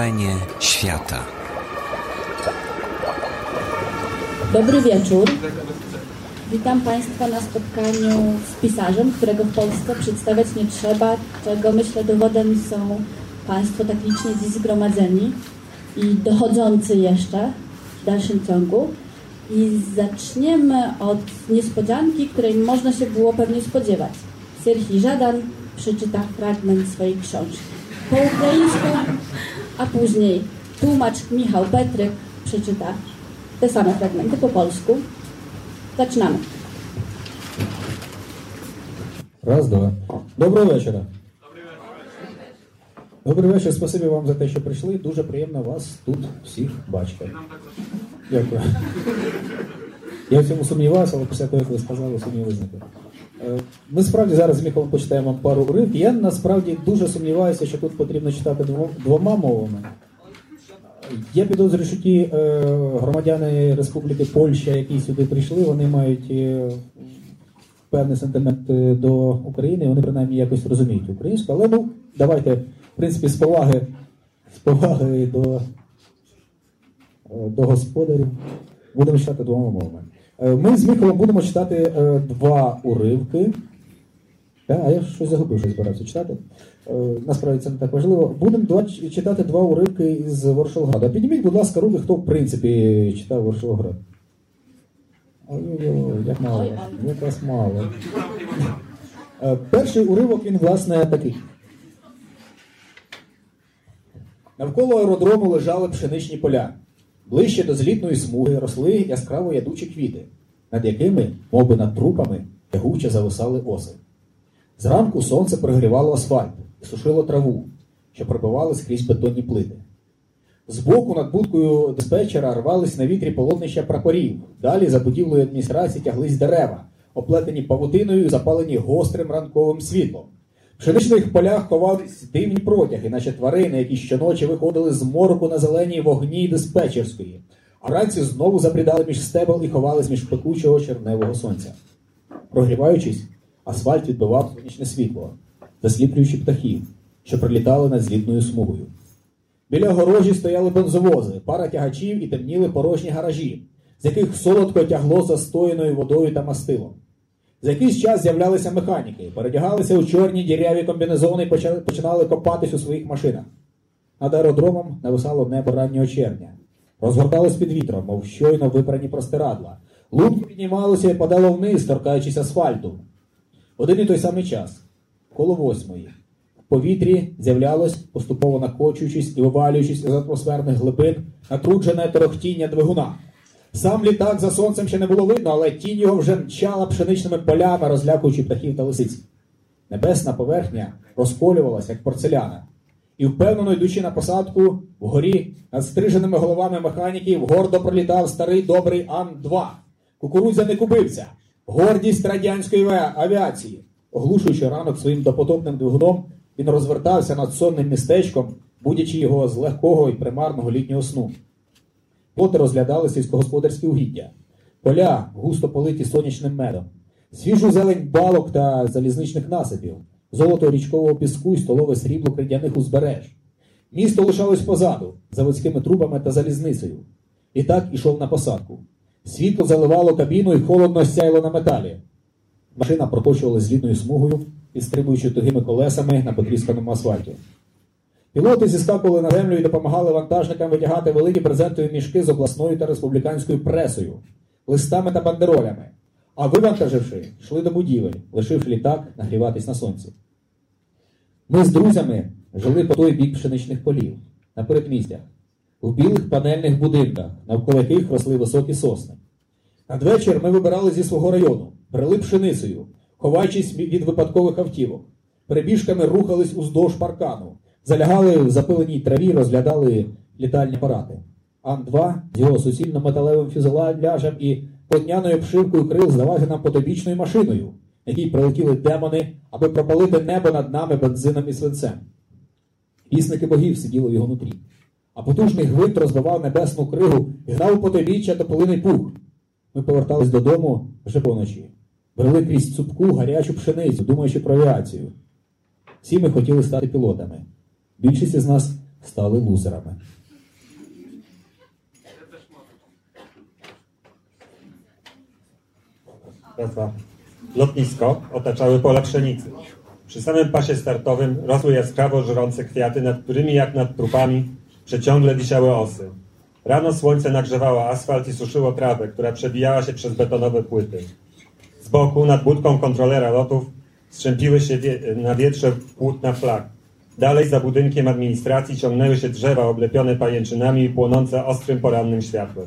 Wrażenie świata. Dobry wieczór. Witam Państwa na spotkaniu z pisarzem, którego w Polsce przedstawiać nie trzeba, czego myślę dowodem są Państwo tak licznie dziś zgromadzeni i dochodzący jeszcze w dalszym ciągu. I zaczniemy od niespodzianki, której można się było pewnie spodziewać. Serhii Żadan przeczyta fragment swojej książki po ukraińsku, a później tłumacz Michał Petryk przeczyta te same fragmenty po polsku. Zaczynamy. Раз, два. Доброго вечора. Добрий вечір. Спасибі вам за те, що прийшли. Дуже приємно вас тут всіх бачити. Дякую. Я в цьому сумнівався, але після того, як ви сказали, сумнів визникли. Е, Ми справді зараз з Міхалом почитаємо пару уривків. Я насправді дуже сумніваюся, що тут потрібно читати двома мовами. Я підозрюю, що ті е, громадяни Республіки Польща, які сюди прийшли, вони мають е, певний сентимент е, до України, вони принаймні якось розуміють українську. Але ну, давайте, в принципі, з поваги, з поваги до, до господарів будемо читати двома мовами. Е, Ми з Михайлом будемо читати е, два уривки. А я щось загубив, що збирався читати. Е, Насправді це не так важливо. Будемо читати два уривки із Воршилграда. Підніміть, будь ласка, руки, хто в принципі читав Воршилград. Ой-ой-ой, як мало. Якраз мало. Е, Перший уривок він, власне, такий. Навколо аеродрому лежали пшеничні поля. Ближче до злітної смуги росли яскраво ядучі квіти, над якими, мов би над трупами, тягуче зависали оси. Зранку сонце прогрівало асфальт і сушило траву, що пробивали скрізь бетонні плити. Збоку над будкою диспетчера рвались на вітрі полотнища прапорів. Далі за будівлею адміністрації тяглись дерева, оплетені павутиною і запалені гострим ранковим світлом. В пшеничних полях ховались дивні протяги, наче тварини, які щоночі виходили з морку на зеленій вогні диспетчерської, а вранці знову забрідали між стебел і ховались між пекучого червневого сонця. Прогріваючись, асфальт відбивав сонячне світло, засліплюючи птахів, що прилітали над злітною смугою. Біля огорожі стояли бензовози, пара тягачів і темніли порожні гаражі, з яких солодко тягло застояною водою та мастилом. За якийсь час з'являлися механіки, передягалися у чорні діряві комбінезони і починали копатись у своїх машинах. Над аеродромом нависало небо раннього червня. Розгорталось під вітром, мов щойно випрані простирадла. Лунки піднімалося і падало вниз, торкаючись асфальту. Один і той самий час, коло восьмої, в повітрі з'являлось, поступово накочуючись і вивалюючись із атмосферних глибин, натруджене торохтіння двигуна. Сам літак за сонцем ще не було видно, але тінь його вже мчала пшеничними полями, розлякуючи птахів та лисиць. Небесна поверхня розколювалася, як порцеляна. І впевнено йдучи на посадку, вгорі над стриженими головами механіків гордо пролітав старий добрий Ан-2. Кукурудзя не купився. Гордість радянської авіації. Оглушуючи ранок своїм допотопним двигуном, він розвертався над сонним містечком, будячи його з легкого і примарного літнього сну. Плоти розглядали сільськогосподарські угіддя, поля густо политі сонячним медом, свіжу зелень балок та залізничних насипів, золото річкового піску і столове срібло кридяних узбереж. Місто лишалось позаду, заводськими трубами та залізницею. І так ішов на посадку. Світло заливало кабіну і холодно сяйло на металі. Машина проточувала злітною смугою, підстрибуючи тугими колесами на потрісканому асфальті. Пілоти зіскакували на землю і допомагали вантажникам витягати великі брезентові мішки з обласною та республіканською пресою, листами та бандеролями. А вивантаживши, йшли до будівель, лишивши літак нагріватись на сонці. Ми з друзями жили по той бік пшеничних полів, на передмістях, в білих панельних будинках, навколо яких росли високі сосни. Надвечір ми вибирали зі свого району, брели пшеницею, ховаючись від випадкових автівок. Перебіжками рухались уздовж паркану, залягали в запиленій траві, розглядали літальні апарати. Ан-2 з його суцільно-металевим фюзеляжем і подняною обшивкою крил здавався нам потобічною машиною, якій прилетіли демони, аби пропалити небо над нами бензином і свинцем. Вісники богів сиділи в його нутрі, а потужний гвинт розбивав небесну кригу і гнав у потойбіччя тополиний пух. Ми повертались додому вже поночі, брели крізь цупку гарячу пшеницю, думаючи про авіацію. Всі ми хотіли стати пілотами. Більшість із нас стали лузерами. Raz, dwa. Lotnisko otaczały pola pszenicy. Przy samym pasie startowym rosły jaskrawo żrące kwiaty, nad którymi jak nad trupami przeciągle wisiały osy. Rano słońce nagrzewało asfalt i suszyło trawę, która przebijała się przez betonowe płyty. Z boku, nad budką kontrolera lotów, strzępiły się wie na wietrze płótna flag. Dalej za budynkiem administracji ciągnęły się drzewa oblepione pajęczynami i płonące ostrym porannym światłem.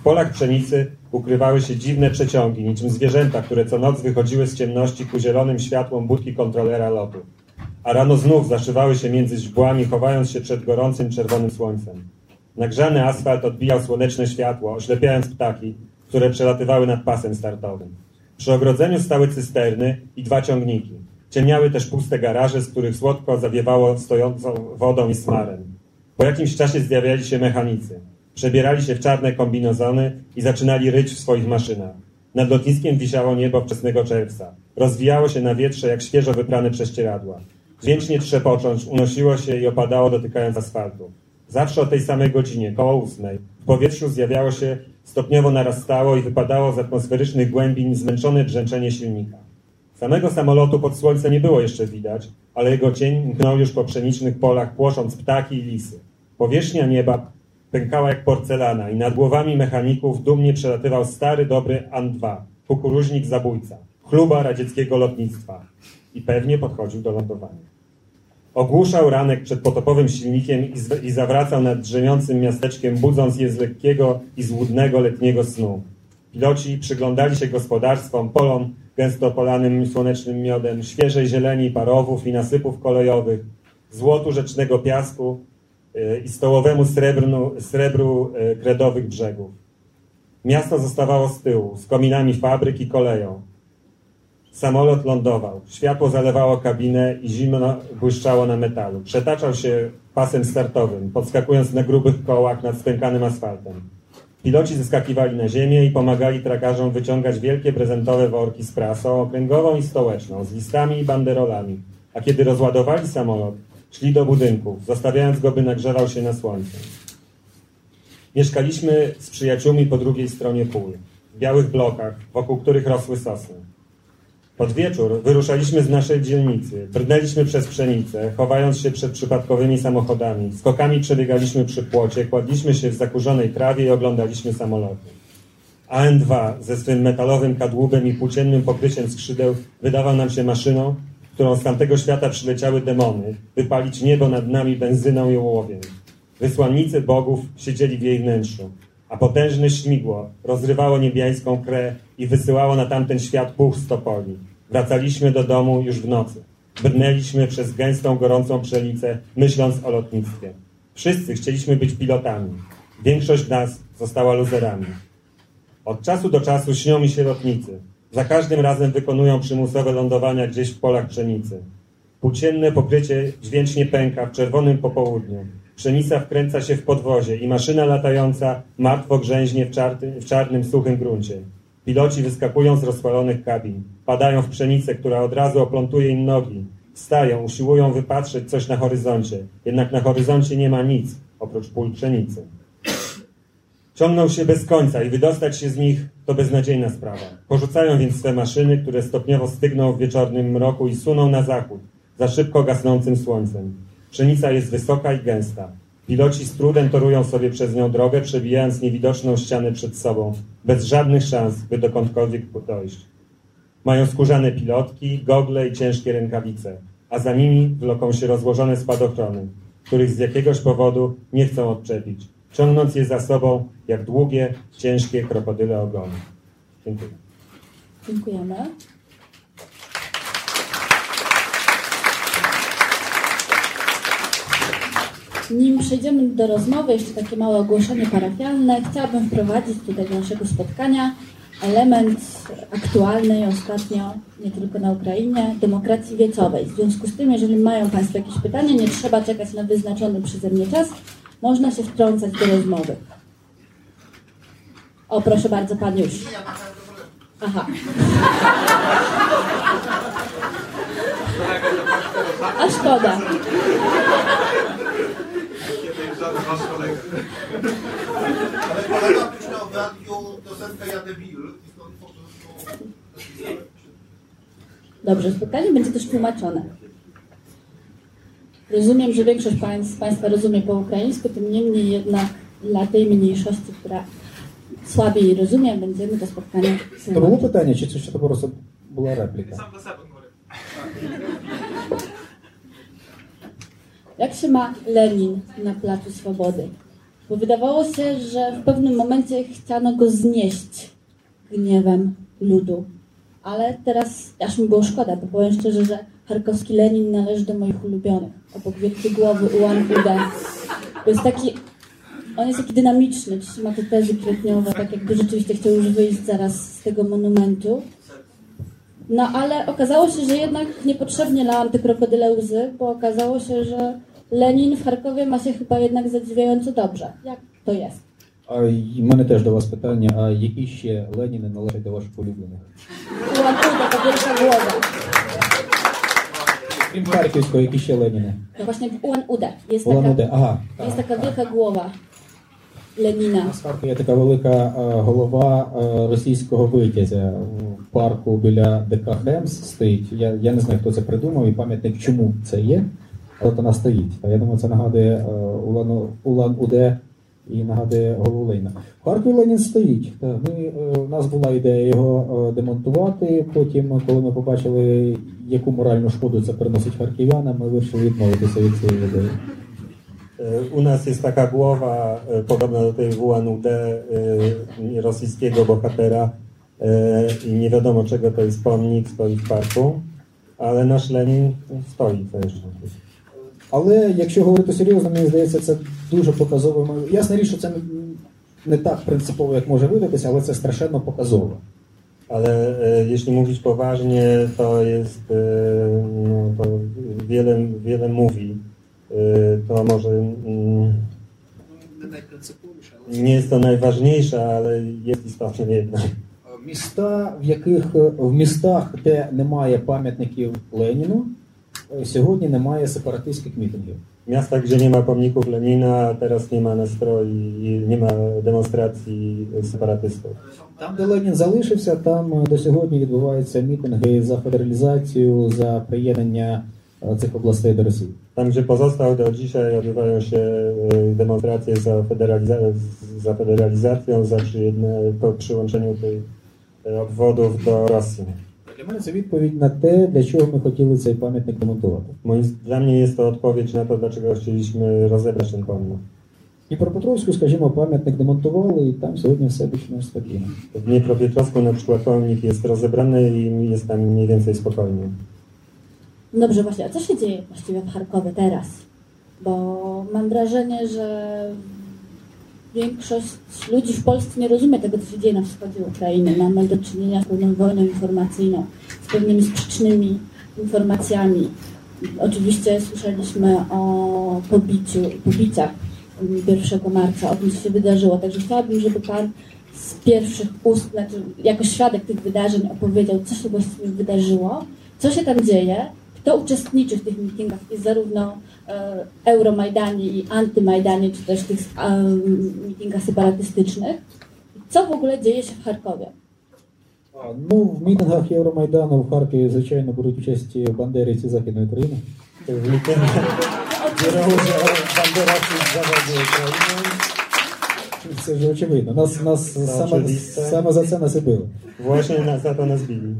W polach pszenicy ukrywały się dziwne przeciągi, niczym zwierzęta, które co noc wychodziły z ciemności ku zielonym światłom budki kontrolera lotu. A rano znów zaszywały się między źdźbłami, chowając się przed gorącym czerwonym słońcem. Nagrzany asfalt odbijał słoneczne światło, oślepiając ptaki, które przelatywały nad pasem startowym. Przy ogrodzeniu stały cysterny i dwa ciągniki. Ciemniały też puste garaże, z których słodko zawiewało stojącą wodą i smarem. Po jakimś czasie zjawiali się mechanicy. Przebierali się w czarne kombinozony i zaczynali ryć w swoich maszynach. Nad lotniskiem wisiało niebo wczesnego czerwca. Rozwijało się na wietrze jak świeżo wyprane prześcieradła. Dźwięcznie trzepocząc unosiło się i opadało dotykając asfaltu. Zawsze o tej samej godzinie, koło ósmej, w powietrzu zjawiało się, stopniowo narastało i wypadało z atmosferycznych głębin zmęczone brzęczenie silnika. Samego samolotu pod słońce nie było jeszcze widać, ale jego cień mknął już po pszenicznych polach, płosząc ptaki i lisy. Powierzchnia nieba pękała jak porcelana i nad głowami mechaników dumnie przelatywał stary, dobry An-2, kukuruźnik zabójca, chluba radzieckiego lotnictwa i pewnie podchodził do lądowania. Ogłuszał ranek przed potopowym silnikiem i, i zawracał nad drzemiącym miasteczkiem, budząc je z lekkiego i złudnego letniego snu. Piloci przyglądali się gospodarstwom, polom gęsto polanym słonecznym miodem, świeżej zieleni parowów i nasypów kolejowych, złotu rzecznego piasku yy, i stołowemu srebrnu, srebru yy, kredowych brzegów. Miasto zostawało z tyłu, z kominami fabryk i koleją. Samolot lądował. Światło zalewało kabinę i zimno błyszczało na metalu. Przetaczał się pasem startowym, podskakując na grubych kołach nad spękanym asfaltem. Piloci zeskakiwali na ziemię i pomagali trakarzom wyciągać wielkie prezentowe worki z prasą okręgową i stołeczną, z listami i banderolami. A kiedy rozładowali samolot, szli do budynków, zostawiając go, by nagrzewał się na słońcu. Mieszkaliśmy z przyjaciółmi po drugiej stronie pól, w białych blokach, wokół których rosły sosny. Pod wieczór wyruszaliśmy z naszej dzielnicy, brnęliśmy przez pszenicę, chowając się przed przypadkowymi samochodami. Skokami przebiegaliśmy przy płocie, kładliśmy się w zakurzonej trawie i oglądaliśmy samoloty. AN-2 ze swym metalowym kadłubem i płóciennym pokryciem skrzydeł wydawał nam się maszyną, którą z tamtego świata przyleciały demony, wypalić niebo nad nami benzyną i ołowiem. Wysłannicy bogów siedzieli w jej wnętrzu, a potężne śmigło rozrywało niebiańską krę i wysyłało na tamten świat puch stopoli. Wracaliśmy do domu już w nocy. Brnęliśmy przez gęstą, gorącą pszenicę, myśląc o lotnictwie. Wszyscy chcieliśmy być pilotami. Większość nas została luzerami. Od czasu do czasu śnią mi się lotnicy. Za każdym razem wykonują przymusowe lądowania gdzieś w polach pszenicy. Płócienne pokrycie dźwięcznie pęka w czerwonym popołudniu. Pszenica wkręca się w podwozie i maszyna latająca martwo grzęźnie w, czarny, w czarnym, suchym gruncie. Piloci wyskakują z rozpalonych kabin, padają w pszenicę, która od razu oplątuje im nogi. Wstają, usiłują wypatrzeć coś na horyzoncie, jednak na horyzoncie nie ma nic, oprócz pól pszenicy. Ciągną się bez końca i wydostać się z nich to beznadziejna sprawa. Porzucają więc swe maszyny, które stopniowo stygną w wieczornym mroku i suną na zachód, za szybko gasnącym słońcem. Pszenica jest wysoka i gęsta. Piloci z trudem torują sobie przez nią drogę, przebijając niewidoczną ścianę przed sobą, bez żadnych szans, by dokądkolwiek dojść. Mają skórzane pilotki, gogle i ciężkie rękawice, a za nimi wloką się rozłożone spadochrony, których z jakiegoś powodu nie chcą odczepić, ciągnąc je za sobą jak długie, ciężkie krokodyle ogony. Dziękuję. Dziękujemy. Nim przejdziemy do rozmowy, jeszcze takie małe ogłoszenie parafialne. Chciałabym wprowadzić tutaj do naszego spotkania element aktualnej ostatnio, nie tylko na Ukrainie, demokracji wiecowej. W związku z tym, jeżeli mają Państwo jakieś pytania, nie trzeba czekać na wyznaczony przeze mnie czas, można się wtrącać do rozmowy. O, proszę bardzo, Pan już. Aha. A szkoda. Ale kolega w radiu piosenkę Ja debil i stąd po prostu... Dobrze, spotkanie będzie też tłumaczone. Rozumiem, że większość z Państwa rozumie po ukraińsku, tym niemniej jednak dla tej mniejszości, która słabiej rozumie, będziemy to spotkanie... To było pytanie, czy coś to po prostu była replika? Sam do siebie. Jak się ma Lenin na Placu Swobody? Bo wydawało się, że w pewnym momencie chciano go znieść gniewem ludu. Ale teraz aż mi było szkoda, bo powiem szczerze, że charkowski Lenin należy do moich ulubionych. Obok wielkiej głowy Ude. To jest taki, on jest taki dynamiczny, trzyma te tezy kwietniowe, tak jakby rzeczywiście chciał już wyjść zaraz z tego monumentu. No ale okazało się, że jednak niepotrzebnie lałam te krokodyle łzy, bo okazało się, że Lenin w Charkowie ma się chyba jednak zadziwiająco dobrze. Jak to jest? А й- в мене теж до вас питання, а які ще Леніни належать до ваших улюблених? Ulan Ude to wielka głowa. Крім Харківського, які ще Леніни? No właśnie w Ulan Ude jest Улан taka, Удэ. Ага. jest taka wielka głowa У Харкові є така велика е, голова е, російського витязя в парку біля ДК Хемс стоїть. Я, я не знаю, хто це придумав і пам'ятник, чому це є, але вона стоїть. А я думаю, це нагадує е, Улан, Улан Удэ і нагадує голову Леніна. В Ленін стоїть. Ми, у нас була ідея його демонтувати. Потім, коли ми побачили, яку моральну шкоду це приносить харків'янам, ми вирішили відмовитися від цієї ідеї. E, U nas jest taka głowa e, podobna do tej WNUD e, rosyjskiego bohatera e, i nie wiadomo czego to jest pomnik, stoi w parku, ale nasz Lenin stoi też. Але якщо говорити серйозно, мені здається, це дуже показово. Ясна річ, що це не так принципово, як може видатися, але це страшенно показово. Ale e, jeśli mówić poważnie, to jest, e, no, to wiele, wiele mówi. To może mm, але nie jest to najważniejsze, ale jest istotne jednak. Міста, в яких в містах, де немає пам'ятників Леніну, сьогодні немає сепаратистських мітингів. Nie ma pomników Lenina, teraz nie ma nastroi, nie ma demonstracji. Там, де Ленін залишився, там до сьогодні відбуваються мітинги за федералізацію, за приєднання цих областей до Росії. Tam, gdzie pozostał, do dzisiaj odbywają się e, demonstracje za, federaliza- za federalizacją, za przyjedne, po przyłączeniu tych e, obwodów do Rosji. Для мене це відповідь на те, для чого ми хотіли цей пам'ятник демонтувати. Moim, dla mnie jest to odpowiedź na to, dlaczego chcieliśmy rozebrać ten pomnik. В Дніпропетровську, скажімо, пам'ятник демонтували, і там сьогодні все більш-менш спокійно. W Dniepropietrowsku na przykład pomnik jest rozebrany i jest tam mniej więcej spokojnie. Dobrze, właśnie, a co się dzieje właściwie w Charkowie teraz? Bo mam wrażenie, że większość ludzi w Polsce nie rozumie tego, co się dzieje na wschodzie Ukrainy. Mamy do czynienia z pewną wojną informacyjną, z pewnymi sprzecznymi informacjami. Oczywiście słyszeliśmy o pobiciu, pobiciach 1 marca, o tym, co się wydarzyło. Także chciałabym, żeby Pan z pierwszych ust, znaczy jako świadek tych wydarzeń opowiedział, co się właściwie wydarzyło, co się tam dzieje, kto uczestniczy w tych mitingach i zarówno e, Euromajdanie i antymajdanie, czy też tych e, mitingach separatystycznych. Co w ogóle dzieje się w Charkowie? А, Ну, в мітингах Євромайдану в Харкові, звичайно, беруть участь бандерівці Західної України. W mityngach biorą udział banderowcy z zawodu Ukrainy. Це вже очевидно. Нас, нас Ну, саме, очевидно. саме за це нас і били. Właśnie na, za to nas bili.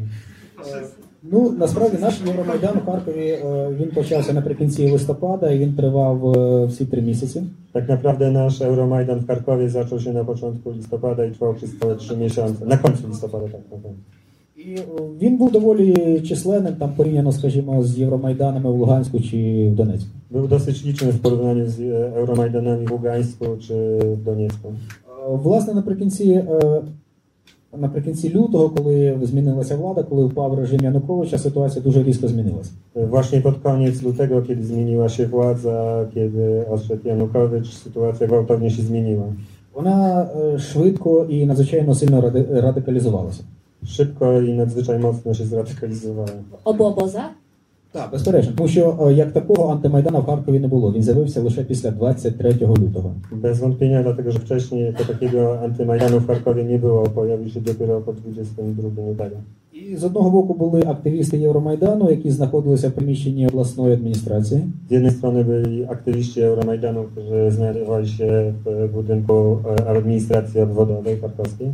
Ну, насправді наш Євромайдан у Харкові е, він почався наприкінці листопада і він тривав е, всі три місяці. Tak naprawdę nasz Euromajdan w Charkowie zaczął się na początku listopada i trwał przez całe trzy miesiące. Na końcu listopada tak naprawdę. І е, він був доволі численним, там порівняно, скажімо, з Євромайданами в Луганську чи в Донецьку. Był dosyć liczny w porównaniu z e, Euromajdanami w Ługańsku czy w Doniecku. Е, Власне, наприкінці, наприкінці лютого, коли змінилася влада, коли впав режим Януковича, ситуація дуже різко змінилася. E, Właśnie pod koniec lutego, kiedy zmieniła się władza, kiedy odszedł Janukowycz, sytuacja gwałtownie się zmieniła. Вона е, швидко і надзвичайно сильно ради- радикалізувалася. Szybko i nadzwyczaj mocno się zradykalizowała. W obu obozach? Так, безперечно, тому що е, як такого антимайдану в Харкові не було. Він з'явився лише після 23 lutego. Bez wątpienia, dlatego że wcześniej jako takiego antymajdanu w Charkowie nie było, pojawił się dopiero po 22 lutego. І з одного боку були активісти Євромайдану, які знаходилися в приміщенні обласної адміністрації. Z jednej strony byli aktywiści Euromajdanu, którzy znajdowali się w budynku e, administracji obwodowej charkowskiej.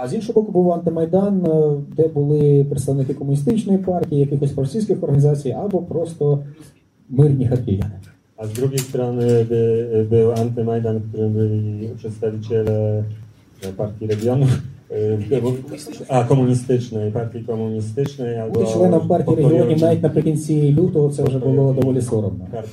А з іншого боку був антимайдан, е, де були представники комуністичної партії, якихось російських організацій або просто мирні харків'яни. A z drugiej strony by, był antymajdan, w którym byli przedstawiciele e, partii regionów, e, a komunistycznej, partii komunistycznej albo Бути членом партії регіонів навіть наприкінці лютого це вже було доволі соромно. Tak.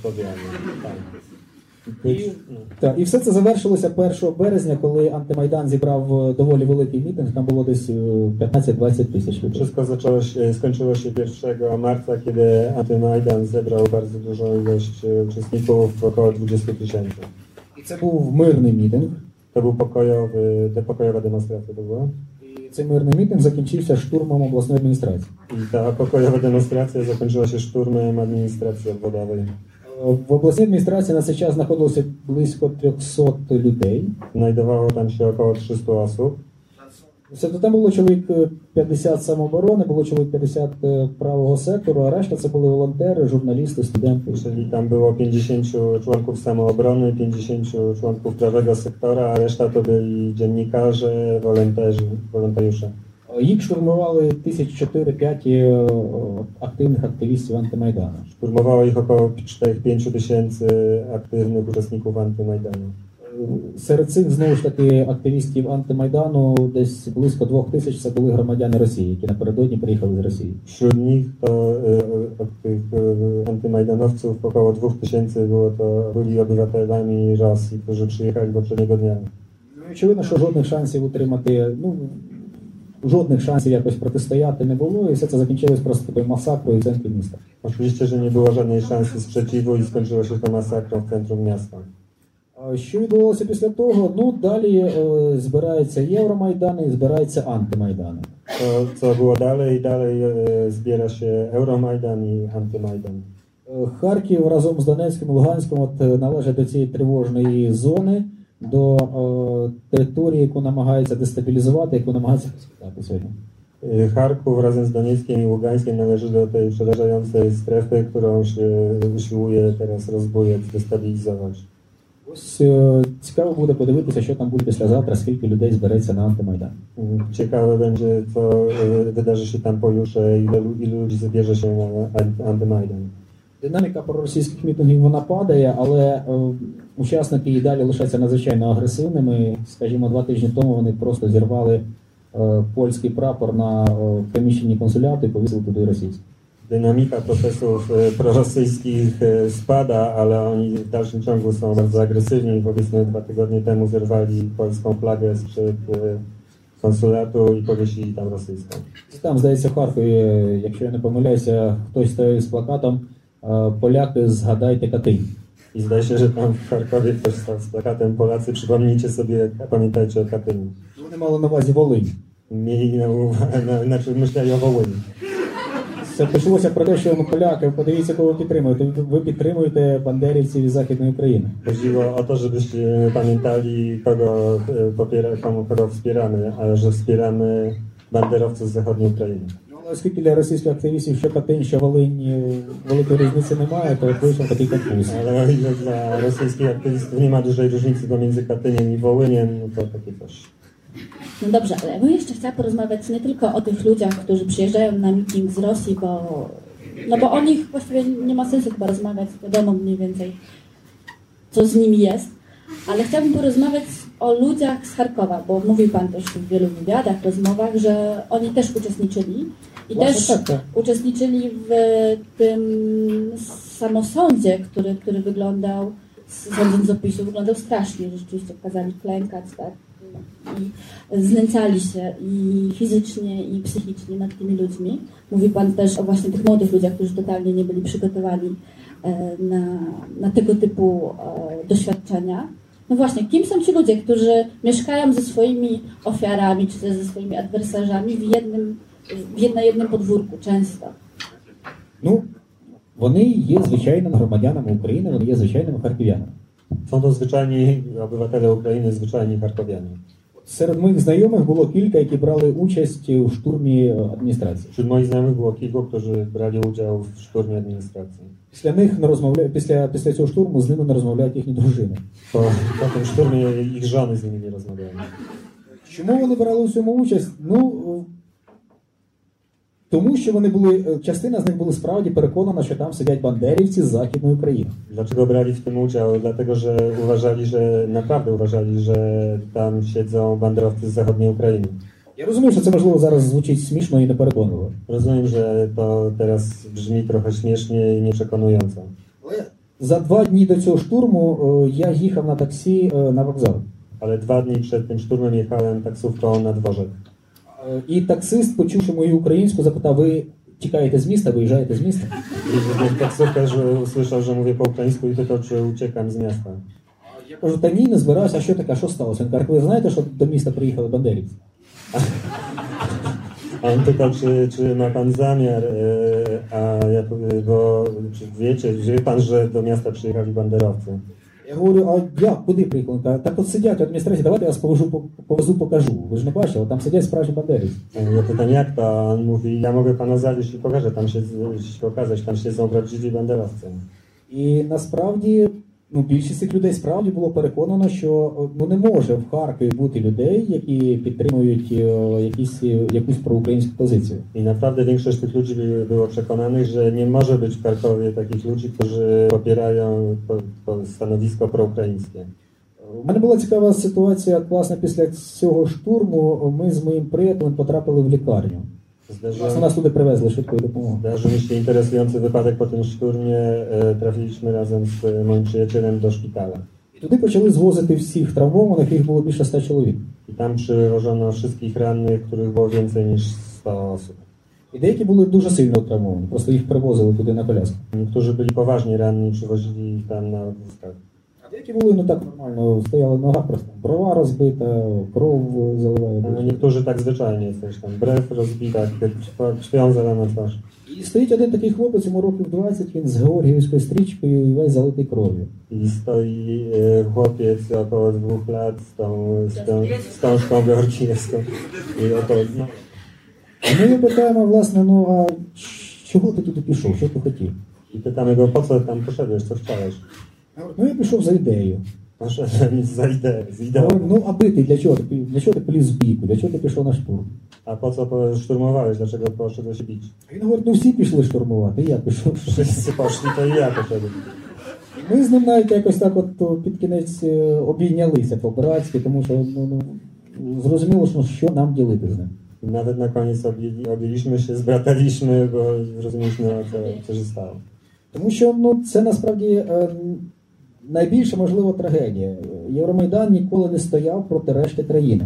І, так, і все це завершилося 1 березня, коли антимайдан зібрав е, доволі великий мітинг. Там було десь е, 15-20 тисяч людей. Wszystko zaczęło się, skończyło się 1 marca, kiedy Antymajdan zebrał bardzo dużą ilość e, uczestników, około 20 tysięcy. І це був мирний мітинг. To był pokojowy, to pokojowa demonstracja to była. І цей мирний мітинг закінчився штурмом обласної адміністрації. I ta pokojowa demonstracja zakończyła się szturmem administracji obwodowej. Е, В обласній адміністрації на цей час знаходилося близько 300 людей. Znajdowało tam się około 300 osób. Тобто там було чоловік е, 50 самооборони, було чоловік 50 е, правого сектору, а решта це були волонтери, журналісти, студенти. Czyli tam było 50 członków samoobrony, 50 członków prawego sektora, a reszta to byli dziennikarze, wolonterzy, wolontariusze. Їх штурмували тисяч 4-5 е, активних активістів антимайдану. Szturmowało ich około 4-5 tysięcy aktywnych uczestników Antymajdanu. Е, Серед цих знову ж таки активістів антимайдану десь близько двох тисяч це були громадяни Росії, які напередодні приїхали з Росії. To y, od tych y, antymajdanowców około 2000 było to byli obywatelami Rosji, którzy przyjechali poprzedniego dnia. Ну, Очевидно, що жодних шансів утримати, ну жодних шансів якось протистояти не було, і все це закінчилось просто такою масакрою в центрі міста. Oczywiście, że nie było żadnej szansy sprzeciwu i skończyło się to masakrą w centrum miasta. А Що відбувалося після того? Ну далі е, збирається Євромайдан і збирається антимайдан. To, co było dalej, dalej e, zbiera się Euromajdan i Antymajdan. Е, Харків разом з Донецьким і Луганськом от е, належить до цієї тривожної зони, до е, території, яку намагаються дестабілізувати, яку намагаються розхитати сьогодні. Charków razem z Donieckiem i Ługańskiem należy do tej przerażającej strefy, którą się usiłuje teraz rozbujać, destabilizować. Ось е, цікаво буде подивитися, що там буде післязавтра, скільки людей збереться на антимайдан. Mm, Ciekawe będzie, co wydarzy się ile, lu- ilu ludzi zabierze się na Antymajdan. Динаміка проросійських мітингів вона падає, але е, учасники і далі лишаються надзвичайно агресивними. Скажімо, два тижні тому вони просто зірвали е, польський прапор на е, приміщенні консуляту і повісили туди російський. Dynamika y, prorosyjskich y, spada, ale oni w dalszym ciągu są bardzo agresywni. Powiedzmy dwa tygodnie temu zerwali polską flagę sprzed y, konsulatu i powiesili tam. Там, здається, в Харкові, якщо я не помиляюся, хтось стоїть з плакатом е, Поляки, згадайте. I zdaje się, że tam w Charkowie ktoś stał z plakatem Polacy, przypomnijcie sobie, pamiętajcie o Katyniu. Вони мали на увазі Волинь. Mieli na uwadze, na, znaczy myśleli o Wołyniu. Це почалося про те, що ми поляки, подивіться, кого ви підтримуєте. Ви- Ви підтримуєте бандерівців із Західної України. Chodziło o to, żebyście pamiętali, kogo, e, popiera, komu, kogo wspieramy, a że wspieramy banderowców z zachodniej Ukrainy. Ну, але оскільки для російських активістів що Катинь, що Волинь е, великої різниці немає, то от вийшов такий конфуз. Ale o ile dla rosyjskich aktywistów nie ma dużej różnicy pomiędzy Katyniem i Wołyniem, no to takie coś. No dobrze, ale ja bym jeszcze chciała porozmawiać nie tylko o tych ludziach, którzy przyjeżdżają na meeting z Rosji, bo, no bo o nich właściwie nie ma sensu chyba rozmawiać, wiadomo mniej więcej, co z nimi jest, ale chciałabym porozmawiać o ludziach z Charkowa, bo mówił Pan też w wielu wywiadach, rozmowach, że oni też uczestniczyli i Właśnie też tak, tak. uczestniczyli w tym samosądzie, który, który wyglądał, sądząc z opisu, wyglądał strasznie, że rzeczywiście kazali klękać, tak, i znęcali się i fizycznie, i psychicznie nad tymi ludźmi. Mówi Pan też o właśnie tych młodych ludziach, którzy totalnie nie byli przygotowani e, na, na tego typu e, doświadczenia. No właśnie, kim są ci ludzie, którzy mieszkają ze swoimi ofiarami, czy też ze swoimi adwersarzami w jednym, w jed- na jednym podwórku często? Ну, Вони є звичайними громадянами України, вони є звичайними харків'янами. Są to zwyczajni obywatele Ukrainy, zwyczajni Charkowianie. Серед моїх знайомих було кілька, які брали участь у штурмі е, адміністрації. Wśród moich znajomych było kilku, którzy brali udział w szturmie administracji. Після них не розмовляє після, після цього штурму з ними не розмовляють їхні дружини. Po tym szturmie ich żony z nimi nie rozmawiają. Чому вони брали у цьому участь? Ну е, тому що вони були е, частина з них були справді переконана, що там сидять бандерівці з Західної України. Dlaczego brali w tym udział? Dlatego, że uważali, że naprawdę uważali, że tam siedzą banderowcy z zachodniej Ukrainy. Я розумію, що це можливо зараз звучить смішно і непереконливо. Rozumiem, że to teraz brzmi trochę śmiesznie i nieprzekonująco. Але за два дні до цього штурму е, я їхав на таксі е, на вокзал. Ale dwa dni przed tym szturmem jechałem taksówką na dworzek. Е, І таксист, почувши мою українську, запитав: ви тікаєте з міста, виїжджаєте з міста? I taksówkarz usłyszał, że mówię po ukraińsku i pytał, czy uciekam z miasta. Я кажу, та ні, не збираюся, а що таке, а що сталося? Він каже, ви знаєте, що до міста приїхали бандерівці? A on pytał, czy, czy ma pan zamiar, e, a ja powiem, bo czy wiecie, wie pan, że do miasta przyjechali banderowcy. Я говорю, а як, куди приїхали? Каже, Так от сидять в адміністрації, давайте я вас повезу, по- повезу, покажу. Ви ж не бачили, там сидять справжні бандерівці. Ja pytam, jak to? A on mówi, ja mogę pana zawieźć i pokażę, tam się, pokazać, tam siedzą prawdziwi banderowcy. І насправді ну, більшість цих людей справді було переконано, що е, ну, не може в Харкові бути людей, які підтримують е, якісь, е, якусь проукраїнську позицію. I naprawdę większość tych ludzi by- było przekonanych, że nie może być w Krakowie takich ludzi, którzy popierają po, po stanowisko proukraińskie. У мене була цікава ситуація. Власне, після цього штурму ми з моїм приятелем потрапили в лікарню. Власне, Zdarzył, нас туди привезли швидкою допомогою. zdarzył mi się interesujący wypadek po tym szturmie. E, trafiliśmy razem z e, moim przyjacielem do szpitala. І туди почали звозити всіх травмованих, їх було більше ста чоловік. I tam przywożono wszystkich rannych, których było więcej niż 100 osób. І деякі були дуже сильно травмовані, просто їх привозили туди на коляску. Niektórzy byli poważnie ranni, przywozili ich tam na wózkach. А деякі були ну так нормально, стояла нога, просто брова розбита, кров заливає. A niektórzy tak zwyczajnie, coś tam brew rozbita, krw- krwią zalana twarz. І стоїть один такий хлопець, йому років 20, він з Георгіївською стрічкою і весь залитий кров'ю. I stoi e, chłopiec około dwóch lat z tą, z tą wstążką georgijewską. I oto, no, І ми його питаємо, власне, ну а чого ти туди пішов? Що ти хотів? I pytamy go, po co tam poszedłeś, co chciałeś? Ну я пішов за ідеєю. Poszedłem za ideę, z ideą. Говорю, ну а бити для чого? Ти Для чого ти поліз в бійку? Для чого ти пішов на штурм? A po co po- szturmowałeś, dlaczego poszedłeś bić? Він говорить, ну всі пішли штурмувати, і я пішов. Poszli, to i ja poszedłem. Ми з ним навіть якось так от під кінець е, обійнялися по-братськи, тому що ну, ну, зрозуміло, що, що нам ділити з ним. I nawet na koniec objęli, objęliśmy się, zbrataliśmy, bo zrozumieliśmy, co, co się stało. Тому що ну, це насправді е, найбільша можлива трагедія. Євромайдан ніколи не стояв проти решти країни.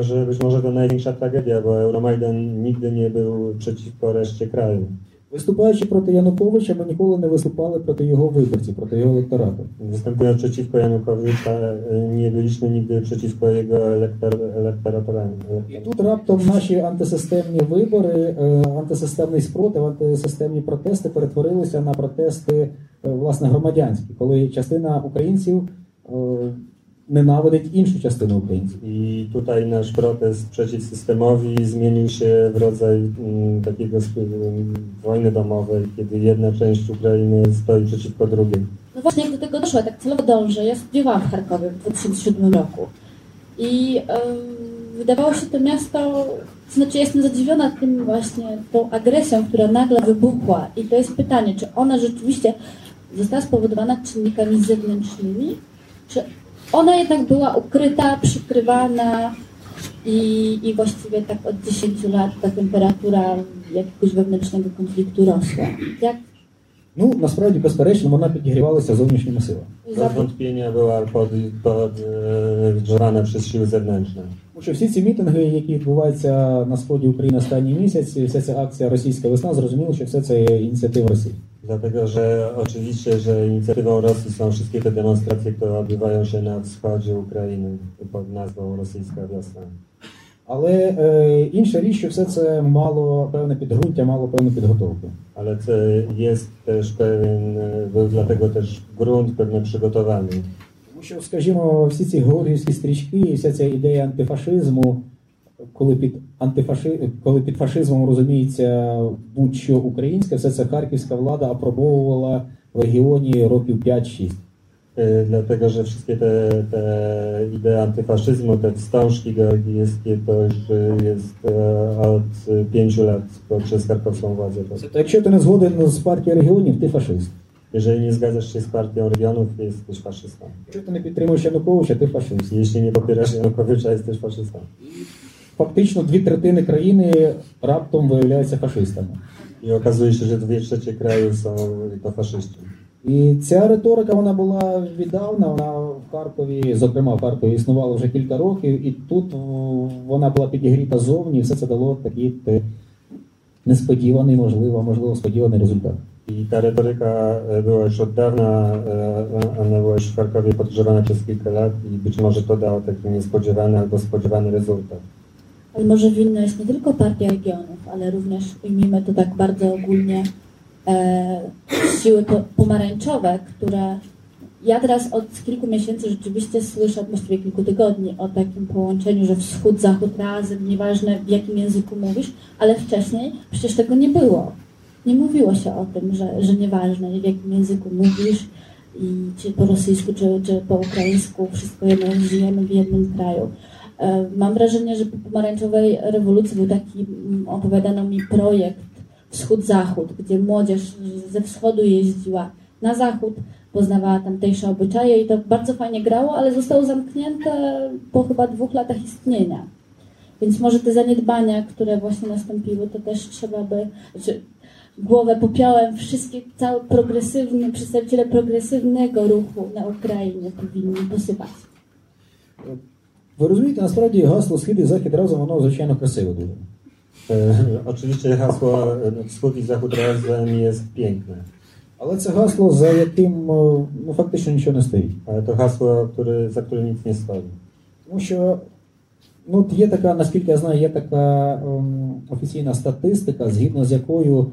Że być może to największa tragedia, bo Euromajdan nigdy nie był przeciwko reszcie kraju. Wystупаючи проти Януковича, ми ніколи не виступали проти його wybорців, проти його електорату. Występując przeciwko Janukowicza, nie byliśmy nigdy przeciwko jego elektor, elektoratowi. І тут раптом наші антисистемні вибори, е, антисистемний спротив, антисистемні протести перетворилися на протести е, власне громадянські, коли частина українців е, ненавидить іншу частину українців. I tutaj nasz protest przeciw systemowi zmienił się w rodzaj mm, takiego sp- mm, wojny domowej, kiedy jedna część Ukrainy stoi przeciwko drugiej. No właśnie, jak do tego doszło, ja tak celowo dążę. Ja studiowałam w Charkowie w 2007 roku. I em, wydawało się to miasto, to znaczy ja jestem zadziwiona tym właśnie, tą agresją, która nagle wybuchła. I to jest pytanie, czy ona rzeczywiście została spowodowana czynnikami zewnętrznymi, czy ona jednak była ukryta, przykrywana i, i właściwie tak od 10 lat ta temperatura jakiegoś wewnętrznego konfliktu rosła. Jak Ну насправді, безперечно, вона підігрівалася зовнішніми силами. Bez wątpienia była podgrzewana przez siły zewnętrzne. Тому що всі ці мітинги, які відбуваються на сході України останній місяць, вся ця акція Російська весна, зрозуміло, що все це є ініціатива Росії. Dlatego, że oczywiście, że inicjatywą Rosji są wszystkie te demonstracje, które odbywają się na wschodzie Ukrainy pod nazwą Rosyjska Wiosna. Але е, інша річ, що все це мало певне підґрунтя, мало певну підготовку. Ale to jest też pewien, e, był dlatego też grunt pewny przygotowany. Тому що, скажімо, всі ці георгіївські стрічки, і вся ця ідея антифашизму, коли під антифаши... коли під фашизмом розуміється будь-що українське, все це харківська влада апробовувала в регіоні років 5-6. E, Dlatego, że wszystkie te, te idee antyfaszyzmu, te wstążki georgijskie, to już e, jest e, od e, pięciu lat poprzez karkowską władzę. То якщо ти не згоден з партією регіонів, ти фашист. Jeżeli nie zgadzasz się z partią regionów, jesteś faszystą. Якщо ти не підтримуєш Януковича, ти фашист. Jeśli nie popierasz Janukowycza, jesteś faszystą. Фактично дві третини країни раптом виявляються фашистами. I okazuje się, że dwie trzecie kraju są to faszyści. І ця риторика вона була віддавна. Вона в Харкові, зокрема в Харкові, існувала вже кілька років, і тут вона була підігріта зовні, і все це дало такий те, несподіваний, можливо, можливо, сподіваний результат. I ta retoryka e, była już od dawna, e, ona była już w Charkowie podgrzewana przez kilka lat i być może to dało taki niespodziewany albo spodziewany rezultat. Ale może winna jest nie tylko Partia Regionów, ale również, ujmijmy to tak bardzo ogólnie, e, siły po, pomarańczowe, które ja teraz od kilku miesięcy rzeczywiście słyszę, właściwie kilku tygodni, o takim połączeniu, że wschód, zachód razem, nieważne w jakim języku mówisz, ale wcześniej przecież tego nie było. Nie mówiło się o tym, że, że nieważne w jakim języku mówisz i czy po rosyjsku, czy, czy po ukraińsku, wszystko jedno, żyjemy w jednym kraju. E, Mam wrażenie, że po pomarańczowej rewolucji był taki, mm, opowiadano mi projekt Wschód-Zachód, gdzie młodzież ze wschodu jeździła na zachód, poznawała tamtejsze obyczaje i to bardzo fajnie grało, ale zostało zamknięte po chyba dwóch latach istnienia. Więc może te zaniedbania, które właśnie nastąpiły, to też trzeba by, znaczy głowę popiołem wszystkie, cały progresywny, przedstawiciele progresywnego ruchu na Ukrainie powinni posypać. Ви розумієте, насправді гасло Схід і Захід разом, воно звичайно красиве дуже. Oczywiście hasło wschód i zachód razem jest piękne, Але це гасло, за яким о, ну, фактично нічого не стоїть. ale to hasło, który, za którym nic nie stoi. Тому що ну, є така, наскільки я знаю, є така ем, офіційна статистика, згідно з якою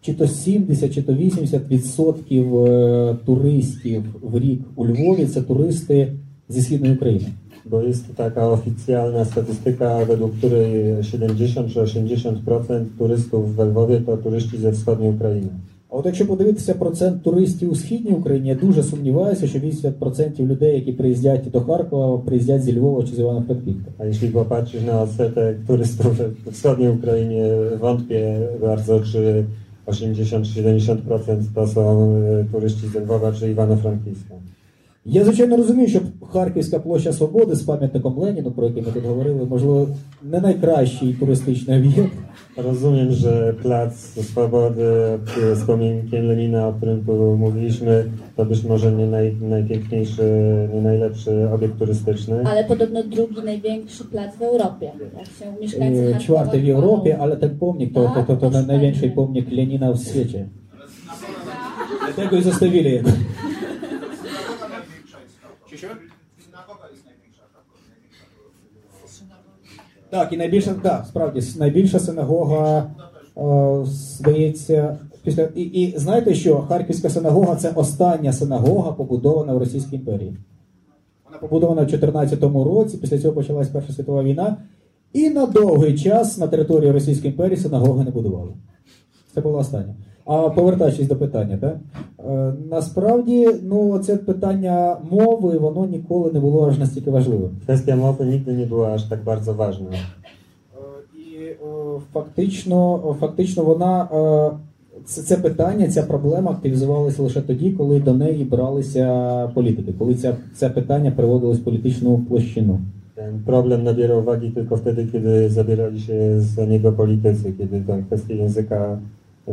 чи то 70, чи то 80 відсотків е, туристів в рік у Львові це туристи зі східної України. Bo jest taka oficjalna statystyka, według której 70 czy 80% turystów we Lwowie to turyści ze wschodniej Ukrainy. А от якщо подивитися процент туристів у східній Україні, я дуже сумніваюся, що 80% людей, які приїздять до Харкова, приїздять зі Львова чи з Івано-Франківська. A jeśli popatrzysz na odsetek turystów we wschodniej Ukrainie, wątpię bardzo, czy 80 czy 70% to są e, turyści z Lwowa czy Iwano-Frankiwska. Я звичайно розумію, що Харківська площа Свободи з пам'ятником Леніну, про який ми тут говорили, можливо, не найкращий туристичний об'єкт. Rozumiem, że Plac Swobody e, z pomnikiem Lenina, o którym tu mówiliśmy, to być może nie naj, najpiękniejszy, nie najlepszy obiekt turystyczny. Ale podobno drugi największy plac w Europie. Jak się mieszkańcy Е, Charkowa Чвертий в Європі, chwalą. але ten pomnik to, to, to, to, to największy pomnik Леніна в світі. Dlatego i zostawili jego. Największa. Так, і найбільша, так, справді, найбільша синагога, е, здається, після. І, і знаєте що? Харківська синагога це остання синагога, побудована в Російській імперії. Вона побудована в 14-му році, після цього почалась Перша світова війна. І на довгий час на території Російської імперії синагоги не будували. Це була остання. А повертаючись до питання, так? Е, насправді, ну, це питання мови, воно ніколи не було аж настільки важливим. Kwestia mowy nigdy nie była aż tak bardzo ważna. Е, І е, фактично, фактично вона е, це, це питання, ця проблема активізувалася лише тоді, коли до неї бралися політики, коли ця, це питання приводилось в політичну площину. Ten problem nabierał wagi tylko wtedy, kiedy zabierali się za niego politycy, kiedy tę kwestię języka e,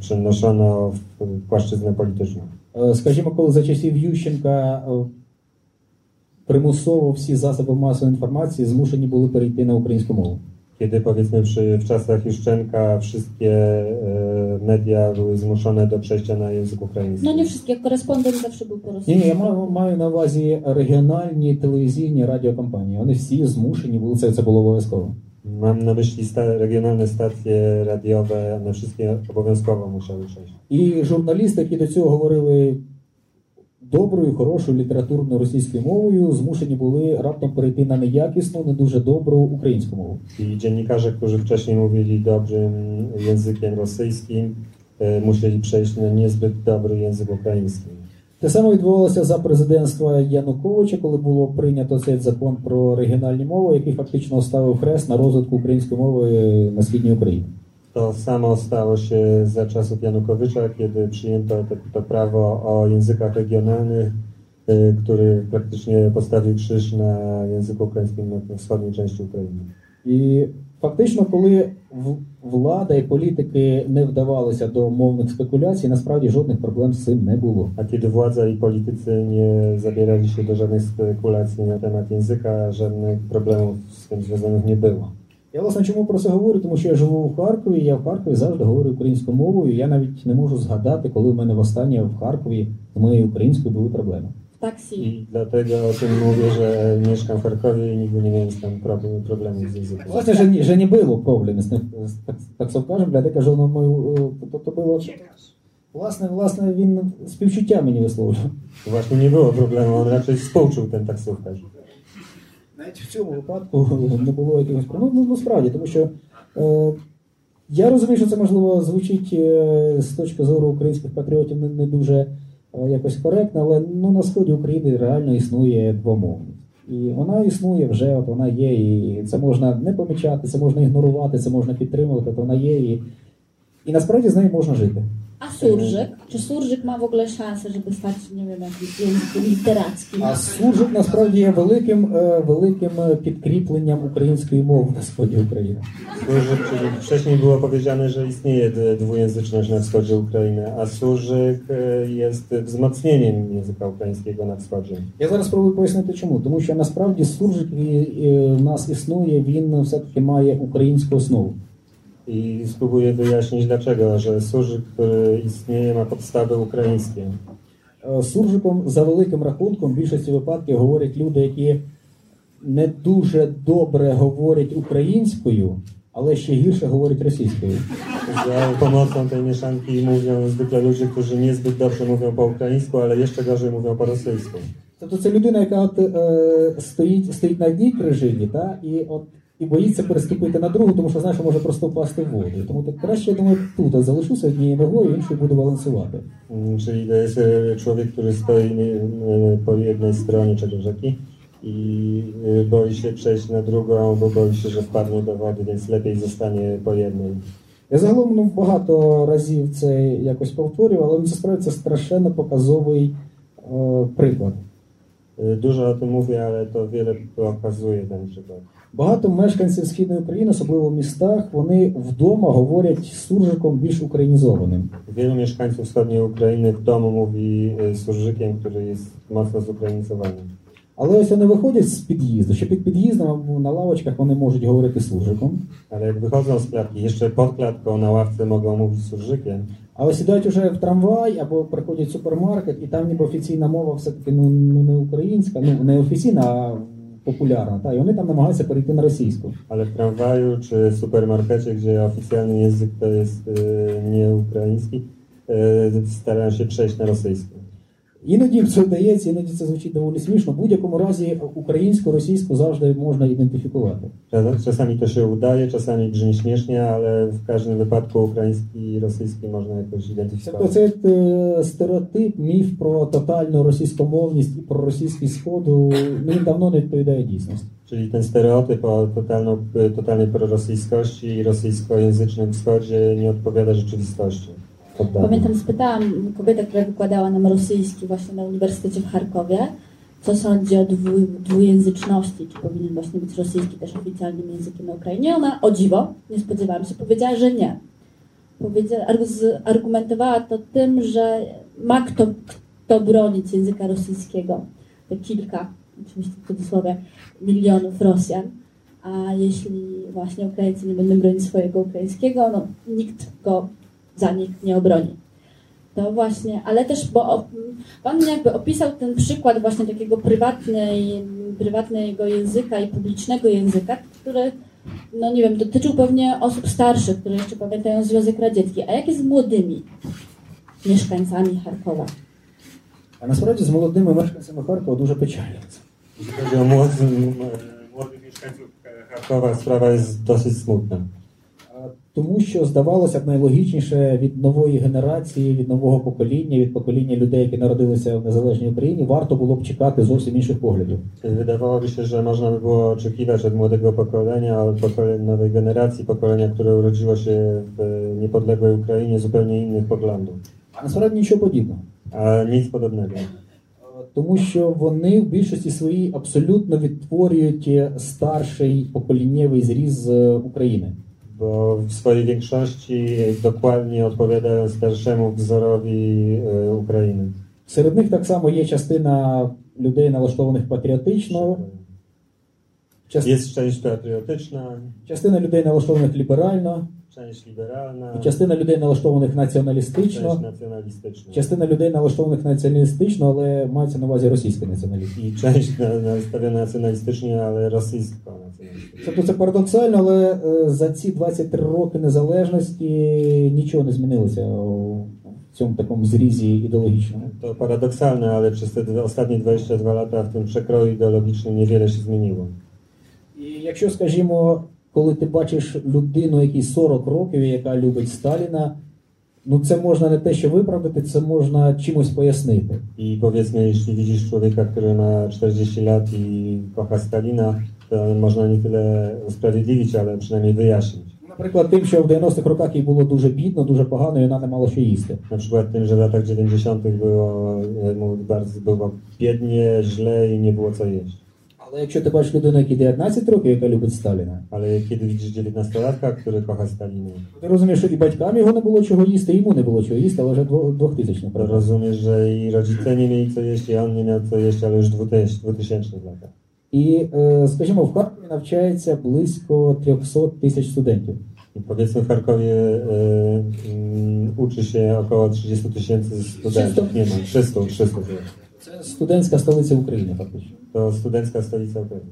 przenoszono w płaszczyznę polityczną. Е, Скажімо, коли за часів Ющенка е, примусово всі засоби масової інформації змушені були перейти на українську мову. Kiedy powiedzmy przy, w czasach Juszczenka wszystkie e, media były zmuszone do przejścia na język ukraiński. No nie wszystkie, korespondent zawsze był po Ні, rosyjsku. ні, я маю, маю на увазі регіональні телевізійні радіокомпанії. Вони всі змушені були це, це було обов'язково. Mam na myśli sta- regionalne stacje radiowe, one wszystkie obowiązkowo musiały przejść. І журналісти, які до цього говорили доброю, хорошою літературною російською мовою, змушені були раптом перейти на неякісну, не дуже добру українську мову. I dziennikarze, którzy wcześniej mówili dobrym językiem rosyjskim, e, musieli przejść na niezbyt dobry język ukraiński. Те саме відбувалося за президентства Януковича, коли було прийнято цей закон про регіональні мови, який фактично ставив хрест на розвитку української мови на східній Україні. To samo stało się za czasów Janukowycza, kiedy przyjęto to, to prawo o językach regionalnych, e, który praktycznie postawił krzyż na języku ukraińskim na wschodniej części Ukrainy. І фактично, коли влада і політики не вдавалися до мовних спекуляцій, насправді жодних проблем з цим не було. Kiedy władza i politycy nie zabierali się do żadnych spekulacji na temat języka, żadnych problemów z tym związanych nie było. Я власне чому про це говорю? Тому що я живу в Харкові, я в Харкові завжди говорю українською мовою. Я навіть не можу згадати, коли в мене востаннє в Харкові з моєю українською були проблеми. Taksi. I dlatego o tym mówię, że mieszkam w Charkowie i nigdy nie miałem tam problem, problemów z językiem. Власне, не було проблем з ним, з- так, так совкажем, для кажу, ну, мою, е, то, то було... Власне, власне, він співчуття мені висловлював. Właśnie nie było problemu, on raczej współczuł ten taksówkarz. Навіть в цьому випадку не було якихось проблем. Ну, насправді, тому що е, я розумію, що це можливо звучить е, з точки зору українських патріотів не, не дуже якось коректно, але ну, на сході України реально існує двомовність. І вона існує вже, от вона є, і це можна не помічати, це можна ігнорувати, це можна підтримувати, то вона є, і, і насправді з нею можна жити. A surżyk? Czy surżyk ma w ogóle szansę, żeby stać, nie wiem, jakimś językiem literackim? А суржик насправді є великим, е, великим е, підкріпленням української мови на сході України. Surżyk, czyli wcześniej było powiedziane, że istnieje d- dwujęzyczność na wschodzie Ukrainy, a surżyk e, jest wzmocnieniem języka ukraińskiego na wschodzie. Я зараз спробую пояснити чому. Тому що насправді суржик який е, в нас існує, він все-таки має українську основу. I spróbuję wyjaśnić dlaczego, że surżyk, który istnieje, ma podstawy ukraińskie. Е, Суржиком за великим рахунком в більшості випадків говорять люди, які не дуже добре говорять українською, але ще гірше говорять російською. Za pomocą tej mieszanki mówią zwykle ludzie, którzy niezbyt dobrze mówią po ukraińsku, ale jeszcze gorzej mówią po rosyjsku. Тобто це людина, яка от, е, стоїть, стоїть на одній крижині, та, і, от, і боїться переступити на другу, тому що знає, що може просто впасти в воду. Тому так краще, я думаю, тут залишуся однією ногою, іншою буду балансувати. Mm, Czyli to jest e, człowiek, który stoi e, po jednej stronie czego rzeki i boi się przejść na drugą, bo boi się, że wpadnie do wody, więc lepiej zostanie po jednej. Я загалом ну, багато разів це якось повторював, але це справді це страшенно показовий е, приклад. E, Dużo o tym mówię, ale to wiele pokazuje ten przykład. Багато мешканців східної України, особливо в містах, вони вдома говорять суржиком більш українізованим. Wielu mieszkańców wschodniej Ukrainy w domu mówi e, surżykiem, który jest mocno zukrainicowany. Але ось вони виходять з під'їзду, що під під'їздом або на лавочках вони можуть говорити суржиком. Ale jak wychodzą z klatki, jeszcze pod klatką na ławce mogą mówić surżykiem, А ось сідають уже в трамвай або приходять в супермаркет, і там ніби офіційна мова все-таки ну, ну не українська, ну не офіційна, а популярна. Та, і вони там намагаються перейти на російську. ale w tramwaju czy supermarkecie, gdzie oficjalny język to jest e, nie ukraiński, e, starają się przejść na rosyjski. Іноді це вдається, іноді це звучить доволі смішно. В будь-якому разі українську, російську завжди можна ідентифікувати. Czasami to się udaje, czasami brzmi śmiesznie, ale w każdym wypadku ukraiński i rosyjski można jakoś Тобто identyfikować. це е, стереотип, міф про тотальну російськомовність і про російський сходу ну, він давно не відповідає дійсності. Czyli ten stereotyp o totalną, totalnej prorosyjskości i rosyjskojęzycznym wschodzie nie odpowiada rzeczywistości. Pamiętam, spytałam kobietę, która wykładała nam rosyjski właśnie na Uniwersytecie w Charkowie, co sądzi o dwu, dwujęzyczności, czy powinien właśnie być rosyjski też oficjalnym językiem na Ukrainie. Ona, o dziwo, nie spodziewałam się, powiedziała, że nie. Powiedziała, argumentowała to tym, że ma kto, kto bronić języka rosyjskiego. Te kilka, oczywiście w cudzysłowie, milionów Rosjan. a jeśli właśnie Ukraińcy nie będą bronić swojego ukraińskiego, no nikt go za nich nie obroni. To właśnie, ale też, bo o- Pan jakby opisał ten przykład właśnie takiego prywatnej, prywatnego języka i publicznego języka, który, no nie wiem, dotyczył pewnie osób starszych, które jeszcze pamiętają Związek Radziecki. A jak jest z młodymi mieszkańcami Charkowa? А насправді з молодими мешканцями Харкова дуже печально. Jeśli chodzi o młodych, młodych mieszkańców Charkowa, sprawa jest dosyć smutna. А, Тому що здавалося б найлогічніше від нової генерації, від нового покоління, від покоління людей, які народилися в незалежній Україні, варто було б чекати зовсім інших поглядів. Wydawałoby się, że można by było oczekiwać od młodego pokolenia, od pokolenia nowej generacji, pokolenia, które urodziło się w niepodległej Ukrainie, zupełnie innych poglądów. А насправді нічого подібного. A nic podobnego. А, Тому що вони в більшості своїй абсолютно відтворюють е, старший поколіннєвий зріз е, України. Bo w swojej większości dokładnie odpowiadają starszemu wzorowi e, Ukrainy. Серед них так само є частина людей, налаштованих патріотично, част- Jest część patriotyczna, частина людей налаштованих ліберально, część liberalna, і частина людей налаштованих część націоналістично, nacjonalistyczna. частина людей налаштованих націоналістично, але мається на увазі російський націоналізм. I część na- nastawiona nacjonalistycznie, ale. Тобто це парадоксально, але е, за ці 23 роки незалежності нічого не змінилося у цьому такому зрізі ідеологічному. To paradoksalne, ale przez te dwa- ostatnie 22 lata w tym przekroju ideologicznym niewiele się zmieniło. І якщо, скажімо, коли ти бачиш людину, якій 40 років, яка любить Сталіна, ну це можна не те, що виправдати, це можна чимось пояснити. I powiedzmy, jeśli widzisz człowieka, który ma 40 lat i kocha Stalina, to można nie tyle usprawiedliwić, ale przynajmniej wyjaśnić. Наприклад, тим, що в 90-х роках їй було дуже бідно, дуже pogano і вона не мала що їсти. Na przykład tym, że w latach 90. było e, mu bardzo było biednie, źle i nie jeść. Але якщо ти бачиш людину, якій 19 років, яка любить Сталіна, Ale kiedy widzisz 19-latka, który kocha Stalina, ти розумієш, що і батькам його не було чого їсти, йому не було чого їсти, ale вже 2000 to наприклад. rozumiesz, że i rodzice nie mieli co jeść, i on nie miał co jeść, ale już w 2000 2000 latach. І, е, скажімо, в Харкові навчається близько 300 тисяч студентів. I powiedzmy w Charkowie e, mm, uczy się około 30 tysięcy studentów. Nie ma, 300, 300. Це студентська столиця України, фактично. Студентська столиця України.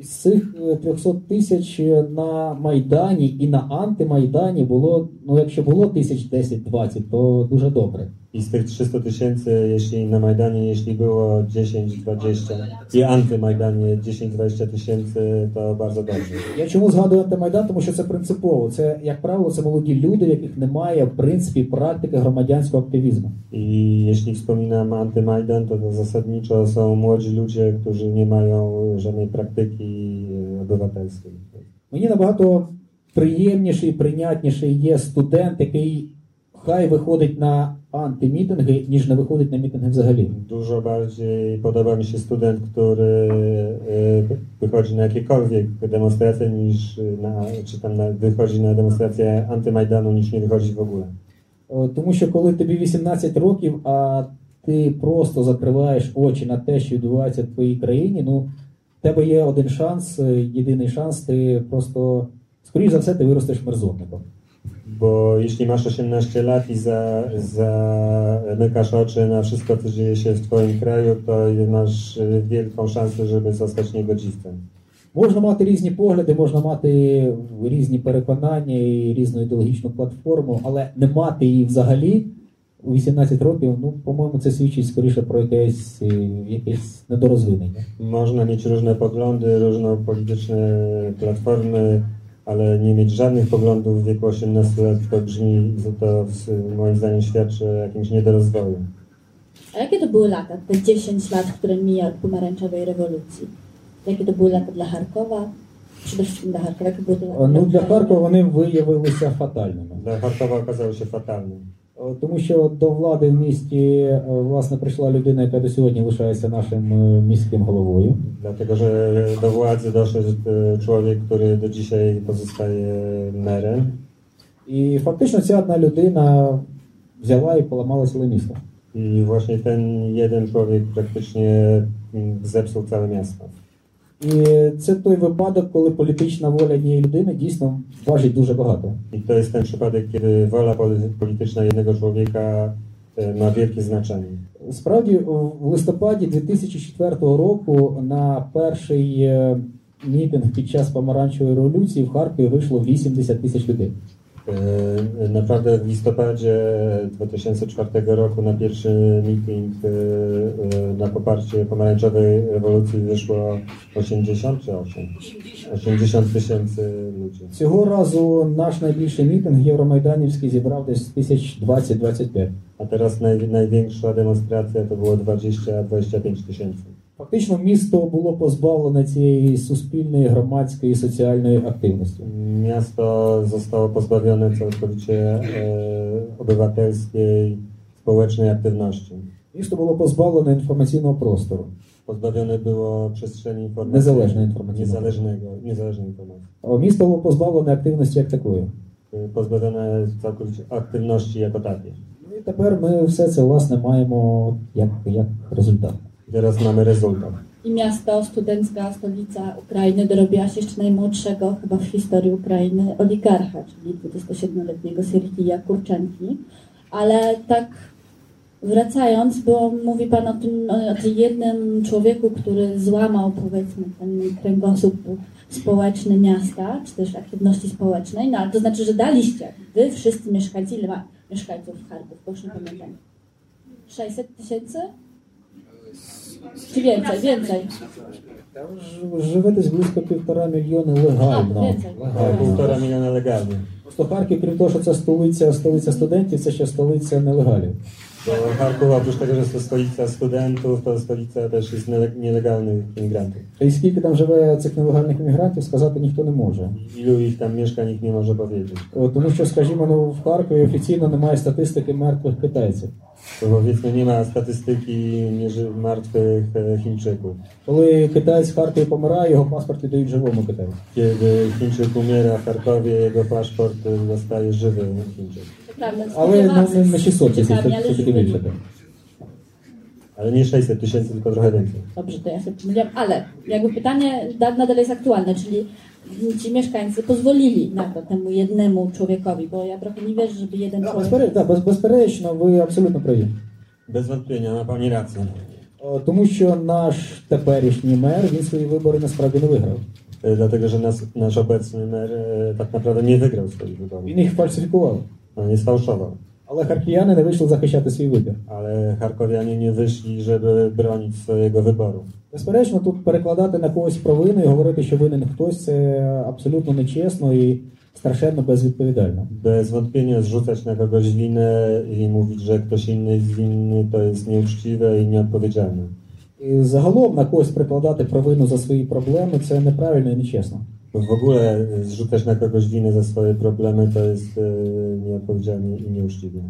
Із цих е, 300 тисяч е, на Майдані і на антимайдані було, ну якщо було тисяч 10-20, то дуже добре. I z tych 300 tysięcy, jeśli na Majdanie, jeśli było 10-20 i antymajdanie 10-20 tysięcy, to bardzo dobrze. Я чому згадую антимайдан? Тому що це принципово. Це, як правило, це молоді люди, в яких немає в принципі практики громадянського активізму. I jeśli wspominam antymajdan, to, to zasadniczo są młodzi ludzie, którzy nie mają żadnej praktyki e, obywatelskiej. Мені набагато приємніший, прийнятніший є студент, який хай виходить на антимітинги, ніж не виходить на мітинги взагалі. Dużo bardziej podoba mi się student, który wychodzi na jakiekolwiek demonstracje niż na, czy tam na, wychodzi na demonstrację antymajdanu niż nie wychodzi w ogóle. Тому що коли тобі 18 років, а ти просто закриваєш очі на те, що відбувається в твоїй країні, ну в тебе є один шанс, е, єдиний шанс, ти просто, скоріш за все, ти виростеш мерзотником. Bo jeśli masz 18 lat i za, zamykasz oczy na wszystko, co dzieje się w twoim kraju, to masz wielką szansę, żeby zostać niegodziwcem. Можна мати різні погляди, можна мати різні переконання і різну ідеологічну платформу, але не мати її взагалі у 18 років, ну, по-моєму, це свідчить скоріше про якесь, е, якесь недорозвинення. Można mieć różne poglądy, różne polityczne platformy, ale nie mieć żadnych poglądów w wieku 18 lat to brzmi, to moim zdaniem świadczy o jakimś niedorozwoju. A jakie to były lata, te 10 lat, które mija od pomarańczowej rewolucji? Jakie to były lata dla Charkowa? Przede wszystkim dla Charkowa. Jakie były no, dla Charkowa one wyjawiły się fatalnymi. Dla Charkowa okazały się fatalne. Е, Тому що до влади в місті е, власне прийшла людина, яка до сьогодні лишається нашим е, міським головою. Dlatego, że do władzy doszedł człowiek, który do dzisiaj pozostaje merem. І фактично ця одна людина взяла і поламала ціле місто. I właśnie ten jeden człowiek praktycznie zepsuł całe miasto. І це той wипадок, коли політична воля однієї людини дійсно важить дуже багато. I to jest ten przypadek, kiedy wola poli- polityczna jednego człowieka ma wielkie znaczenie. Справді, в листопаді 2004 року на перший е, мітинг під час помаранчевої революції в Харкові вийшло 80 тисяч людей. E, Naprawdę w listopadzie 2004 roku na pierwszy meeting e, e, na poparcie pomarańczowej rewolucji wyszło 80 czy 8? 80 tysięcy ludzi. Цього разу наш найбільший мітинг Євромайданівський зібрав десь тисяч 20-25. A teraz naj, największa demonstracja to było 20-25 tysięcy. Фактично, місто було позбавлене цієї суспільної, громадської, соціальної активності. Miasto zostało pozbawione całkowicie e, obywatelskiej, społecznej aktywności. Місто було позбавлене інформаційного простору. Pozbawione było przestrzeni. Niezależnej informacji. Niezależnego, niezależnej informacji. А Місто було позбавлене активності як такої. Całkowicie aktywności jako takiej. Ну і tепер ми все це власне маємо як, як результат. Teraz mamy rezultat. I miasto, studencka stolica Ukrainy dorobiła się jeszcze najmłodszego chyba w historii Ukrainy oligarcha, czyli 27-letniego Serhija Kurczenki. Ale tak wracając, bo mówi Pan o tym, o tym jednym człowieku, który złamał powiedzmy ten kręgosłup społeczny miasta, czy też aktywności społecznej, no ale to znaczy, że daliście, Wy wszyscy mieszkańcy, ile ma mieszkańców Charków, proszę nie pamiętam. 600 tysięcy? Czy więcej, więcej? Там живе десь близько півтора мільйона легально. Півтора мільйона легально. Просто Харків, крім того, що це столиця, столиця студентів, це ще столиця нелегалів. Oprócz tego, że to stolica studentów, to stolica też jest nele- nielegalnych imigrantów. І скільки там живе цих нелегальних іммігрантів, сказати ніхто не може. Ilu ich tam mieszka, nikt nie może powiedzieć. Е, Тому що, скажімо, ну, в Харкові офіційно немає статистики мертвих китайців. Bo powiedzmy nie ma statystyki mierzy martwych e, Chińczyków. Коли китаєць в Харкові помирає, його паспорт віддають живому китайцю. Kiedy Chińczyk umiera w Charkowie, jego paszport e, zostaje żywy Chińczyk. To prawda, Але spodziewałam не, не, не 600 тисяч, ciekawie, це, ale це таки żywymi. більше. так. Ale nie 600 tysięcy, tylko trochę więcej. Dobrze, to ja sobie pomyliłam, ale jakby pytanie da- nadal jest aktualne, czyli ci mieszkańcy pozwolili na to temu jednemu człowiekowi, bo ja trochę nie wierzę, żeby jeden Да, człowiek... безперечно, да, без, безперечно, ви абсолютно праві. Bez wątpienia, ma Pani rację. Е, Тому що наш теперішній мер він свої вибори насправді не виграв. E, Dlatego, że nas, nasz obecny mer e, tak naprawdę nie wygrał swoich wyborów. Він їх фальсифікував. On nie sfałszował. Але харків'яни не вийшли захищати свій вибір. Ale Charkowianie nie wyszli, żeby bronić swojego wyboru. Безперечно, тут перекладати на когось провину і говорити, що винен хтось, це абсолютно нечесно і страшенно безвідповідально. Bez wątpienia zrzucać na kogoś winę i mówić, że ktoś inny jest winny, to jest nieuczciwe i nieodpowiedzialne. І загалом на когось прикладати провину за свої проблеми це неправильно і нечесно. W ogóle e, zrzucać na kogoś winę za swoje problemy to jest e, nieodpowiedzialnie i nieuczciwe.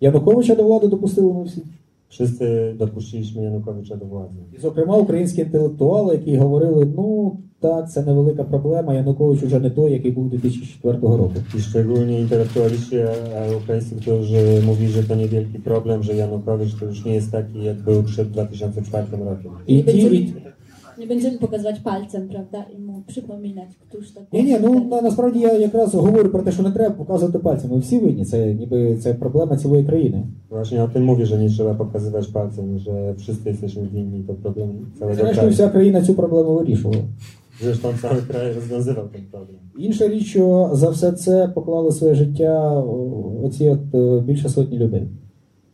Януковича до влади допустили ми всі. Wszyscy dopuściliśmy Janukowycza do władzy. І, зокрема, українські інтелектуали, які говорили, ну так, це невелика проблема, Янукович уже не той, який був 2004 року. I szczególnie intelektualiści ukraińscy, którzy mówili, że to niewielki problem, że Janukowicz to już nie jest taki, jak był przed 2004 rokiem. Ті, będziemy, і... nie będziemy pokazywać palcem, prawda, i mu przypominać, któż to Ні, ні, ну на, насправді я якраз говорю про те, що не треба показувати пальцем. Ми всі винні, це ніби це проблема цілої країни. Właśnie o tym mówię, że nie trzeba pokazywać palcem, że wszyscy jesteśmy winni, to problem całego Зрештою, kraju. вся країна цю проблему вирішувала. Zresztą cały kraj rozwiązywał ten problem. Інша річ, що за все це поклали своє життя о, оці от е, більше сотні людей.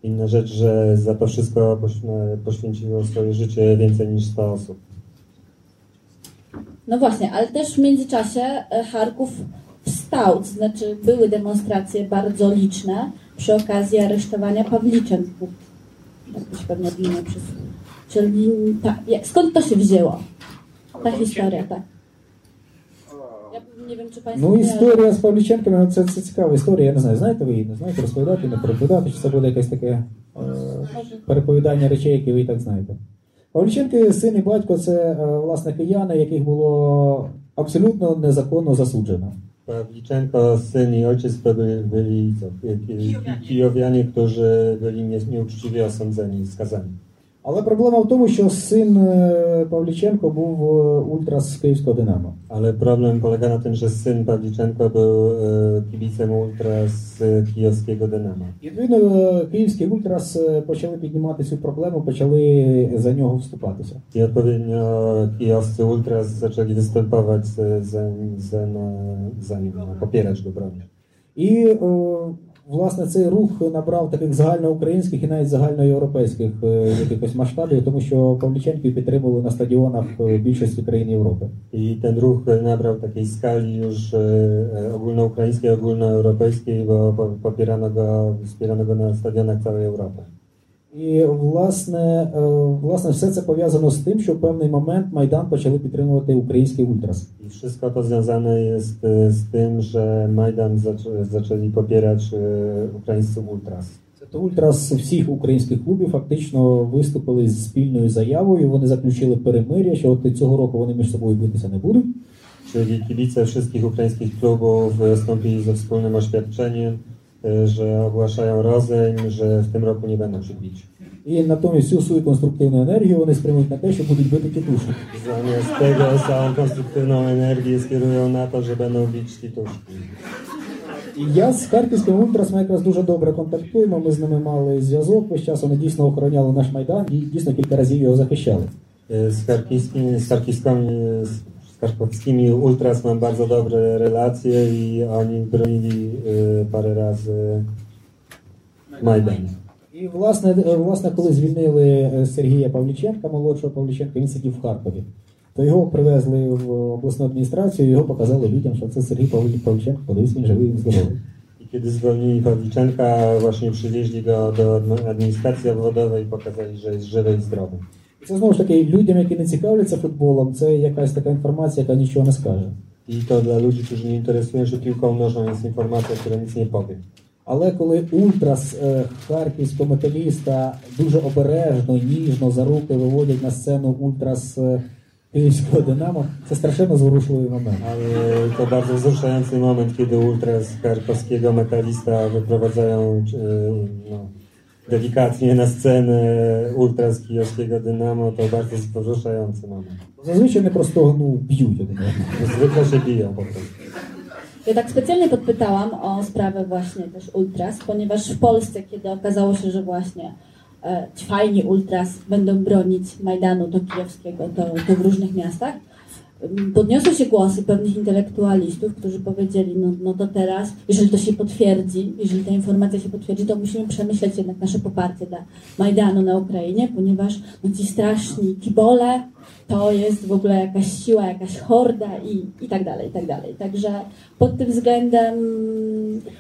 Inna rzecz, że za to wszystko poś- poświęciło swoje życie więcej niż 100 osób. No właśnie, ale też w międzyczasie e, Charków wstał, to znaczy były demonstracje bardzo liczne przy okazji aresztowania Pawliczenków. Tak to się pewnie odmienia przez... Czyli ta, jak, skąd to się wzięło? Ta historia, tak. Ja nie wiem, czy Państwo... Ну, kojarzą. історія з Павліченками, ну, це, це цікава історія. Я не знаю, знаєте ви її, не знаєте, розповідати, не переповідати, чи це буде якесь таке е, переповідання речей, які ви і так знаєте. Павліченки, син і батько, це е, власне кияни, яких було абсолютно незаконно засуджено. Pawliczenko, syn i ojciec to byli, byli co, ki- ki- kijowianie, którzy byli nie, nieuczciwie osądzeni i skazani. Але проблема в тому, що син е, Павліченко був е, ультрас з Київського Динамо. Problem polega na tym, że syn Pawliczenko był e, kibicem ultra z kijowskiego Dynama. І відповідно е, київський ультрас е, почали піднімати цю проблему, почали за нього вступатися. Ultras zaczęli występować e, za, za, na, za nim, no, popierać go, bronić. І е, власне цей рух набрав таких загальноукраїнських і навіть загальноєвропейських е, якихось масштабів, тому що Павліченків підтримували на стадіонах е, більшості країн Європи. І ten рух набрав такий e, e, ogólnoukraińskiej, ogólnoeuropejskiej, bo po- popierano go, wspierano go na stadionach całej. І власне, е, власне, все це пов'язано з тим, що в певний момент Майдан почали підтримувати український ультрас. I wszystko to związane jest e, z tym, że Majdan zaczę, zaczęli popierać e, ukraińscy ultras. Це ультрас всіх українських клубів фактично виступили з спільною заявою. Вони заключили перемир'я, що от цього року вони між собою битися не будуть. Czyli kibice wszystkich ukraińskich klubów wystąpili ze wspólnym oświadczeniem, że ogłaszają rozejm, że w tym roku nie będą się bić. І натомість всю свою конструктивну енергію вони спрямують на те, що будуть бити тітушки. Zamiast tego całą konstruktywną energię skierują na to, że będą bić tituszki. І я з харківським ультрас ми якраз дуже добре контактуємо. Ми з ними мали зв'язок весь час. Вони дійсно охороняли наш майдан і дійсно кілька разів його захищали. E, Z z charkowskimi, z charkowskimi ultras mam bardzo dobre relacje i oni bronili e, parę razy Majdan. І власне, власне, коли звільнили Сергія Павліченка, молодшого Павліченка, він сидів в Харкові. То його привезли в обласну адміністрацію, його показали людям, що це Сергій Павлі- Павліченко, подивись, він живий, він здоровий. I kiedy zwolnili Pawliczenka, właśnie przywieźli go do administracji obwodowej i pokazali, że jest żywy i zdrowy. І це знову ж таки людям, які не цікавляться футболом, це якась така інформація, яка нічого не скаже. I to dla ludzi, którzy nie interesują się piłką nożną, jest informacja, która nic nie powie. Але коли ультрас е, харківського металіста дуже обережно, ніжно за руки виводять на сцену ультрас е, київського Динамо, це страшенно зворушливий момент. Ale to bardzo wzruszający moment, kiedy ultras charkowskiego metalista wyprowadzają e, no, delikatnie na scenę ultra z kijowskiego Dynamo, to tak bardzo poruszający moment. Zazwyczaj one po prostu no, biją się. Zwykle się biją po prostu. Ja tak specjalnie podpytałam o sprawę właśnie też ultras, ponieważ w Polsce, kiedy okazało się, że właśnie e, fajni ultras będą bronić Majdanu do kijowskiego, to, to w różnych miastach, podniosły się głosy pewnych intelektualistów, którzy powiedzieli, no, no to teraz, jeżeli to się potwierdzi, jeżeli ta informacja się potwierdzi, to musimy przemyśleć jednak nasze poparcie dla Majdanu na Ukrainie, ponieważ no, ci straszni kibole to jest w ogóle jakaś siła, jakaś horda i, i tak dalej, i tak dalej. Także pod tym względem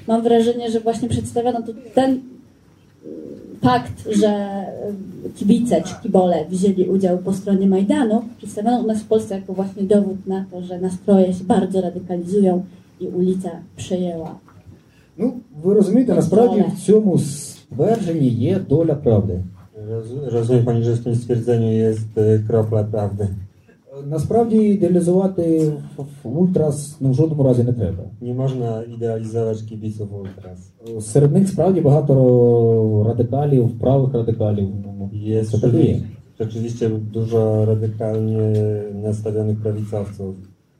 mam wrażenie, że właśnie przedstawiono tu ten fakt, że y, kibice czy kibole wzięli udział po stronie Majdanu, przedstawiono u nas w Polsce jako właśnie dowód na to, że nastroje się bardzo radykalizują i ulica przejęła. Ну, ви розумієте, насправді в цьому ствердженні є доля правди. Roz, rozumie Pani, że w tym stwierdzeniu jest e, kropla prawdy. Насправді ідеалізувати в ультрас ну, в жодному разі не треба. Nie można idealizować kibiców ultras. Серед них справді багато радикалів, правих радикалів. Ну, є. rzeczywiście dużo radykalnie nastawionych prawicowców.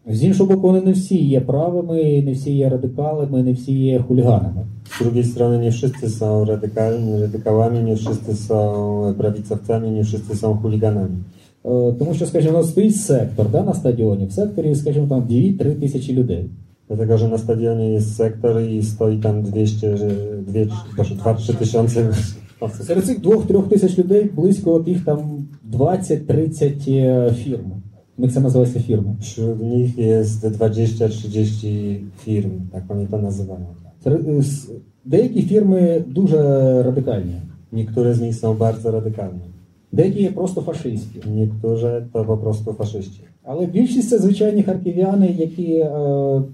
З іншого боку, вони не всі є правими, не всі є радикалами, не всі є хуліганами. Z drugiej strony nie wszyscy są radykalni, radykałami, nie wszyscy są prawicowcami, nie wszyscy są chuliganami. Е, Тому що, скажімо, у нас стоїть сектор да, на стадіоні. В секторі, скажімо, там 2-3 тисячі людей. Dlatego, że na stadionie jest sektor i stoi tam 200, że dwie, 2-3 tysiące osób. Серед цих 2-3 тисяч людей близько от їх там 20-30 е, фірм. Них це називається фірми. Wśród nich jest 20-30 firm, tak oni to nazywają. Серед- Деякі фірми дуже радикальні, Niektóre z nich są bardzo radykalne. Деякі є просто фашистські. Niektóre to po prostu faszyści. Але більшість це звичайні харків'яни, які е,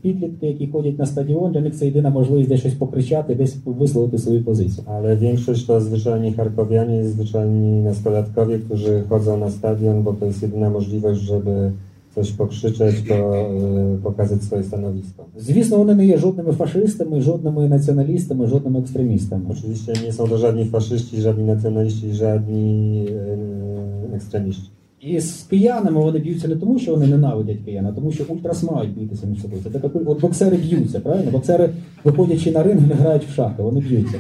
підлітки, які ходять на стадіон, для них це єдина можливість десь щось покричати, десь висловити свою позицію. Ale większość to zwyczajni Charkowianie, zwyczajni nastolatkowie, którzy chodzą na stadion, bo to jest jedyna możliwość, żeby coś pokrzyczeć, to e, pokazać swoje stanowisko. Звісно, вони не є жодними фашистами, жодними націоналістами, жодними екстремістами. Oczywiście nie są to żadni faszyści, żadni nacjonaliści, żadni e, ekstremiści. І з киянами вони б'ються не тому, що вони ненавидять киян, а тому, що ультрас мають битися між собою. Це так, як от боксери б'ються, правильно? Боксери, виходячи на ринг, не грають в шахи, вони б'ються.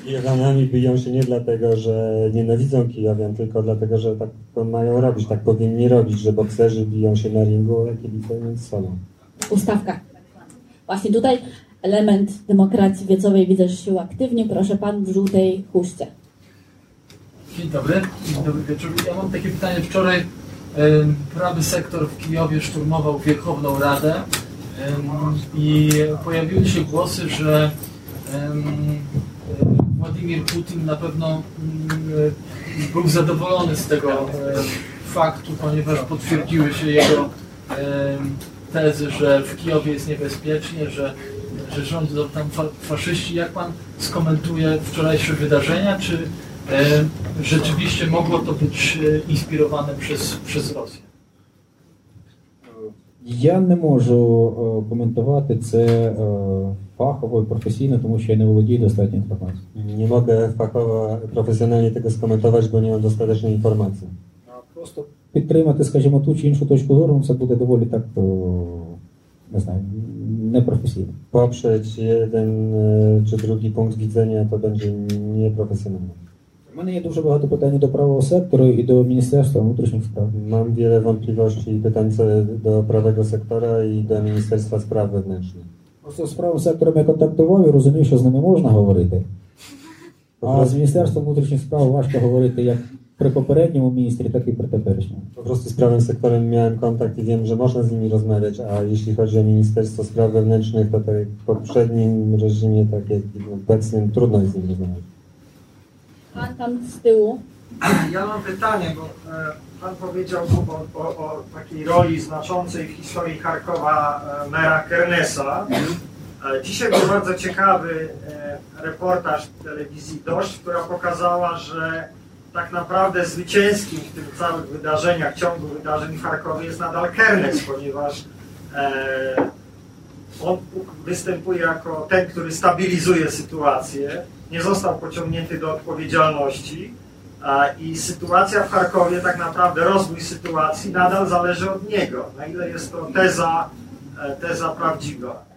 Z Kijowanami biją się nie dlatego, że nienawidzą Kijowian, tylko dlatego, że tak to mają robić, tak powinni robić, że bokserzy biją się na ringu, a kibice między sobą. Ustawka. Właśnie tutaj element demokracji wiecowej widzę, że się uaktywnił. Proszę pan w żółtej chuście. Dzień dobry, dzień dobry wieczór. Ja mam takie pytanie. Wczoraj prawy sektor w Kijowie szturmował Wierchowną Radę i pojawiły się głosy, że e, Władimir Putin na pewno mm, e, był zadowolony z tego e, faktu, ponieważ potwierdziły się jego tezy, że w Kijowie jest niebezpiecznie, że, że rządzą tam fa faszyści. Jak pan skomentuje wczorajsze wydarzenia? Czy rzeczywiście mogło to być e, inspirowane przez, przez Rosję? Я не можу е, коментувати це е, фахово і професійно, тому що я не володію достатньо інформацією. Nie mogę fachowo, profesjonalnie tego skomentować, bo nie mam dostatecznej informacji. Просто підтримати, скажімо, ту чи іншу точку зору, це буде доволі так, е, не знаю, непрофесійно. Poprzeć jeden e, czy drugi punkt widzenia to będzie nieprofesjonalne. У мене є дуже багато питань до правого сектору і до Міністерства внутрішніх справ. Mam wiele wątpliwości i pytań co do prawego sektora i do Ministerstwa Spraw Wewnętrznych. Просто з правим сектором я контактував і розумію, що з ними можна говорити. А з Міністерством внутрішніх справ важко говорити як при попередньому міністрі, так і при теперішньому. Po prostu z prawym sektorem miałem kontakt i wiem, że można z nimi rozmawiać, a jeśli chodzi o Ministerstwo Spraw Wewnętrznych, to tak w poprzednim reżimie, tak jak i w obecnym, trudno jest z nimi rozmawiać. Pan tam z tyłu. Ja mam pytanie, bo e, Pan powiedział o, o, o takiej roli znaczącej w historii Charkowa e, mera Kernesa. E, Dzisiaj był bardzo ciekawy reportaż w telewizji Dość, która pokazała, że tak naprawdę zwycięskim w tych całych wydarzeniach, ciągu wydarzeń w Charkowie jest nadal Kernes, ponieważ on występuje jako ten, który stabilizuje sytuację, nie został pociągnięty do odpowiedzialności a, i sytuacja w Charkowie, tak naprawdę rozwój sytuacji nadal zależy od niego. Na ile jest to teza, e, teza prawdziwa.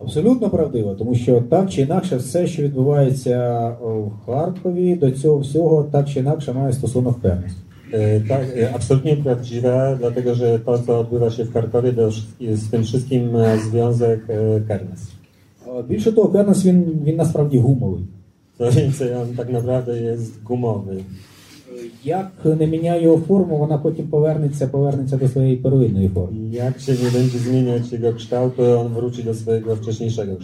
Абсолютно правдиво, тому що так чи інакше все, що відбувається о, в Харкові, до цього всього так чи інакше має стосунок Кернес. E, Tak, e, absolutnie prawdziwe, dlatego że to, co odbywa się w Charkowie, to wszystki- z tym wszystkim ma związek e, Kernes. Більше того, Кернес він, він насправді гумовий. Це tak naprawdę jest gumowy. Як не міняє його форму, вона потім повернеться, повернеться до своєї первинної форми. Як ще się nie będzie його кшталт, kształt, to on wróci do swojego wcześniejszego.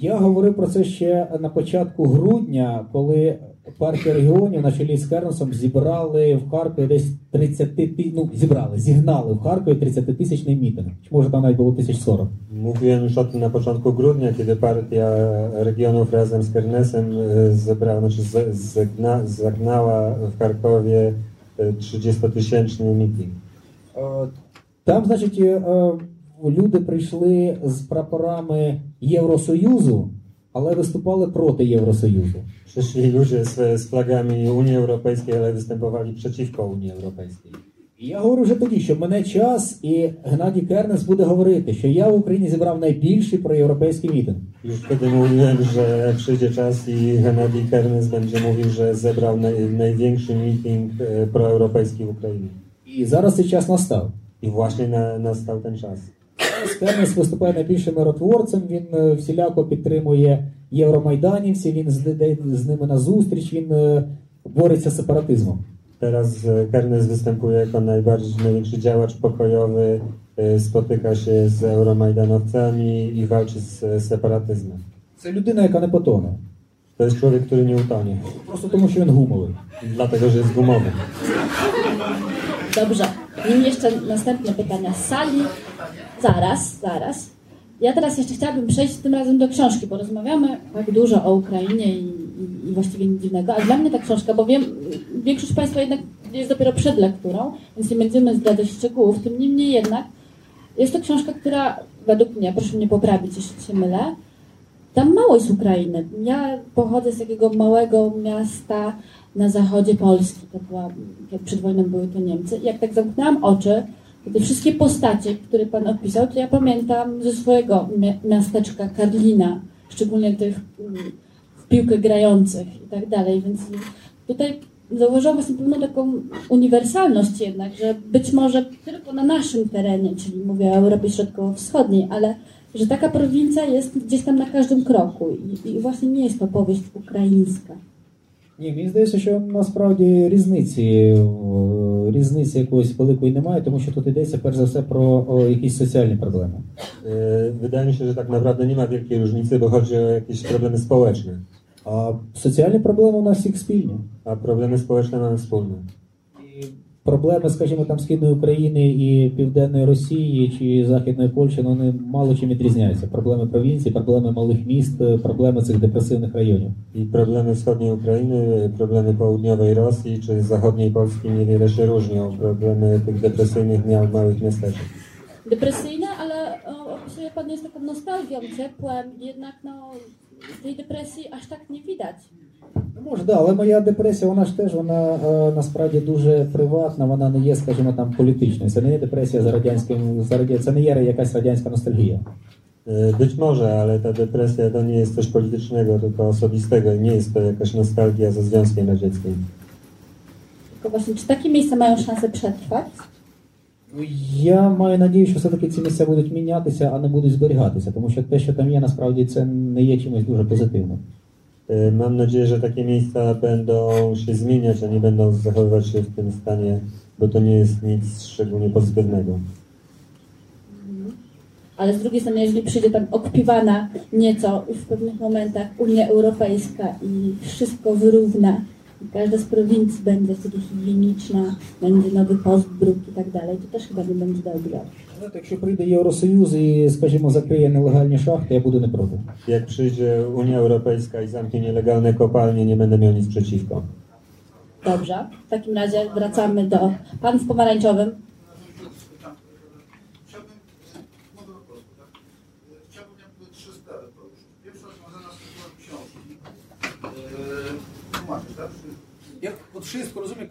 Я говорив про це ще на початку грудня, коли партія регіонів на чолі з Кернесом зібрали в Харкові десь 30 ти- ну, зібрали, зігнали в Харкові 30-тисячний мітинг. Чи може там навіть було 1040. Mówiłem już o tym na początku grudnia, kiedy partia regionów razem z Kernesem zebrała, znaczy z- zegna, zagnała w Charkowie e, 30-tysięczny meeting. Е, Там, значить, е, е, люди прийшли з прапорами Євросоюзу, але виступали проти Євросоюзу. Przyszli ludzie z, z flagami Unii Europejskiej, ale występowali przeciwko Unii Europejskiej. І я говорю вже тоді, що мене час, і Геннадій Кернес буде говорити, що я в Україні зібрав найбільший проєвропейський мітинг. Już wtedy mówiłem, że przyjdzie czas i Hennady Kernes będzie mówił, że zebrał naj, największy meeting e, proeuropejski w Ukrainie. І зараз цей час настав. I właśnie na, nastał ten czas. Кернес виступає найбільшим миротворцем, він е, всіляко підтримує євромайданівців, він йде з ними на зустріч, він е, бореться з сепаратизмом. Teraz e, Kernes występuje jako najbardziej, największy działacz pokojowy, e, spotyka się z euromajdanowcami i walczy z e, separatyzmem. Це людина, яка не потоне. To jest człowiek, który nie utonie, Просто тому, що він гумовий. dlatego że jest gumowy. Dobrze. Nim jeszcze następne pytania z sali. Zaraz, zaraz. Ja teraz jeszcze chciałabym przejść tym razem do książki, bo rozmawiamy tak dużo o Ukrainie i, i, i właściwie nic dziwnego. A dla mnie ta książka, bo wiem, większość Państwa jednak jest dopiero przed lekturą, więc nie będziemy zdradzać szczegółów. Tym niemniej jednak jest to książka, która według mnie, proszę mnie poprawić, jeśli się mylę, tam mało jest Ukrainy. Ja pochodzę z takiego małego miasta na zachodzie Polski. To była, jak przed wojną były to Niemcy. Jak tak zamknęłam oczy, te wszystkie postacie, które Pan opisał, to ja pamiętam ze swojego miasteczka Karlina, szczególnie tych w piłkę grających i tak dalej, więc tutaj zauważyłam właśnie pewną taką uniwersalność jednak, że być może tylko na naszym terenie, czyli mówię o Europie Środkowo-Wschodniej, ale że taka prowincja jest gdzieś tam na każdym kroku i, i właśnie nie jest to powieść ukraińska. Ні, мені здається, що насправді різниці, е, різниці якоїсь великої немає, тому що тут йдеться перш за все про о, якісь соціальні проблеми. Wydaje mi się, że tak naprawdę nie ma wielkiej różnicy, bo chodzi o jakieś problemy społeczne. А соціальні проблеми у нас всіх спільні. A problemy społeczne mamy wspólne. І проблеми, скажімо, там Східної України і Південної Росії чи Західної Польщі, ну, вони мало чим відрізняються. Проблеми провінції, проблеми малих міст, е, проблеми цих депресивних районів. I problemy wschodniej Ukrainy, problemy południowej Rosji czy zachodniej Polski niewiele się różnią. Problemy tych depresyjnych miał małych miasteczek. Depresyjna, ale opisuje Pan je z taką nostalgią, ciepłem, jednak no, tej depresji aż tak nie widać. Ну, може, да, але моя депресія, вона ж теж вона е, насправді дуже приватна, вона не є, скажімо, там політичною. Це не є депресія за радянським, за радя... це не є якась радянська ностальгія. Yy, Być może, ale ta depresja to nie jest coś politycznego, tylko osobistego i nie jest to jakaś nostalgia za Związkiem Radzieckim. Tylko właśnie, czy takie miejsca mają szansę przetrwać? Ну, Я маю надію, що все-таки ці місця будуть мінятися, а не будуть зберігатися, тому що те, що там є, насправді це не є чимось дуже позитивним. Yy, Mam nadzieję, że takie miejsca będą się zmieniać, a nie będą zachowywać się w tym stanie, bo to nie jest nic szczególnie pozytywnego. Ale z drugiej strony, jeżeli przyjdzie tam okpiwana nieco w pewnych momentach Unia Europejska i wszystko wyrówna, i każda z prowincji będzie wtedy higieniczna, będzie nowy postbruk i tak dalej, to też chyba nie będzie dobrze. Знаєте, якщо прийде Євросоюз і, скажімо, закриє нелегальні шахти, я буду не проти. Jak przyjdzie Unia Europejska i zamknie nielegalne kopalnie, nie będę miał nic przeciwko. Dobrze, w takim razie wracamy do pan w pomarańczowym. Ja pod wszystko rozumiem,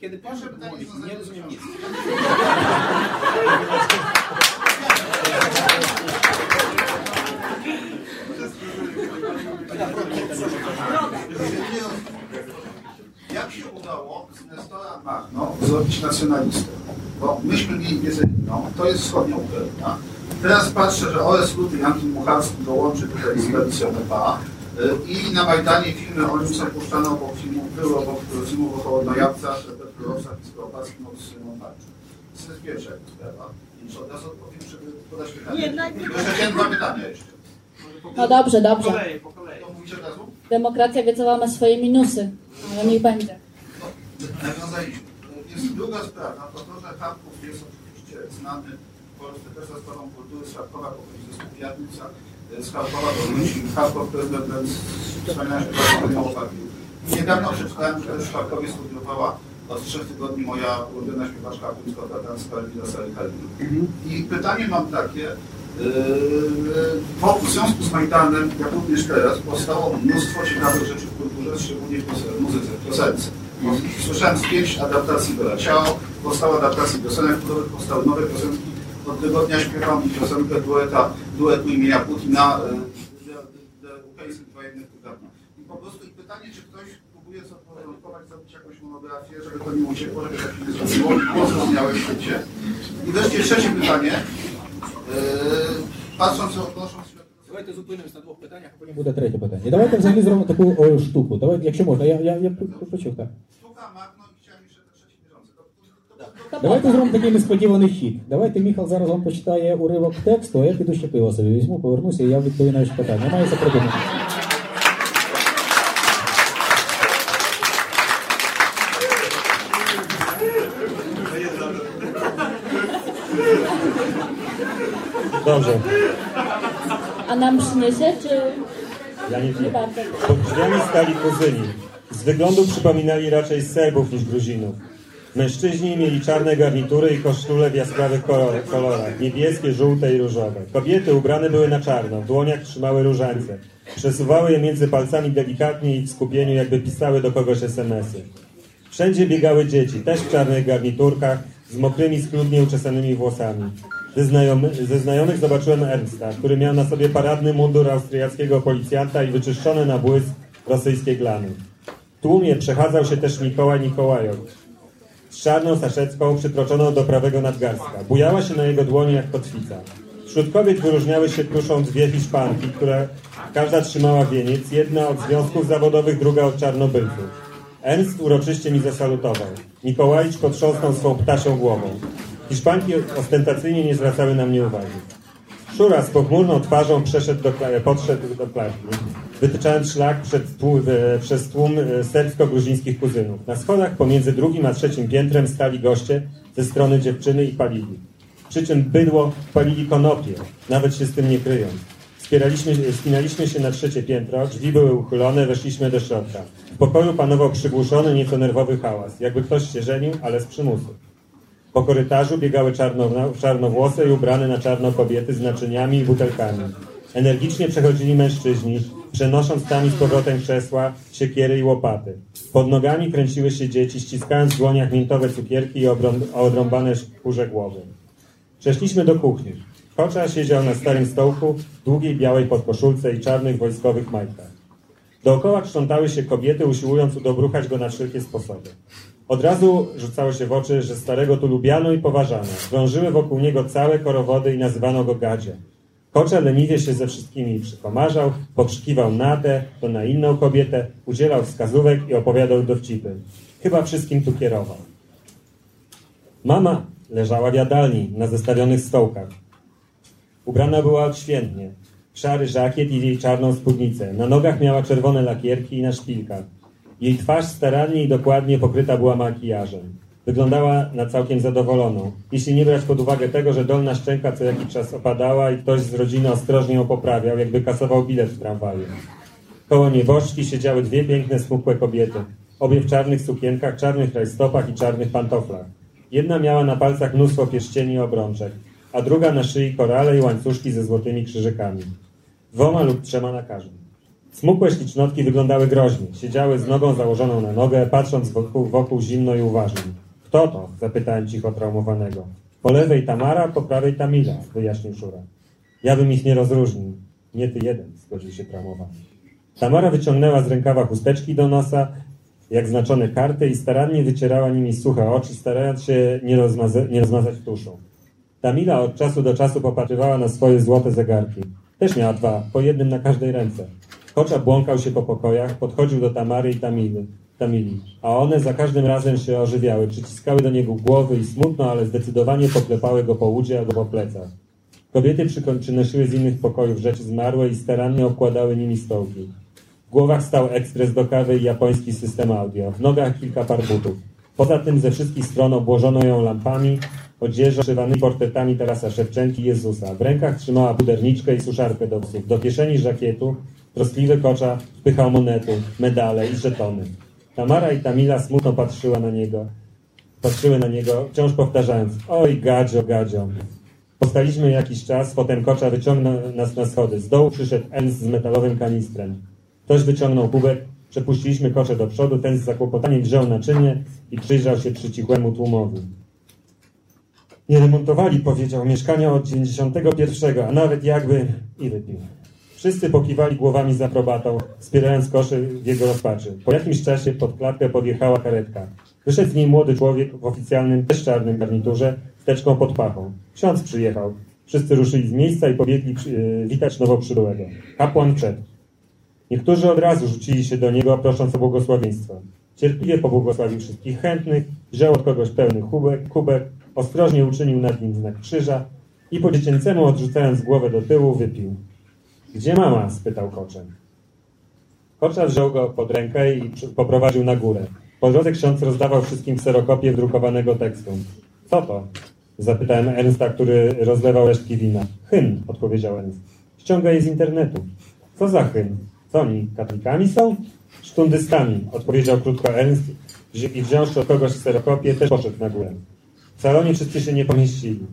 kiedy pan mówi, nie rozumiem nic. Jak się udało z Nestora Magno zrobić nacjonalistę? Bo myśmy mieli wiedzę to jest wschodnia Ukraina. Teraz patrzę, że OS Luty Janki Mucharski dołączy tutaj z Felicją Eba i na Majdanie filmy o nim są puszczane obok filmów, były obok filmów o Hołodnojawcach, Petrolowcach i Skopackim od Montarczy. To jest pierwsza sprawa. Od razu odpowiem, żeby podać pytanie. Nie, najpierw- Jeszcze chciałem dwa pytania jeszcze. No dobrze, dobrze. Po kolei, po kolei. To mówicie od razu? Demokracja wiecowa ma swoje minusy, ale niech będzie. Nawiązaliśmy. Jest druga sprawa, to to, że Charków jest oczywiście znany w Polsce też za sprawą kultury z Charkowa, pochodzi ze Skupiatnica, z Charkowa do Ludzi. Charkow prezydent wspomniałem się o Charkowie. Niedawno przeczytałem, że w Charkowie studiowała od trzech tygodni moja ulubiona śpiewaczka rzymsko-tatarska Elwira Salihalina. I pytanie mam takie, Yy, po, w związku z Majdanem, jak również teraz, powstało mnóstwo ciekawych rzeczy w kulturze, szczególnie w muzyce, w piosence. Słyszałem z pięć adaptacji Bela Ciao, powstały adaptacje piosenek, których powstały nowe piosenki Od tygodnia śpiewam piosenkę dueta, duetu imienia Putina, y, The- The Ukraińskie dwa jednych tygodnia. I po prostu i pytanie, czy ktoś próbuje zaporządkować, zrobić jakąś monografię, żeby to nie uciekło, żeby tak się nie zrobiło, było zrozumiałe w świecie. I wreszcie trzecie pytanie. Yy, patrząc, odnosząc się do tego, Давайте зупинимось на двох питаннях, а потім буде третє питання. І давайте взагалі зробимо таку о, штуку. Давайте, якщо можна, я, я, я почув так. Sztuka Давайте po co? зробимо такий несподіваний хід. Давайте Міхал зараз вам почитає уривок тексту, а я піду ще пиво собі візьму, повернуся і я відповім на ваші питання. Я маю це придумати. Dobrze, A nam przyniesie, czy ja nie nie wiem. bardzo? Pod drzwiami stali kuzyni. Z wyglądu przypominali raczej Serbów niż Gruzinów. Mężczyźni mieli czarne garnitury i koszule w jaskrawych kolor- kolorach, niebieskie, żółte i różowe. Kobiety ubrane były na czarno, w dłoniach trzymały różańce. Przesuwały je między palcami delikatnie i w skupieniu, jakby pisały do kogoś SMS-y. Wszędzie biegały dzieci, też w czarnych garniturkach, z mokrymi, schludnie uczesanymi włosami. Ze, znajomy, ze znajomych zobaczyłem Ernsta, który miał na sobie paradny mundur austriackiego policjanta i wyczyszczone na błysk rosyjskie glany. W tłumie przechadzał się też Mikołaj Nikołajow, z czarną saszecką przytroczoną do prawego nadgarstka. Bujała się na jego dłoni jak kotwica. Wśród kobiet wyróżniały się tuszą dwie Hiszpanki, które każda trzymała wieniec, jedna od związków zawodowych, druga od czarnobylców. Ernst uroczyście mi zasalutował. Mikołajcz potrząsnął swą ptasią głową. Hiszpanki ostentacyjnie nie zwracały na mnie uwagi. Szura z pochmurną twarzą przeszedł do, podszedł do klatki, wytyczając szlak tłum, przez tłum e, serbsko-gruzińskich kuzynów. Na schodach pomiędzy drugim a trzecim piętrem stali goście ze strony dziewczyny i palili. Przy czym bydło palili konopie, nawet się z tym nie kryjąc. Spinaliśmy się na trzecie piętro, drzwi były uchylone, weszliśmy do środka. W pokoju panował przygłuszony, nieco nerwowy hałas, jakby ktoś się żenił, ale z przymusu. Po korytarzu biegały czarno, czarnowłose i ubrane na czarno kobiety z naczyniami i butelkami. Energicznie przechodzili mężczyźni, przenosząc tam z powrotem krzesła, siekiery i łopaty. Pod nogami kręciły się dzieci, ściskając w dłoniach miętowe cukierki i odrąbane kurze głowy. Przeszliśmy do kuchni. Kocza siedział na starym stołku, długiej białej podkoszulce i czarnych wojskowych majtkach. Dookoła krzątały się kobiety, usiłując udobruchać go na wszelkie sposoby. Od razu rzucało się w oczy, że starego tu lubiano i poważano. Krążyły wokół niego całe korowody i nazywano go gadzie. Kocza leniwie się ze wszystkimi przykomarzał, pokrzykiwał na tę, to na inną kobietę, udzielał wskazówek i opowiadał dowcipy. Chyba wszystkim tu kierował. Mama leżała w jadalni na zestawionych stołkach. Ubrana była odświętnie. Szary żakiet i jej czarną spódnicę. Na nogach miała czerwone lakierki i na szpilkach. Jej twarz starannie i dokładnie pokryta była makijażem. Wyglądała na całkiem zadowoloną, jeśli nie brać pod uwagę tego, że dolna szczęka co jakiś czas opadała i ktoś z rodziny ostrożnie ją poprawiał, jakby kasował bilet w tramwaju. Koło nieboszczki siedziały dwie piękne, smukłe kobiety. Obie w czarnych sukienkach, czarnych rajstopach i czarnych pantoflach. Jedna miała na palcach mnóstwo pierścieni i obrączek, a druga na szyi korale i łańcuszki ze złotymi krzyżykami. Dwoma lub trzema na każdym. Smukłe ślicznotki wyglądały groźnie. Siedziały z nogą założoną na nogę, patrząc wokół, wokół zimno i uważnie. Kto to? Zapytałem cicho traumowanego. Po lewej Tamara, po prawej Tamila, wyjaśnił Szura. Ja bym ich nie rozróżnił. Nie ty jeden, zgodził się traumowany. Tamara wyciągnęła z rękawa chusteczki do nosa, jak znaczone karty i starannie wycierała nimi suche oczy, starając się nie, rozmaza- nie rozmazać tuszą. Tamila od czasu do czasu popatrywała na swoje złote zegarki. Też miała dwa, po jednym na każdej ręce. Kocza błąkał się po pokojach, podchodził do Tamary i Tamili, a one za każdym razem się ożywiały, przyciskały do niego głowy i smutno, ale zdecydowanie poklepały go po łudzie albo po plecach. Kobiety przynosiły z innych pokojów rzeczy zmarłe i starannie okładały nimi stołki. W głowach stał ekspres do kawy i japoński system audio. W nogach kilka par butów. Poza tym ze wszystkich stron obłożono ją lampami, odzieżą, szywanymi portretami Tarasa Szewczenki i Jezusa. W rękach trzymała puderniczkę i suszarkę do włosów. Do kieszeni żakietu troskliwy kocza wpychał monety, medale i żetony. Tamara i Tamila smutno patrzyła na niego. Patrzyły na niego, wciąż powtarzając Oj, gadzio, gadzio. Postaliśmy jakiś czas, potem kocza wyciągnął nas na schody. Z dołu przyszedł Ens z metalowym kanistrem. Ktoś wyciągnął kubek, przepuściliśmy kocze do przodu, ten z zakłopotaniem wziął naczynie i przyjrzał się przycichłemu tłumowi. Nie remontowali, powiedział, mieszkania od 91, a nawet jakby i wypił. Wszyscy pokiwali głowami za probatą, wspierając koszy w jego rozpaczy. Po jakimś czasie pod klatkę podjechała karetka. Wyszedł z niej młody człowiek w oficjalnym, też czarnym garniturze, z teczką pod pachą. Ksiądz przyjechał. Wszyscy ruszyli z miejsca i pobiegli yy, witać nowo przybyłego. Kapłan wszedł. Niektórzy od razu rzucili się do niego, prosząc o błogosławieństwo. Cierpliwie pobłogosławił wszystkich chętnych, wziął od kogoś pełny kubek, kubek ostrożnie uczynił nad nim znak krzyża i po dziecięcemu, odrzucając głowę do tyłu, wypił. Gdzie mama? spytał koczem. Kocza wziął go pod rękę i poprowadził na górę. Po drodze ksiądz rozdawał wszystkim kserokopię drukowanego tekstu. Co to? Zapytałem Ernsta, który rozlewał resztki wina. Hymn, odpowiedział Ernst. Ściągaj z internetu. Co za hymn? Co oni, katolikami są? Sztundystami, odpowiedział krótko Ernst i wziąwszy od kogoś kserokopię, też poszedł na górę. W salonie wszyscy się nie pomieścili.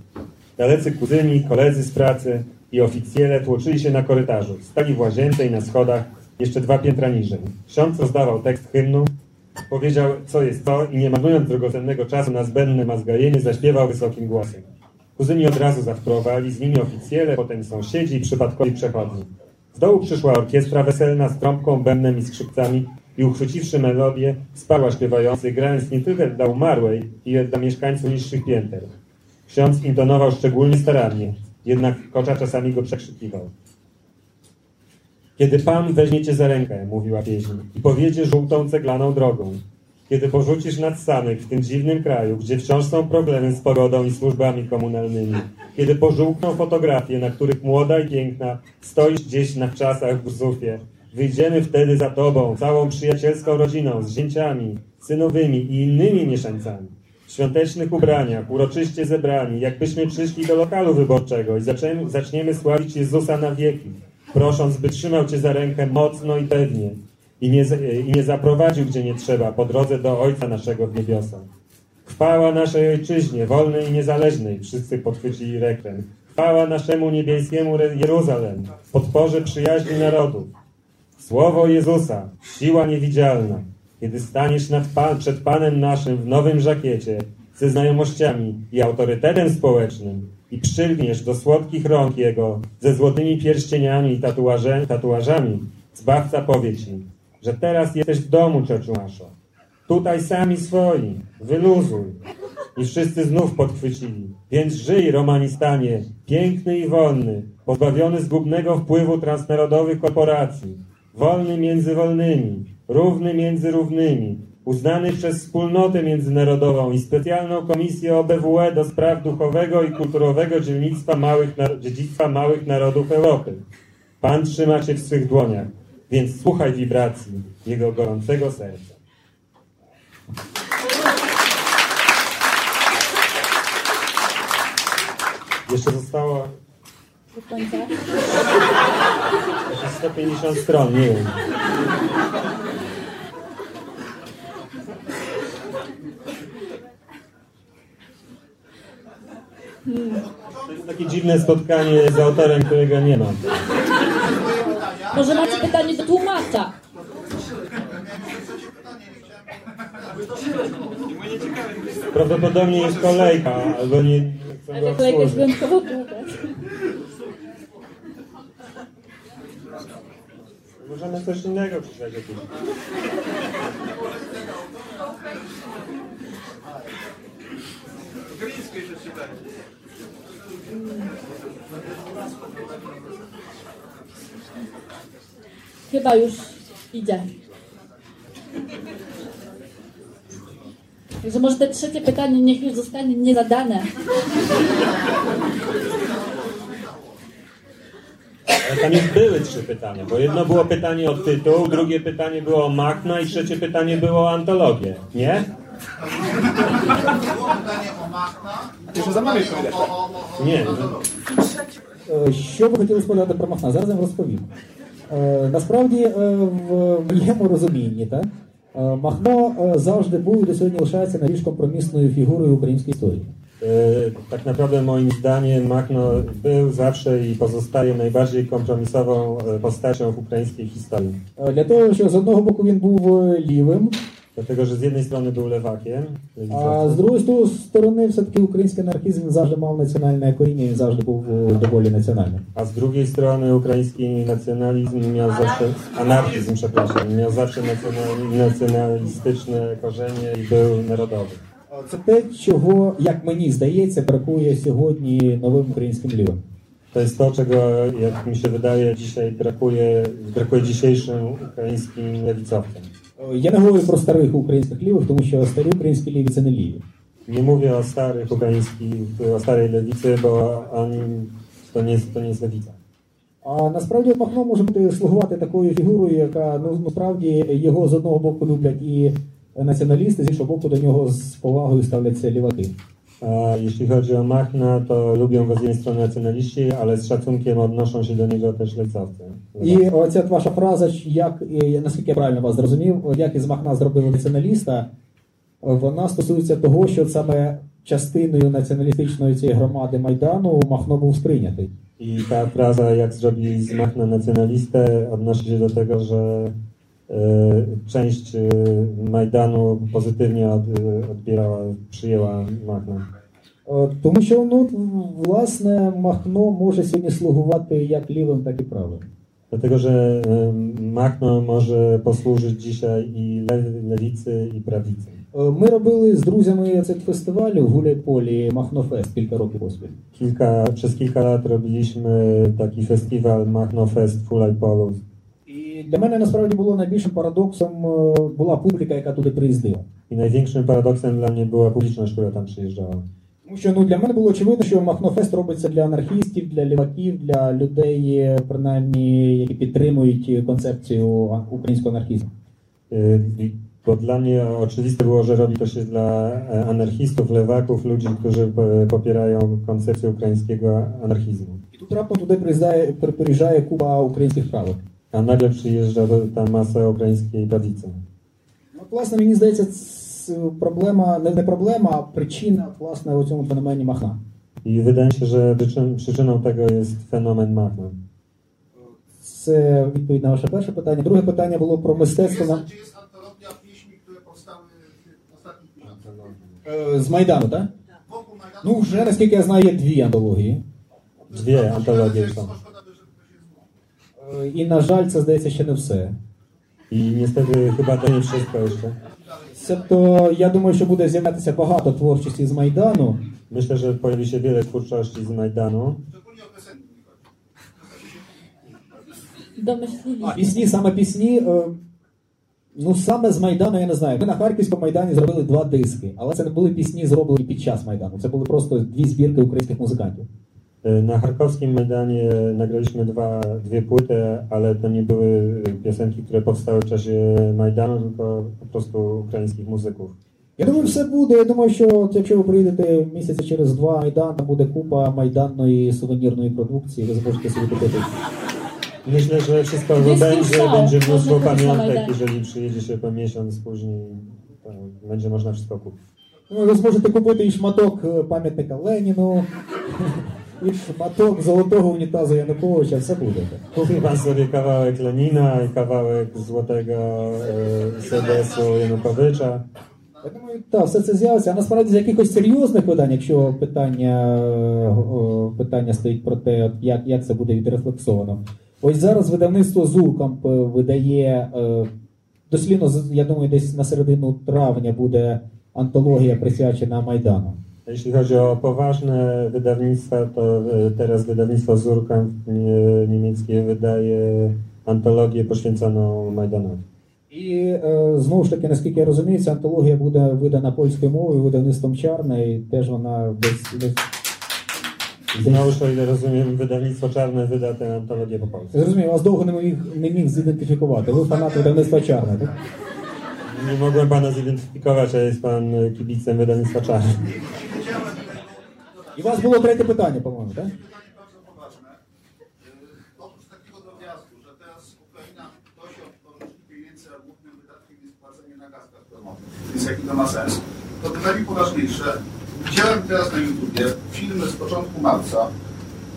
Dalecy kuzyni, koledzy z pracy i oficjele tłoczyli się na korytarzu. Stali w łazience i na schodach, jeszcze dwa piętra niżej. Ksiądz rozdawał tekst hymnu, powiedział, co jest to i nie marnując drogocennego czasu na zbędne mazgajenie, zaśpiewał wysokim głosem. Kuzyni od razu zawprowali, z nimi oficjele, potem sąsiedzi i przypadkowi przechodni. Z dołu przyszła orkiestra weselna z trąbką, bębnem i skrzypcami i uchwyciwszy melodię, sparła śpiewający, grając nie tylko dla umarłej, i dla mieszkańców niższych pięter. Ksiądz intonował szczególnie starannie, jednak kocza czasami go przekrzykiwał. Kiedy Pan weźmiecie za rękę, mówiła pieśń, i powiedzie żółtą ceglaną drogą, kiedy porzucisz nad samych w tym dziwnym kraju, gdzie wciąż są problemy z pogodą i służbami komunalnymi, kiedy pożółkną fotografie, na których młoda i piękna stoisz gdzieś na czasach w Grzufie, wyjdziemy wtedy za tobą, całą przyjacielską rodziną, z zięciami, synowymi i innymi mieszańcami. W świątecznych ubraniach, uroczyście zebrani, jakbyśmy przyszli do lokalu wyborczego i zaczniemy, zaczniemy sławić Jezusa na wieki, prosząc, by trzymał Cię za rękę mocno i pewnie i nie, i nie zaprowadził gdzie nie trzeba, po drodze do Ojca naszego w niebiosach. Chwała naszej Ojczyźnie, wolnej i niezależnej, wszyscy podchwycili rekren. Chwała naszemu niebieskiemu Jeruzalem, podporze przyjaźni narodów. Słowo Jezusa, siła niewidzialna. Kiedy staniesz pan, przed Panem naszym w nowym żakiecie, ze znajomościami i autorytetem społecznym i przylgniesz do słodkich rąk Jego ze złotymi pierścieniami i tatuaże, tatuażami, Zbawca powie Ci, że teraz jesteś w domu, ciociu Maszo. Tutaj sami swoi, wyluzuj. I wszyscy znów podchwycili. Więc żyj, Romanistanie, piękny i wolny, pozbawiony zgubnego wpływu transnarodowych korporacji, wolny między wolnymi, równy między równymi, uznany przez wspólnotę międzynarodową i specjalną komisję OBWE do spraw duchowego i kulturowego dzielnictwa małych, dziedzictwa małych narodów Europy. Pan trzyma Cię w swych dłoniach, więc słuchaj wibracji Jego gorącego serca. Jeszcze zostało Do końca. jakieś 150 stron, nie wiem. To jest takie dziwne spotkanie z autorem, którego nie mam. Może macie pytanie do tłumacza? Prawdopodobnie jest kolejka, albo nie, nie chcą go Ale kolejka jest obsłużyć. wyjątkowo długa. Możemy coś innego pisać. jakieś. Glińskiej przeczytaj. Chyba już idzie. Także może te trzecie pytanie niech już zostanie niezadane. Ale tam już były trzy pytania, bo jedno było pytanie o tytuł, drugie pytanie było o Machna i trzecie pytanie było o antologię, nie? Było pytanie o o, o, o, o, Ні. Е, Що ви хотіли сказати про Махна? Зараз я вам розповім. Е, Насправді, е, в моєму розумінні, так, Махно завжди був і до сьогодні лишається найбільш компромісною фігурою української історії. Tak naprawdę moim zdaniem Machno był zawsze i pozostaje najbardziej kompromisową e, postacią w ukraińskiej historii. Е, Для того, що з одного боку він був лівим, Dlatego, że z jednej strony był lewakiem, а з lewicowcem, другої сто- сторони, все-таки український анархізм він завжди мав національне коріння, він завжди був е, доволі національним. a z drugiej strony ukraiński nacjonalizm miał zawsze, anarchizm, przepraszam, miał zawsze nacjonali- nacjonalistyczne korzenie i był narodowy. Це те, чого, як мені здається, бракує сьогодні новим українським лівим. To jest to, czego, jak mi się wydaje, dzisiaj brakuje, brakuje dzisiejszym ukraińskim lewicowcom. Е, Я не говорю про старих українських лівих, тому що старі українські ліві це не ліві. Не mówię o starych ukraińskich, o starej lewicy, bo oni, to nie to nie jest lewica. А насправді Махно може бути слугувати такою фігурою, яка ну насправді його з одного боку люблять і націоналісти, з іншого боку до нього з повагою ставляться ліваки. A jeśli chodzi o Machna, to lubią go z jednej strony nacjonaliści, ale z szacunkiem odnoszą się do niego też lewicowcy. І оця ваша фраза, як і, наскільки я правильно вас зрозумів, як із Махна зробили націоналіста, Вона стосується того, що саме частиною націоналістичної цієї громади Майдану Махно був сприйнятий. I ta fraza, jak zrobili z Mach na nacjonalistę, odnosi się do tego, że część e, Majdanu pozytywnie e, odbierała, przyjęła Machna. Е, Тому що ну, власне Махно може сьогодні слугувати як лівим, так і правим. Dlatego, że e, Machno może posłużyć dzisiaj i lewicy, i prawicy. Е, Ми робили з друзями цей фестиваль у Гуляйполі Махнофест кілька років поспіль. Kilka, przez kilka lat robiliśmy taki festiwal Machno Fest w Hulajpolu. І для мене насправді було найбільшим парадоксом е, була публіка, яка туди приїздила. I największym paradoksem dla mnie była publiczność, która tam przyjeżdżała. Тому що ну для мене було очевидно, що Махнофест робиться для анархістів, для ліваків, для людей, е, принаймні, які підтримують концепцію українського анархізму. Bo dla mnie oczywiste było, że robi to się dla e, anarchistów, lewaków, ludzi, którzy popierają koncepcję ukraińskiego anarchizmu. І тут раптом туди при- приїжджає купа українських правок. A nagle przyjeżdża ta masa ukraińskiej prawicy. Ну, власне, мені здається, проблема не, не проблема, а причина власне у цьому феномені Махна. I wydaje się, że przyczyn, przyczyną tego jest fenomen Machna. Це відповідь на ваше перше питання. Друге питання було про мистецтво jest, на gdzie jest antologia pieśni, które powstały w ostatnich miesiącach? е, з Майдану, так? Majdanu. Ну, вже наскільки я знаю, є дві антології. Dwie antologie są. Szkoda, by, żeby to się zło. Е, І, на жаль, це здається ще не все. Niestety chyba to nie wszystko jeszcze. Тобто, я думаю, що буде з'являтися багато творчості з Майдану. Myślę, że pojawi się wiele twórczości z Majdanu. Domyślili А пісні, саме пісні. е, Ну, саме з Майдану я не знаю. Ми на Харківському Майдані зробили два диски, але це не були пісні, зроблені під час Майдану. Це були просто дві збірки українських музикантів. Y, Na charkowskim Majdanie nagraliśmy dwa, dwie płyty, ale to nie były piosenki, które powstały w czasie Majdanu, tylko po prostu ukraińskich muzyków. Я думаю, все буде. Я думаю, що от якщо ви приїдете місяця через два Майдан, там буде купа майданної сувенірної продукції, ви зможете собі купити. Myślę, że wszystko Jest będzie, już są. będzie Można mnóstwo kupić na pamiątek, Majdanie. jeżeli przyjedzie się po miesiąc później, to będzie można wszystko kupić. Ну, ви зможете купити і шматок е, пам'ятника Леніну, і шматок золотого унітазу Януковича, все буде. Kupi pan sobie kawałek Lenina i kawałek złotego e, sedesu Janukowycza. Я думаю, так, все це з'явиться. А насправді з якихось серйозних видань, якщо питання, е, питання стоїть про те, от як, як це буде відрефлексовано. Ось зараз видавництво Зулкамп е, видає е, дослідно, з- я думаю, десь на середину травня буде антологія присвячена Майдану. Jeśli chodzi o poważne wydawnictwa, to e, teraz wydawnictwo Zurkamp nie- niemieckie wydaje antologię poświęconą Majdanowi. І е, знову ж таки, наскільки я розумію, ця антологія буде видана польською мовою видавництвом Чарне, і теж вона десь, десь Znowuż, o ile rozumiem, wydawnictwo Czarne wyda tę antologię po polsku. Я зрозумів, вас довго не міг, не міг зідентифікувати. Ви фанат видавництва Чарне, так? Nie mogłem pana zidentyfikować, a jest pan e, kibicem wydawnictwa Czarne. І у вас було третє питання, по-моєму, так? Pytanie bardzo poważne. Yy, Oprócz takiego drobiazgu, że teraz Ukraina prosi o pożyczki pieniędzy, a głównym wydatkiem jest płacenie na gaz gazpromowy, więc jaki to ma sens, to pytanie poważniejsze. Widziałem teraz na YouTubie filmy z początku marca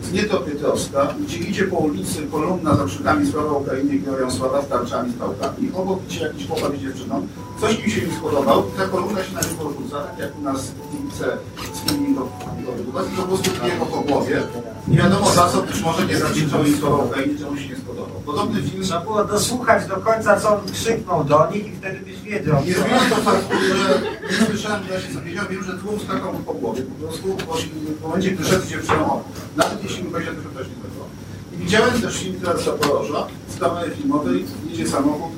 z Nieto Pietrowska, gdzie idzie po ulicy kolumna za przykami Sława Ukrainy i Sława z tarczami, z pałkami. Obok idzie jakiś chłopak z dziewczyną. Coś mi się nie spodobał. Ta kolumna się na niego rzuca, tak jak u nas kibice z filming do i po prostu bije go po głowie. Nie wiadomo za co, być może nie zawdzięczał im Sława Ukrainy, czemu się nie spodobał. Podobny film Trzeba było dosłuchać do końca, co on krzyknął do nich i wtedy byś wiedział. Nie zmienia to faktu, że nie słyszałem, że ja się zawiedziałem, wiem, że tłum skakał po głowie. Po prostu w momencie, gdy szedł z dziewczyną. Nawet jeśli nie było. I widziałem też film teraz z Zaporoża, z kamery filmowej, jedzie samochód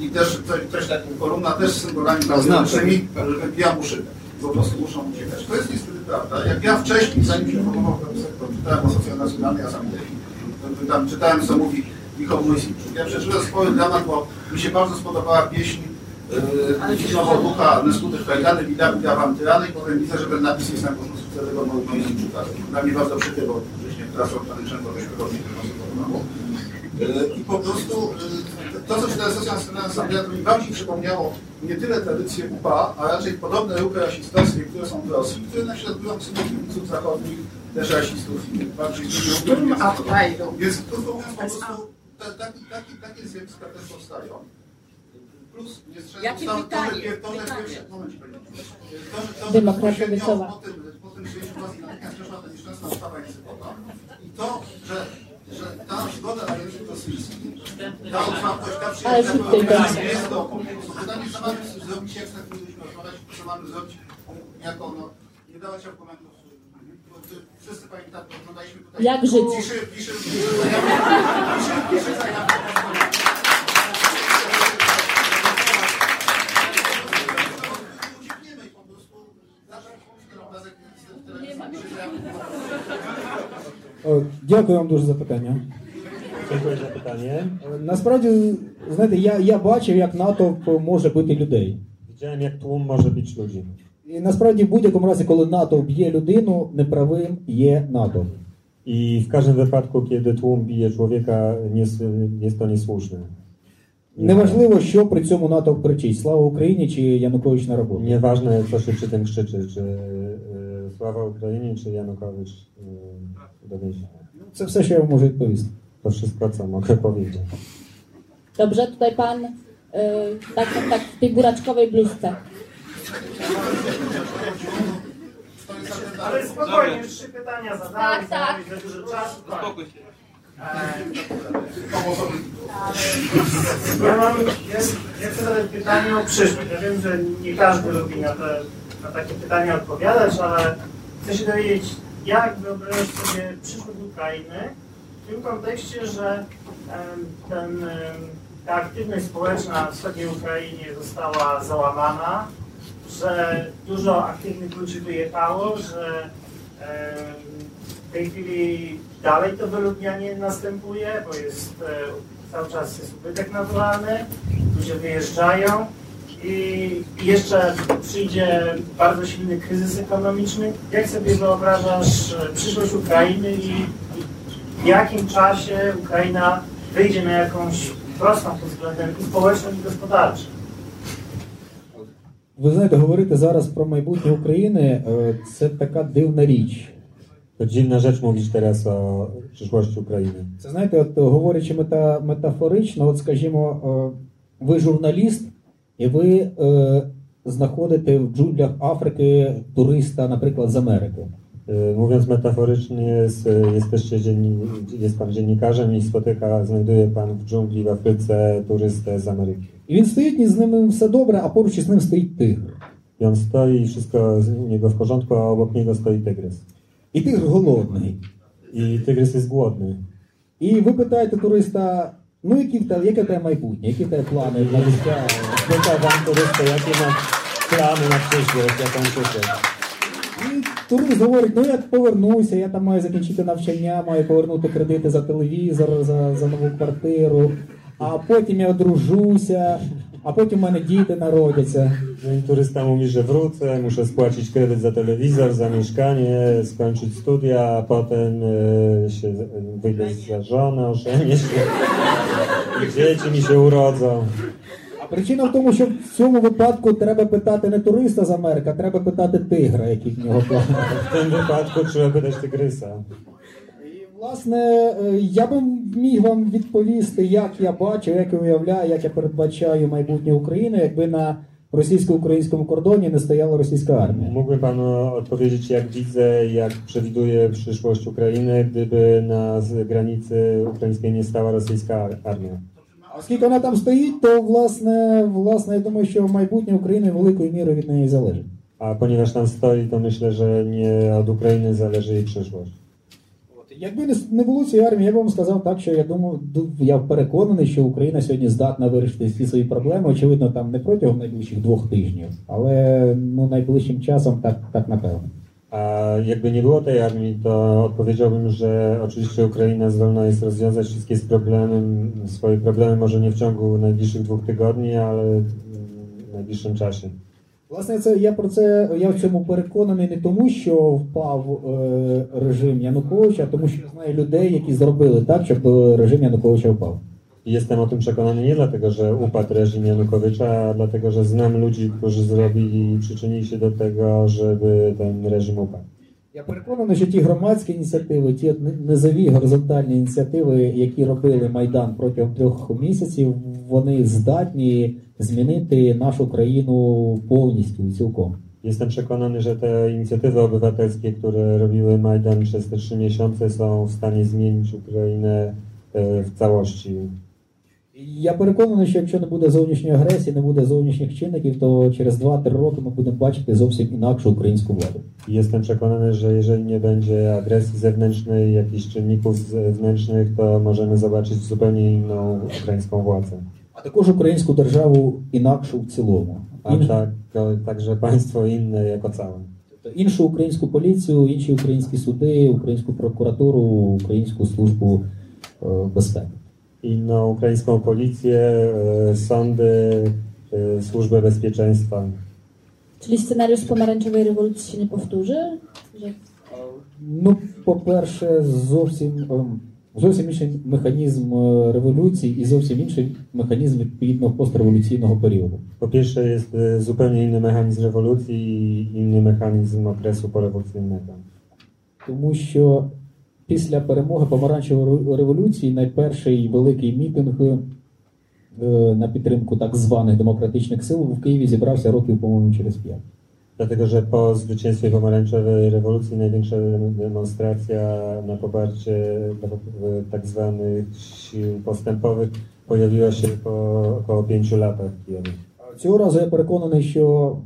i też coś, coś takiego, kolumna też z symbolami patriotycznymi, że wypija mu szybę. Po prostu muszą uciekać. To jest niestety prawda. Jak ja wcześniej, zanim się formował ten sektor, czytałem o socjonacjonalnej asamblei, to tam czytałem, co mówi Michał Mojsiczuk. Ja przeżyłem spory dramat, bo mi się bardzo spodobała pieśń yy, filmowo ducha na skutek Kajdany, Wida, Wida Wam Tyrany i potem widzę, że ten napis jest na końcu tego Mojsiczuka. Dla mnie bardzo przykry, bo Yy, I po prostu yy, to, co czytałem socjal Socjal to mi bardziej przypomniało nie tyle tradycje UPA, a raczej podobne ruchy rasistowskie, które są w Rosji, które naśladują sobie kibiców zachodnich, też rasistów i bardziej Którym update'u? Więc mówiąc, po prostu ta- taki, taki, takie zjawiska też powstają. Plus nie strzela Jakie to, pytanie? To, to, to, że, to, że Demokracja bezpośrednio Wiecowa. po tym, po tym przyjęciu władzy natychmiast przeszła ta nieszczęsna ustawa Językowa i to, że, że ta zgoda na język rosyjski, ta otwartość, ta Ale przyjaźń, jest to pytanie, co mamy zrobić, jak z takim ludźmi rozmawiać, co mamy zrobić jako, no, nie dawać argumentów. Wszyscy pamiętamy, oglądaliśmy tutaj... Jak żyć? Pisze, pisze, pisze, pisze, pisze, Uciekniemy po prostu obrazek Дякую вам дуже за питання. Dziękuję za pytanie. Е, Насправді, знаєте, я, я бачив, як натовп може бити людей. Widziałem, jak tłum może bić ludzi. І насправді в будь-якому разі, коли натовп б'є людину, неправим є натовп. I w każdym wypadku, kiedy tłum bije człowieka, nie, jest to niesłuszne. Неважливо, що при цьому натовп кричить: Слава Україні чи Янукович на роботу. Nieważne, co się przy tym krzyczy, czy Sława Ukrainie czy Janukowicz y, do więzienia? Co w sensie może odpowiedzieć? To wszystko, co mogę powiedzieć. Dobrze, tutaj pan yy, tak, tak, tak w tej góraczkowej bluzce. Ale spokojnie, już trzy pytania zadałem. Tak, tak. Za dużo czasu. No, spokój się. E, ja mam, ja, chcę pytanie o przyszłość. Ja wiem, że nie każdy lubi na te na takie pytania odpowiadać, ale chcę się dowiedzieć, jak wyobrażasz sobie przyszłość Ukrainy w tym kontekście, że ten, ta aktywność społeczna na wschodniej Ukrainie została załamana, że dużo aktywnych ludzi wyjechało, że w tej chwili dalej to wyludnianie następuje, bo jest e, cały czas jest ubytek naturalny, ludzie wyjeżdżają jeszcze przyjdzie bardzo silny kryzys ekonomiczny. Jak sobie wyobrażasz e, przyszłość Ukrainy i i w jakim czasie Ukraina wyjdzie na jakąś prostą pod względem i społecznym i gospodarczym? Ви знаєте, говорити зараз про майбутнє України е, це така дивна річ. To dziwna rzecz mówić teraz o przyszłości Ukrainy. Це знаєте, от говорячи мета, метафорично, от скажімо, е, ви журналіст, і ви е, знаходите в джунглях Африки туриста, наприклад, з Америки. Mówiąc metaforycznie, jest, jesteście dzienni, jest pan dziennikarzem i spotyka, znajduje pan w dżungli w Afryce turystę z Ameryki. Він стоїть, і з ними все добре, а поруч із ним стоїть тигр. I on stoi i wszystko z- niego w porządku, a obok niego stoi tygrys. І тигр голодний. I tygrys jest głodny. І ви питаєте туриста, ну які в тебе, яке в тебе майбутнє, які в тебе плани на життя? вам pan turystę, jakie плани на na як там І турист говорить, ну я повернуся, я там маю закінчити навчання, маю повернути кредити за телевізор, за, за нову квартиру, а потім я одружуся, а потім в мене діти народяться. No i turysta mówi, że wrócę, muszę spłacić kredyt za telewizor, za mieszkanie, skończyć studia, a potem e, się, e, wyjdę za żonę, ożenię się, i dzieci mi się urodzą. А причина в тому, що в цьому випадку треба питати не туриста з Америки, а треба питати тигра, який в нього плани. W tym wypadku trzeba pytać tygrysa. Власне, е, я би міг вам відповісти, як я бачу, як я уявляю, як я передбачаю майбутнє України, якби на російсько-українському кордоні не стояла російська армія. Mógłby Pan odpowiedzieć, jak widzę, jak przewiduję przyszłość Ukrainy, gdyby na z- granicy ukraińskiej nie stała rosyjska armia. Оскільки вона там стоїть, то власне, власне, я думаю, що майбутнє України великою мірою від неї залежить. A ponieważ tam stoi, to myślę, że nie od Ukrainy zależy jej przyszłość. Якби не, було цієї армії, я б вам сказав так, що я думаю, ду- я переконаний, що Україна сьогодні здатна вирішити всі свої проблеми. Очевидно, там не протягом найближчих двох тижнів, але ну найближчим часом так, так напевно. A jakby nie było tej armii, to odpowiedziałbym, że oczywiście Ukraina zdolna jest rozwiązać wszystkie z problemem, swoje problemy, może nie w ciągu najbliższych dwóch tygodni, ale w najbliższym czasie. Власне, це я про це я в цьому переконаний не тому, що впав е, режим Януковича, а тому що я знаю людей, які зробили так, щоб режим Януковича впав. Jestem o tym przekonany nie dlatego, że upadł reżim Janukowycza, a dlatego, że znam ludzi, którzy zrobili i przyczynili się do tego, żeby ten reżim upadł. Я переконаний, що ті громадські ініціативи, ті низові горизонтальні ініціативи, які робили Майдан протягом трьох місяців, вони здатні змінити нашу країну повністю і цілком. Jestem przekonany, że te inicjatywy obywatelskie, które robiły Majdan przez te trzy miesiące, są w stanie zmienić Ukrainę e, w całości. Я переконаний, що якщо не буде зовнішньої агресії, не буде зовнішніх чинників, то через 2-3 роки ми будемо бачити зовсім інакшу українську владу. Jestem przekonany, że jeżeli nie będzie agresji zewnętrznej, jakichś czynników zewnętrznych, to możemy zobaczyć zupełnie inną ukraińską władzę. А також українську державу інакшу в цілому. A Інш- tak, także państwo inne jako całe. Тобто іншу українську поліцію, інші українські суди, українську прокуратуру, українську службу е, безпеки. Inną ukraińską policję, e, sądy, e, służbę bezpieczeństwa. Czyli scenariusz pomarańczowej rewolucji się nie powtórzy? Że Ну, по-перше, зовсім, ем, зовсім інший механізм е, революції і зовсім інший механізм відповідно постреволюційного періоду. Jest e, zupełnie inny mechanizm rewolucji i inny mechanizm okresu porewolucyjnego. Тому що після перемоги помаранчевої революції найперший великий мітинг е, на підтримку так званих демократичних сил в Києві зібрався років, по-моєму, через п'ять. Dlatego, że po zwycięstwie pomarańczowej rewolucji największa demonstracja na poparcie e, tak zwanych sił postępowych pojawiła się po około pięciu latach w Kijowie. Цього разу я переконаний, що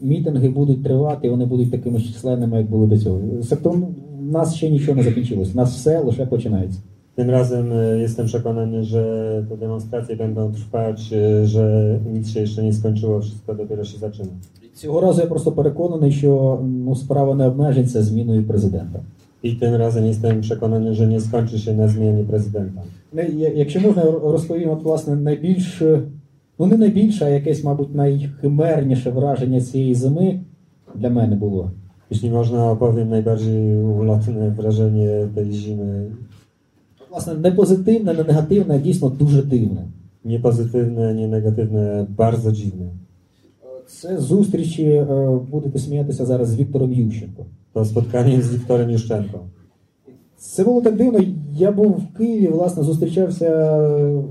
мітинги будуть тривати, вони будуть такими ж численними, як були до цього. Тобто в нас ще нічого не закінчилось, у нас все лише починається. Tym razem e, jestem przekonany, że te demonstracje będą trwać, e, że nic się jeszcze nie skończyło, wszystko dopiero się zaczyna. Цього разу я просто переконаний, що ну, справа не обмежиться зміною президента. I tym razem jestem przekonany, że nie skończy się na zmianie prezydenta. Ну, Якщо можна, розповім, от, власне, найбільш, ну не найбільше, а якесь, мабуть, найхимерніше враження цієї зими для мене було. Jeśli można, opowiem najbardziej ulotne wrażenie tej zimy. Власне, не позитивне, не негативне, а дійсно дуже дивне. Nie pozytywne, nie negatywne, bardzo dziwne. Це зустрічі, е, будете сміятися зараз з Віктором Ющенко. To spotkanie z Wiktorem Juszczenką. Це було так дивно. Я був в Києві, власне, зустрічався е,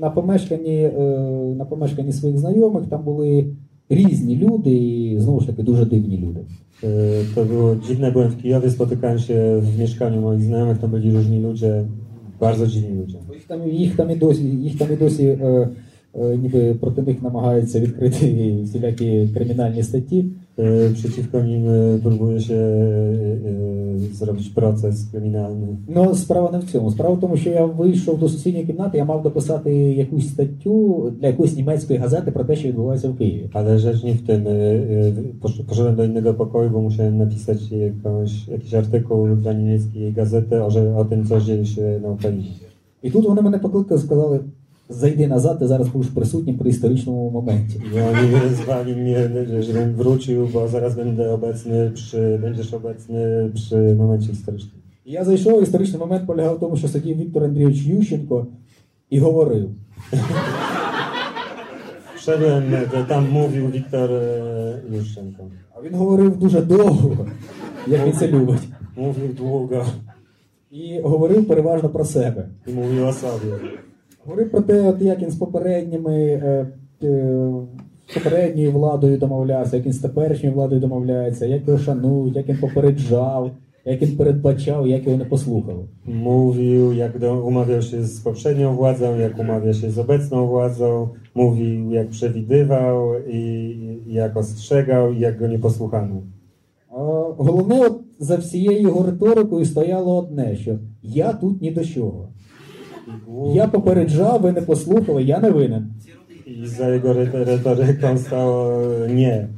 на помешканні, е, на помешканні своїх знайомих. Там були різні люди, і знову ж таки дуже дивні люди. To było dziwne, byłem w Kijowie, spotykałem się w mieszkaniu moich znajomych, tam byli różni ludzie, Bardzo dziwni ludzie. Ich tam, ich tam je dosi, ich tam je dosi e, ніби проти них намагаються відкрити всілякі кримінальні статті. Przeciwko nim próbuje się zrobić proces kryminalny. Ну, справа не в цьому. Справа в тому, що я вийшов до сусідньої кімнати, я мав дописати якусь статтю для якоїсь німецької газети про те, що відбувається в Києві. Ale rzecz nie w tym. posz- Poszedłem do innego pokoju, bo musiałem napisać jakąś, jakiś artykuł dla niemieckiej gazety o, o tym, co dzieje się na Ukrainie. І тут вони мене покликали, сказали: зайди назад, ти зараз будеш присутнім при історичному моменті. I oni wyzwali mnie, żebym wrócił, bo zaraz będę obecny przy, będziesz obecny przy momencie historycznym. Я зайшов, історичний момент полягав в тому, що сидів Віктор Андрійович Ющенко і говорив. Wszedłem, to tam mówił Wiktor e, Juszczenko. А він говорив дуже довго, як він це любить. Mówił długo І говорив переважно про себе. i mówił o sobie. Говорив про те, от як він з попередніми е, е, з попередньою владою домовлявся, як він з теперішньою владою домовляється, як його шанують, як він попереджав, як він передбачав, як його не послухали. Mówił, jak do, umawiał się z poprzednią władzą, jak umawia się z obecną władzą. Mówił, jak przewidywał i, i jak ostrzegał i jak go nie posłuchano. Головне, от за всією його риторикою стояло одне, що я тут ні до чого. Я попереджав, ви не послухали, я не винен. I za jego re- retoryką stało nie,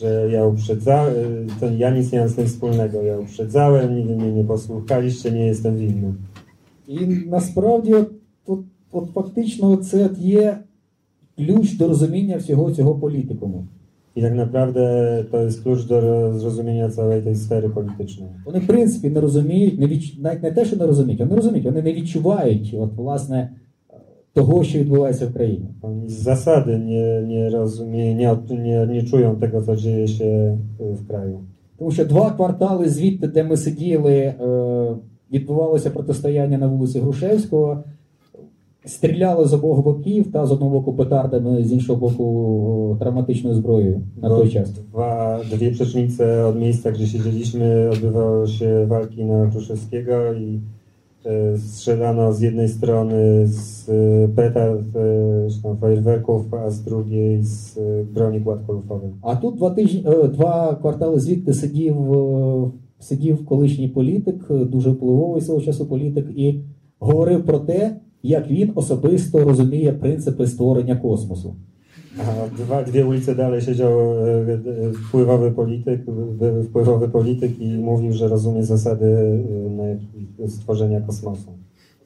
że ja uprzedzałem, to ja nic nie mam z tym wspólnego. Ja uprzedzałem, nigdy mnie nie posłuchaliście, nie jestem winny. І насправді, от, от, от фактично, це є ключ до розуміння всього цього політикуму. I tak naprawdę to jest klucz do zrozumienia całej tej sfery politycznej. Вони, в принципі, не розуміють, не відч... навіть не те, що не розуміють, вони розуміють, вони не відчувають, от, власне, того, що відбувається в країні. Oni z zasady nie, nie rozumieją, nie, od- nie, nie czują tego, co dzieje się y, w kraju. Тому що два квартали звідти, де ми сиділи, е, відбувалося протистояння на вулиці Грушевського. Стріляли з обох боків, та з одного боку петардами, з іншого боку о, травматичною зброєю на той час. Dwa, dwie przecznice od miejsca, gdzie siedzieliśmy, odbywały się walki na Kruszewskiego i e, strzelano z jednej strony z e, petard, e, czy tam fajerwerków, a z drugiej z e, broni gładkolufowej. А тут два тижні, е, два квартали звідти сидів, е, сидів колишній політик, е, дуже впливовий свого часу політик, і говорив про те, як він особисто розуміє принципи створення космосу. A dwa, dwie ulice dalej siedział e, e, wpływowy polityk, e, wpływowy polityk i mówił, że rozumie zasady e, na jakich- stworzenia kosmosu.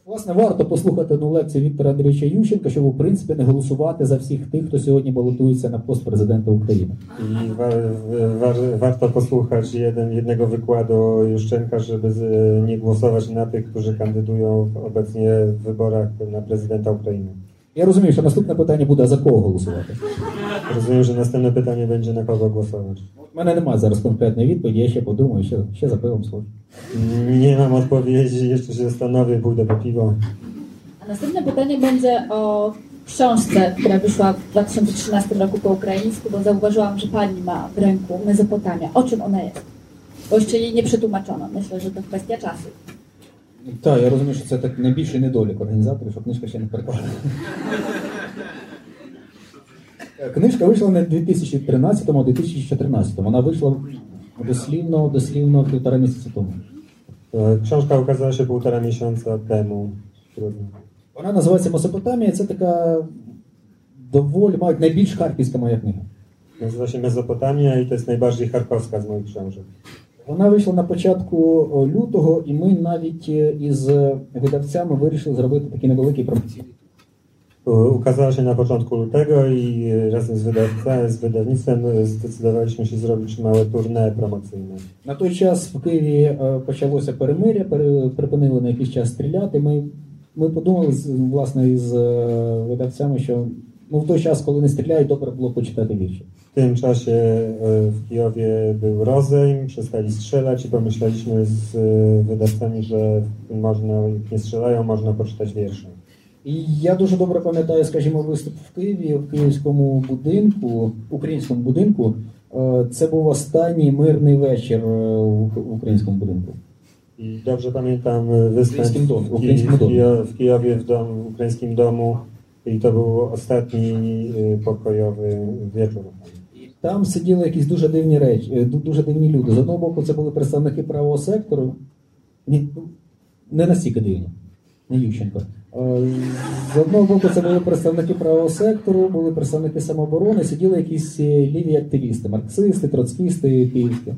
Власне, варто послухати одну лекцію Віктора Андрійовича Ющенка, щоб в принципі не голосувати за всіх тих, хто сьогодні балотується на пост президента України. I wa, wa, warto posłuchać jeden, jednego wykładu Juszczenka, żeby nie głosować na tych, którzy kandydują obecnie w wyborach na prezydenta Ukrainy. Я розумію, що наступне питання буде а за кого голосувати. Rozumiem, że następne pytanie będzie na kogo głosować. У мене немає зараз конкретної відповіді, я ще подумаю, ще, ще за пивом схожу. Nie mam odpowiedzi, jeszcze się zastanowię, pójdę po piwo. A następne pytanie będzie o książce, która wyszła w 2013 roku po ukraińsku, bo zauważyłam, że pani ma w ręku Mezopotamia. O czym ona jest? Bo jeszcze jej nie przetłumaczono. Myślę, że to kwestia czasu. Так, я розумію, що це так найбільший недолік організаторів, що книжка ще не перекладена. Книжка вийшла не в 2013, а в 2014. Вона вийшла дослівно, дослівно півтора місяця тому. Książka ukazała się półtora miesiąca temu. Trudno. Вона називається Месопотамія. Це така доволі, мабуть, найбільш харківська моя книга. Nazywa się Mezopotamia i to jest najbardziej charkowska z moich książek. Вона вийшла на початку лютого, і ми навіть е, із видавцями вирішили зробити такий невеликий промоційний. Ukazała się na początku lutego i razem z, wydawca, z wydawnictwem zdecydowaliśmy się zrobić małe tournée promocyjne. На той час в Києві е, почалося перемиря, пере- припинили на якийсь час стріляти. Ми, ми подумали власне із е, видавцями, що ну, в той час, коли не стріляють, добре було почитати вірші. W tym czasie e, w Kijowie był rozejm, przestali strzelać i pomyśleliśmy z e, wydawcami, że można, jak nie strzelają, można poczytać wiersze. І я дуже добре пам'ятаю, скажімо, виступ в Києві, в київському будинку, українському будинку. Е, Це був останній мирний вечір е, в в українському будинку. Dobrze pamiętam e, występ Ukraińskim domu, w, Ki- ukraińskim w, domu. Kijo- w Kijowie, w, dom, w ukraińskim domu i to był ostatni e, pokojowy wieczór. І там сиділи якісь дуже дивні речі, е, дуже дивні люди. З одного боку, це були представники правого сектору. Ні, не настільки дивні, не Ющенко. Е, З одного боку, це були представники правого сектору, були представники самооборони, сиділи якісь е, ліві активісти, марксисти, троцкісти київські.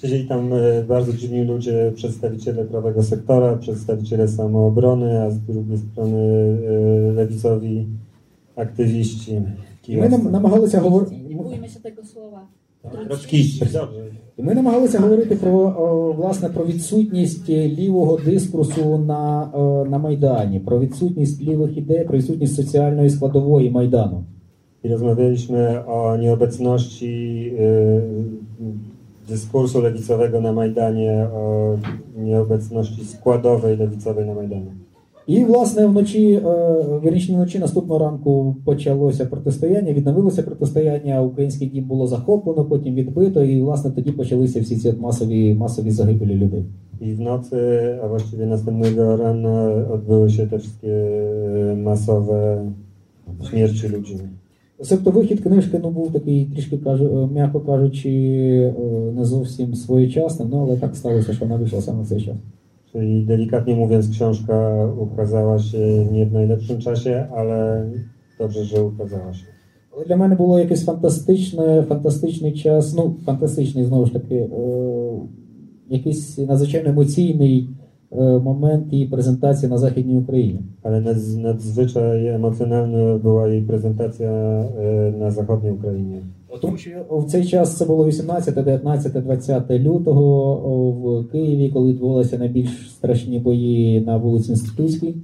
Siedzieli tam e, bardzo dziwni ludzie, przedstawiciele prawego sektora, przedstawiciele samoobrony, a z drugiej strony e, lewicowi aktywiści І ми нам- намагалися говорити. Nie bójmy się tego słowa. Trockiści, dobrze. І ми намагалися говорити про о, власне про відсутність лівого дискурсу на, о, на Майдані, про відсутність лівих ідей, про відсутність соціальної складової Майдану. I rozmawialiśmy o nieobecności e, dyskursu lewicowego na Majdanie, o nieobecności składowej lewicowej na Majdanie. І власне вночі, вірніше вночі наступного ранку почалося протистояння, відновилося протистояння. Український дім було захоплено, потім відбито, і власне тоді почалися всі ці масові масові загибелі людей. I w nocy, a właściwie następnego rana odbyły się te wszystkie e, masowe śmierci ludzi. Тобто вихід книжки ну, був такий, трішки кажу, е, м'яко кажучи, е, не зовсім своєчасним, ну але так сталося, що вона вийшла саме в цей час. Czyli delikatnie mówiąc, książka ukazała się nie w najlepszym czasie, ale dobrze, że ukazała się. Але для мене було якийсь фантастичне, фантастичний час, ну, фантастичний знову ж таки, е, якийсь надзвичайно емоційний Е, момент її презентації на Західній Україні. Ale nadz, nadzwyczaj emocjonalna była jej prezentacja na zachodniej Ukrainie. Тому що в цей час це було 18, 19, 20 лютого в Києві, коли відбувалися найбільш страшні бої на вулиці Інститутській.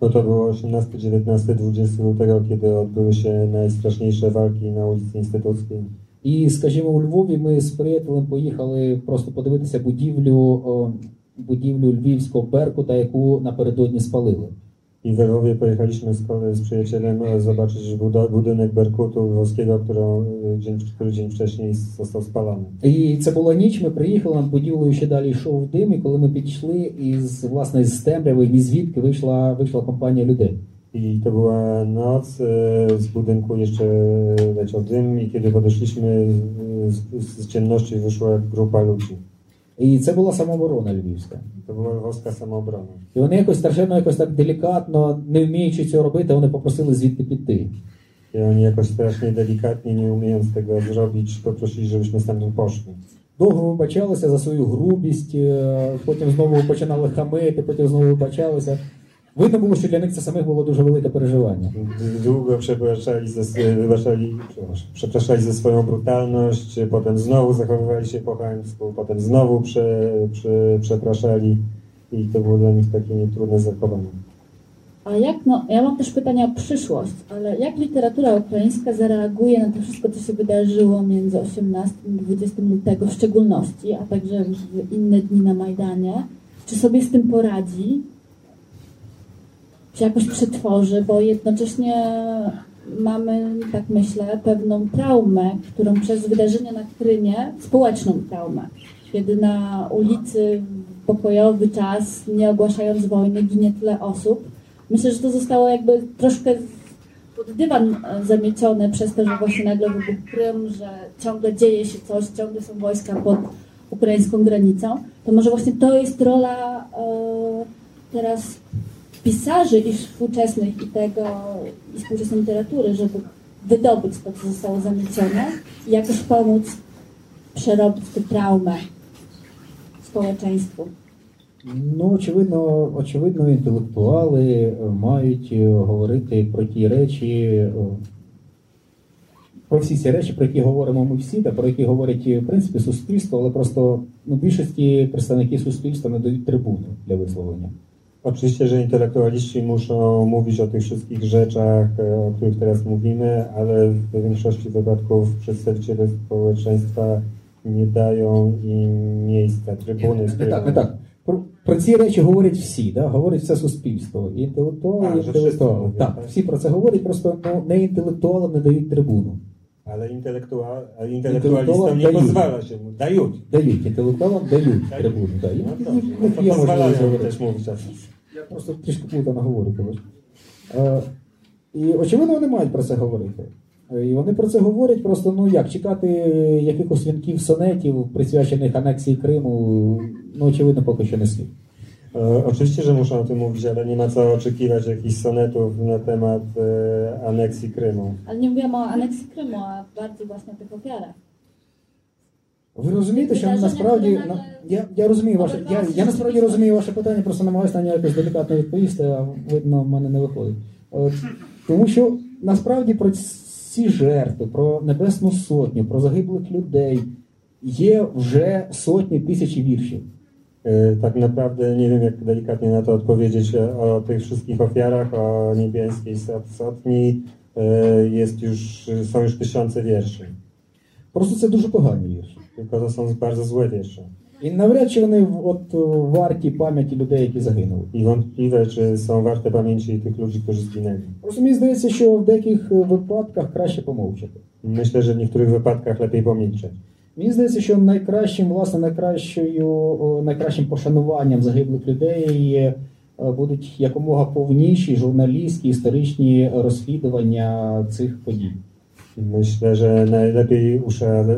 No to było 18, 19, 20 lutego, kiedy odbyły się najstraszniejsze walki na ulicy Instytuckiej. І, скажімо, у Львові ми з приятелем поїхали просто подивитися будівлю, будівлю львівського Беркута, яку напередодні спалили. I we Lwowie pojechaliśmy z, kole- z przyjacielem e, zobaczyć budo- budynek Berkutu Lwowskiego, którą, e, dzień, który dzień wcześniej został spalony. І це була ніч. Ми приїхали над будівлею, ще далі йшов дим. І коли ми підійшли, із власне з темряви, ні звідки вийшла вийшла компанія людей. I to była noc, e, z budynku jeszcze leciał dym i kiedy podeszliśmy, e, z, z ciemności wyszła grupa ludzi. І це була самооборона львівська. Це була lwowska самооборона. І вони якось страшенно, якось так делікатно, не вміючи цього робити, вони попросили звідти піти. I oni jakoś strasznie delikatnie, nie umiejąc tego zrobić, poprosili, żebyśmy stamtąd poszli. Довго вибачалися за свою грубість, е, потім знову починали хамити, потім знову вибачалися. Видно було, що для них це самих було дуже велике переживання. Długo przepraszali ze, wybaczali, przepraszam, przepraszali ze swoją brutalność, potem znowu zachowywali się po chamsku, potem znowu prze, prze, przepraszali i to było dla nich takie nietrudne zachowanie. A jak, no, ja mam też pytania o przyszłość, ale jak literatura ukraińska zareaguje na to wszystko, co się wydarzyło między 18 i 20 lutego w szczególności, a także w inne dni na Majdanie? Czy sobie z tym poradzi? Czy jakoś przetworzy? Bo jednocześnie mamy, tak myślę, pewną traumę, którą przez wydarzenia na Krymie, społeczną traumę, kiedy na ulicy w pokojowy czas, nie ogłaszając wojny, ginie tyle osób. Myślę, że to zostało jakby troszkę pod dywan zamiecione przez to, że właśnie nagle wybuchł Krym, że ciągle dzieje się coś, ciągle są wojska pod ukraińską granicą. To może właśnie to jest rola e, teraz pisarzy i współczesnych i tego i współczesnej literatury, żeby wydobyć to, co zostało zamiecione i jakoś pomóc przerobić tę traumę społeczeństwu. Ну, очевидно, очевидно, інтелектуали мають говорити про ті речі, про всі ці речі, про які говоримо ми всі, та про які говорять е, в принципі суспільство, але просто ну, більшості представників суспільства не дають трибуни для висловлення. Oczywiście, że intelektualiści muszą mówić o tych wszystkich rzeczach, e, o których teraz mówimy, ale w większości wypadków przedstawiciele społeczeństwa nie dają im miejsca, trybuny, Не так, не так. Про, про ці речі говорять всі, да? говорить все суспільство. І інтелектуали, А, вже інтелектуали. всі це Так, всі про це говорять, просто ну, не інтелектуалам не дають трибуну. Ale intelektua, a intelektualistom Intelektualom nie pozwala się. Дають, інтелектуалам дають Dają. трибуну. Да. І, No і- no to є pozwalają też mówić o. Я просто трішки плутано говорю. Е, і очевидно, вони мають про це говорити. І вони про це говорять, просто ну як чекати якихось вінків сонетів, присвячених анексії Криму, ну очевидно, поки що не слід. E, Oczywiście, że muszą o tym mówić, ale nie ma co oczekiwać jakichś sonetów na temat e, aneksji Krymu. Ale nie mówiłam o aneksji Krymu, a bardziej właśnie o tych ofiarach. Ви розумієте, що насправді на- я, я розумію ваше. Я, я насправді розумію ваше питання, просто намагаюся на нього якось делікатно відповісти, а видно, в мене не виходить. Е, Тому що насправді про ці жертви, про Небесну Сотню, про загиблих людей є вже сотні тисячі віршів. E, Tak naprawdę nie wiem, jak delikatnie na to odpowiedzieć e, o tych wszystkich ofiarach, o niebiańskiej sot- sotni. E, Jest już, są już tysiące wierszy. Просто це дуже погані вірші. Tylko to są bardzo złe wiersze. І навряд чи вони от о, варті пам'яті людей, які загинули. I wątpliwe, czy są warte pamięci tych ludzi, którzy zginęli. Просто мені здається, що в деяких е, випадках краще помовчати. Myślę, że w niektórych wypadkach lepiej pomilczeć. Мені здається, що найкращим, власне, найкращою, найкращим пошануванням загиблих людей е, будуть якомога повніші журналістські історичні розслідування цих подій. Myślę, że najlepiej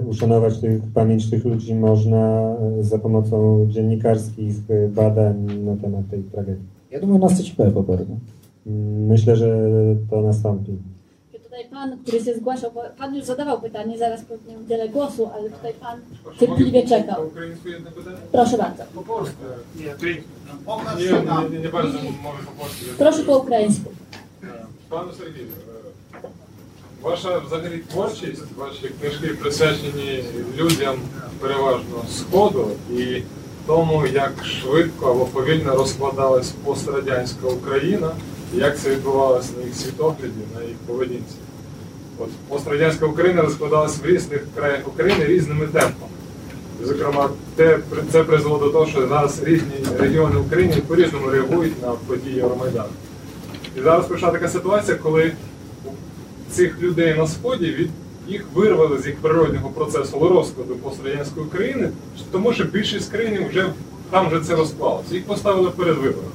uszanować tych, pamięć tych ludzi można e, za pomocą dziennikarskich badań na temat tej tragedii. Я думаю, чекає попереду. Mm, Myślę, że to nastąpi. Tutaj pan, który się zgłaszał, bo pan już zadawał pytanie, zaraz pewnie udzielę głosu, ale tutaj pan cierpliwie czekał. Українську jedno pytanie? Proszę bardzo. По польську. Nie, не, не, не bardzo можу по польську. Proszę po ukraińsku. Пане Сергію, ваша взагалі творчість, ваші книжки присвячені людям переважно Сходу і тому, як швидко або повільно розкладалась пострадянська Україна, і як це відбувалося на їх світогляді, на їх поведінці. От пострадянська Україна розкладалася в різних краях України різними темпами. Зокрема, те, це призвело до того, що зараз різні регіони України по-різному реагують на події Євромайдану. І зараз прийшла така ситуація, коли цих людей на сході від їх вирвали з їх природнього процесу розкладу пострадянської України, тому що більшість країн вже там вже це розклалося. Їх поставили перед вибором.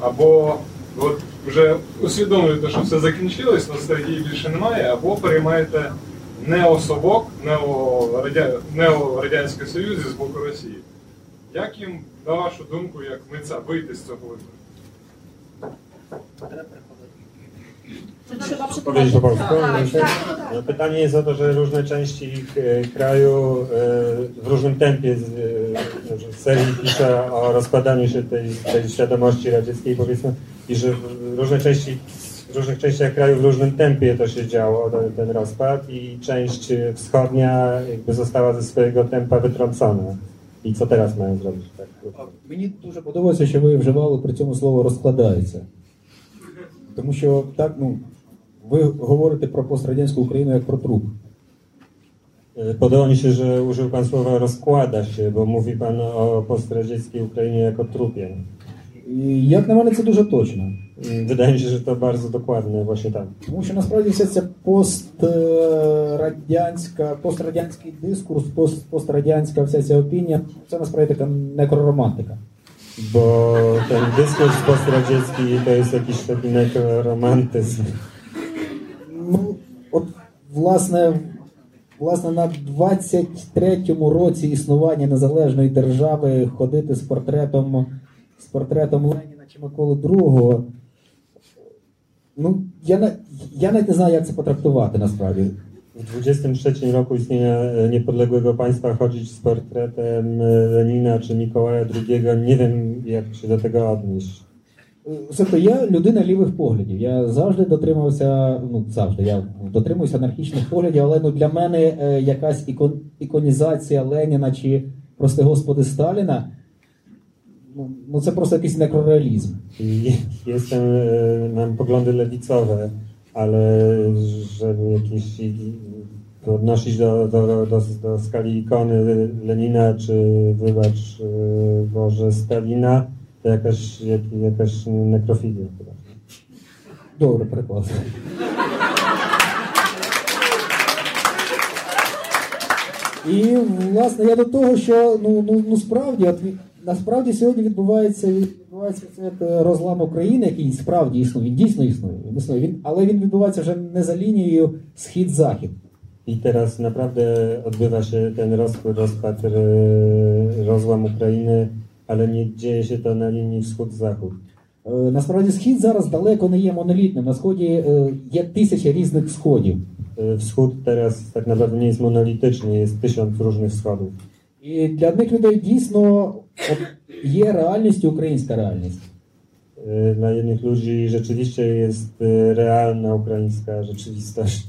Або от вже усвідомлюєте, що все закінчилось, ностальгії більше немає, або приймаєте неособок, неорадя... неорадянський Союз з боку Росії. Як їм, на вашу думку, як митця, вийти з цього вибору? Trzeba Powiedzieć po polsku? Tak, Myślę. No, pytanie jest o to, że różne części ich e, kraju e, w różnym tempie z, e, serii pisze o rozkładaniu się tej, tej świadomości radzieckiej, powiedzmy, i że w różne części, w różnych częściach kraju w różnym tempie to się działo, ten, ten rozpad, i część e, wschodnia jakby została ze swojego tempa wytrącona. I co teraz mają zrobić? Tak? Мені дуже подобається, що ви вживали при цьому слово розкладається. Тому що так, ну, ви говорите про пострадянську Україну як про труп. E, Podoba mi się, że użył Pan słowa rozkłada się, bo mówi Pan o postradzieckiej Ukrainie jako trupie. І як на мене, це дуже точно. Wydaje mi się, że to bardzo dokładne, właśnie tak. Тому що насправді вся ця пострадянська, пострадянський дискурс, пост, пострадянська вся ця опінія, це насправді така некроромантика. Bo ten dyskurs postradziecki to jest jakiś taki nekroromantyzm. Ну, от, власне, власне, на 23-му році існування незалежної держави ходити з портретом, з портретом Леніна чи Миколи II, ну, я, я навіть не знаю, як це потрактувати насправді. W 23 roku istnienia e, niepodległego państwa chodzić z portretem e, Lenina czy Mikołaja II, nie wiem jak się do tego odnieść. Тобто я людина лівих поглядів. Я завжди дотримався, ну завжди я дотримуюся анархічних поглядів, але ну для мене якась ікон, іконізація Леніна чи прости господи Сталіна, ну, ну це просто якийсь некрореалізм. I jestem, e, mam poglądy lewicowe, ale żeby jakieś i- to odnosić do, do, do, do skali ikony Lenina, czy wybacz e, Boże Stalina, to jakaś, jak, jakaś nekrofilia chyba. Добре, приклад. І власне я до того, що ну, ну, ну справді, от від- насправді сьогодні відбувається, відбувається е, розлам України, який справді існує. Він дійсно існує. Він існує. Він, але він відбувається вже не за лінією схід-захід. I teraz naprawdę odbywa się ten rozkład, rozpad, rozłam Ukrainy, ale nie dzieje się to na linii wschód-zachód. Насправді схід зараз далеко не є монолітним. На сході е, є тисяча різних сходів. Wschód teraz tak naprawdę nie jest monolityczny, jest tysiąc różnych wschodów. І для одних людей дійсно є реальністю українська реальність. E, Dla jednych ludzi rzeczywiście jest e, realna ukraińska rzeczywistość.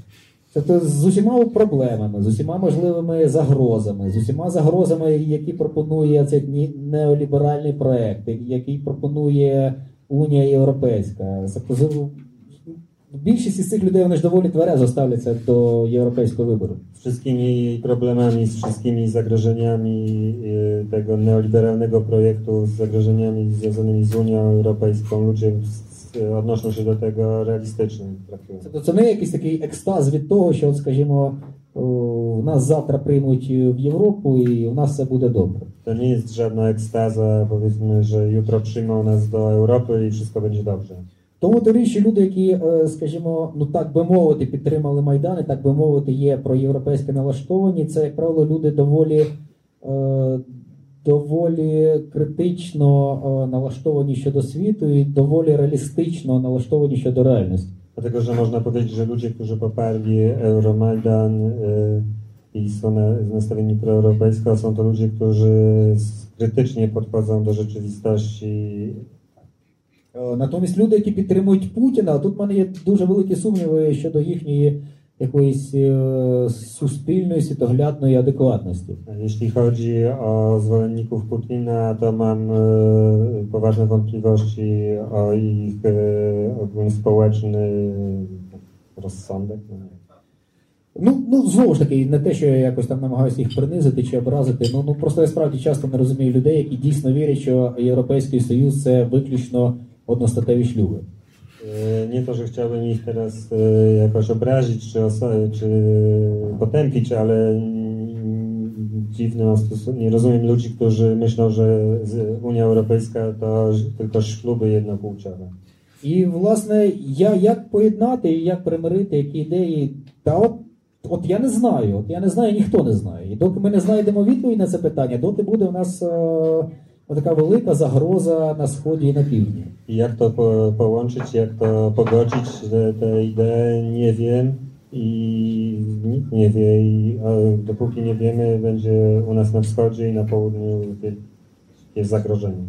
Тобто з усіма проблемами, з усіма можливими загрозами, з усіма загрозами, які пропонує цей неоліберальний проект, який пропонує Унія Європейська. Тобто з- більшість із цих людей вони ж доволі тверезо ставляться до європейського вибору. Z wszystkimi problemami, z wszystkimi zagrożeniami e, tego neoliberalnego projektu, z zagrożeniami związanymi z Unią Europejską, ludzie s- odnoszą się do tego realistycznie. traktują. Тобто це не якийсь такий екстаз від того, що, от, скажімо, о, нас завтра приймуть в Європу і у нас все буде добре. To nie jest żadna ekstaza, powiedzmy, że jutro przyjmą nas do Europy i wszystko będzie dobrze. Тому торічі люди, які, е, скажімо, ну так би мовити, підтримали Майдан, і так би мовити, є проєвропейське налаштовані, це, як правило, люди доволі, е, доволі критично е, налаштовані щодо світу і доволі реалістично налаштовані щодо реальності. Dlatego, że można powiedzieć, że ludzie, którzy poparli Euromajdan i są na, nastawieni proeuropejsko, są to ludzie, którzy krytycznie podchodzą do rzeczywistości. Е, Натомість люди, які підтримують Путіна, тут в мене є дуже великі сумніви щодо їхньої якоїсь е, суспільної, світоглядної адекватності. Jeśli chodzi o zwolenników Putina, to mam e, poważne wątpliwości o ich e, ogólnospołeczny rozsądek. Ну, ну знову ж таки, не те, що я якось там намагаюся їх принизити чи образити. Ну, ну просто я справді часто не розумію людей, які дійсно вірять, що Європейський Союз це виключно шлюби. E, Nie to, że chciałbym ich teraz e, jakoś obrazić, czy, czy potępić, ale mm, dziwny mam stosun- nie rozumiem ludzi, którzy myślą, że Unia Europejska to tylko śluby jednopłciowe. І, власне, я як поєднати і як примирити які ідеї, та от, от я не знаю, от я не знаю, ніхто не знає. І доки ми не знайдемо відповідь на це питання, доти буде у нас е, така велика загроза на сході і на півдні. I jak to po, połączyć, jak to pogodzić, te, te idee nie wiem i nikt nie wie i e, dopóki nie wiemy, będzie u nas na wschodzie i na południu wielkie zagrożenie.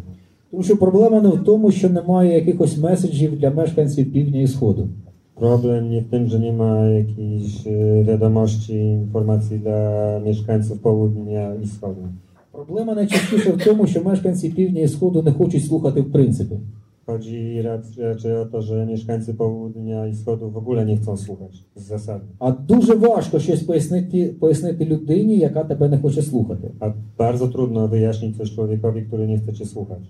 Тому що проблема не в тому, що немає якихось меседжів для мешканців півдня і сходу. Problem nie w tym, że nie ma jakichś e, wiadomości, informacji dla mieszkańców południa i wschodu. Проблема найчастіше в тому, що мешканці півдня і сходу не хочуть слухати в принципі. Chodzi raczej o to, że mieszkańcy południa i wschodu w ogóle nie chcą słuchać z zasady. А дуже важко щось пояснити, пояснити людині, яка тебе не хоче слухати. A bardzo trudno wyjaśnić coś człowiekowi, który nie chce cię słuchać.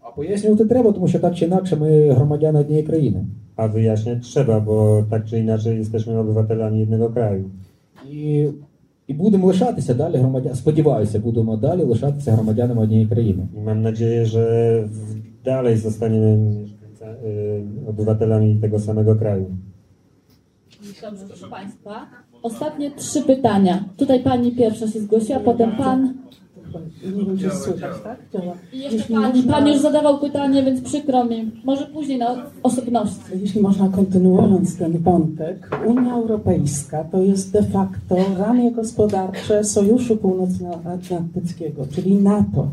А пояснювати треба, тому що так чи інакше ми громадяни однієї країни. A wyjaśniać trzeba, bo tak czy inaczej jesteśmy obywatelami jednego kraju. І, і будемо лишатися далі громадян. Сподіваюся, будемо далі лишатися громадянами однієї країни. I mam nadzieję, że w- dalej zostaniemy mieszkańca- y, obywatelami tego samego kraju. Dobrze, proszę Państwa. Ostatnie trzy pytania. Tutaj Pani pierwsza się zgłosiła, potem Pan nie wiem, czy słychać, tak? Działa. i jeszcze Pani. można- Pan już zadawał pytanie, więc przykro mi. Może później na osobności. Jeśli można kontynuując ten wątek, Unia Europejska to jest de facto ramię gospodarcze Sojuszu Północnoatlantyckiego, czyli NATO.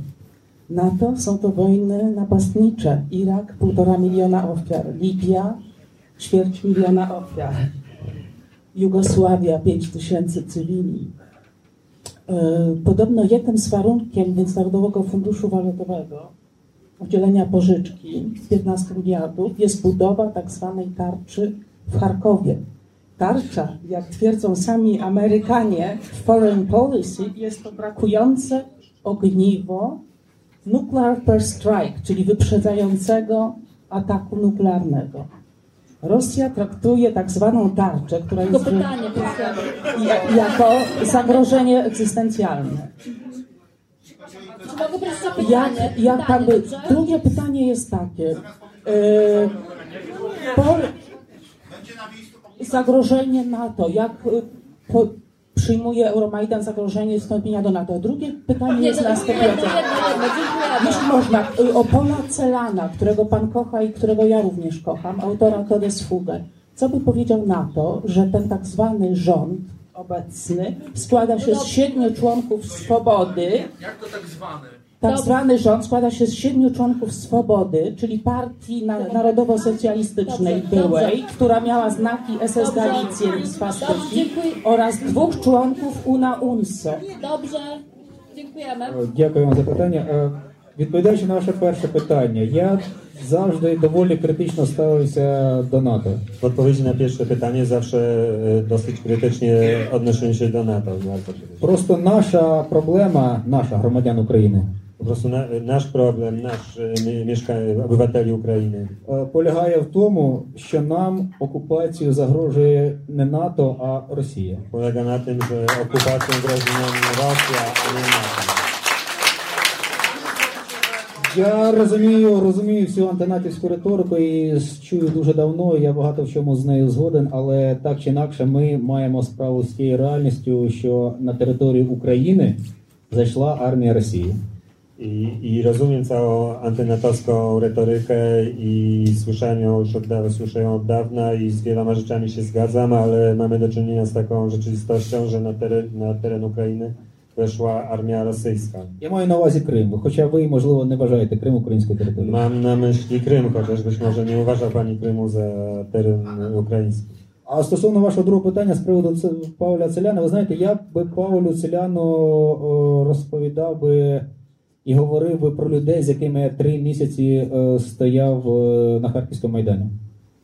NATO są to wojny napastnicze. Irak półtora miliona ofiar, Libia ćwierć miliona ofiar, Jugosławia pięć tysięcy cywili. E, Podobno jednym z warunkiem Międzynarodowego Funduszu Walutowego udzielenia pożyczki z 15 miliardów jest budowa tak zwanej tarczy w Charkowie. Tarcza, jak twierdzą sami Amerykanie w Foreign Policy, jest to brakujące ogniwo nuclear first strike, czyli wyprzedzającego ataku nuklearnego. Rosja traktuje tak zwaną tarczę, która jest pytanie, jako zagrożenie egzystencjalne. Jak, jak tak drugie pytanie jest takie. Yy, po, zagrożenie NATO, jak e, po, przyjmuje Euromajdan zagrożenie wstąpienia do NATO? Drugie pytanie Nie, jest następujące. Jeśli można, y, Opola Celana, którego pan kocha i którego ja również kocham, autora Codes Fugę, co by powiedział na to, że ten tak zwany rząd obecny składa się z siedmiu członków Swobody, Jak to tak zwany? tak Dobrze. zwany rząd składa się z siedmiu członków Swobody, czyli partii na, narodowo-socjalistycznej Dobrze, byłej, dobrze. która miała znaki SS Dobrze. Galicję i Dobrze, Swastyki dziękuję. oraz dwóch członków UNA UNSO. Dobrze, dziękujemy. Е, Дякую вам за питання. Е, Відповідаючи на ваше перше питання, я завжди доволі критично ставився до НАТО. W odpowiedzi na pierwsze pytanie zawsze e, dosyć krytycznie odnosimy się do NATO. Bardzo krytycznie. Просто наша проблема, наша громадян України, Po prostu na, nasz problem, nasz e, mie- mieszka, obywateli е, полягає в тому, що нам окупацію загрожує не НАТО, а Росія. polega na tym, że okupacją grozi nam Rosja, a nie NATO. Я розумію, розумію всю антинатівську риторику і чую дуже давно. Я багато в чому з нею згоден, але так чи інакше, ми маємо справу з тією реальністю, що на територію України зайшла армія Росії. I, I rozumiem całą antynatowską retorykę i słyszałem ją już od dawna, słyszę ją od dawna i z wieloma rzeczami się zgadzam, ale mamy do czynienia z taką rzeczywistością, że na teren, na teren Ukrainy weszła armia rosyjska. Я маю на увазі Крим, хоча ви, можливо, не вважаєте Крим українською територією. Mam na myśli Krym, chociaż być może nie uważa pani Krymu za teren ukraiński. А стосовно вашого другого питання з приводу Павля Целяна, ви знаєте, я би Павлю Целяну розповідав би і говорив би про людей, з якими я три місяці е, стояв е, на Харківському майдані.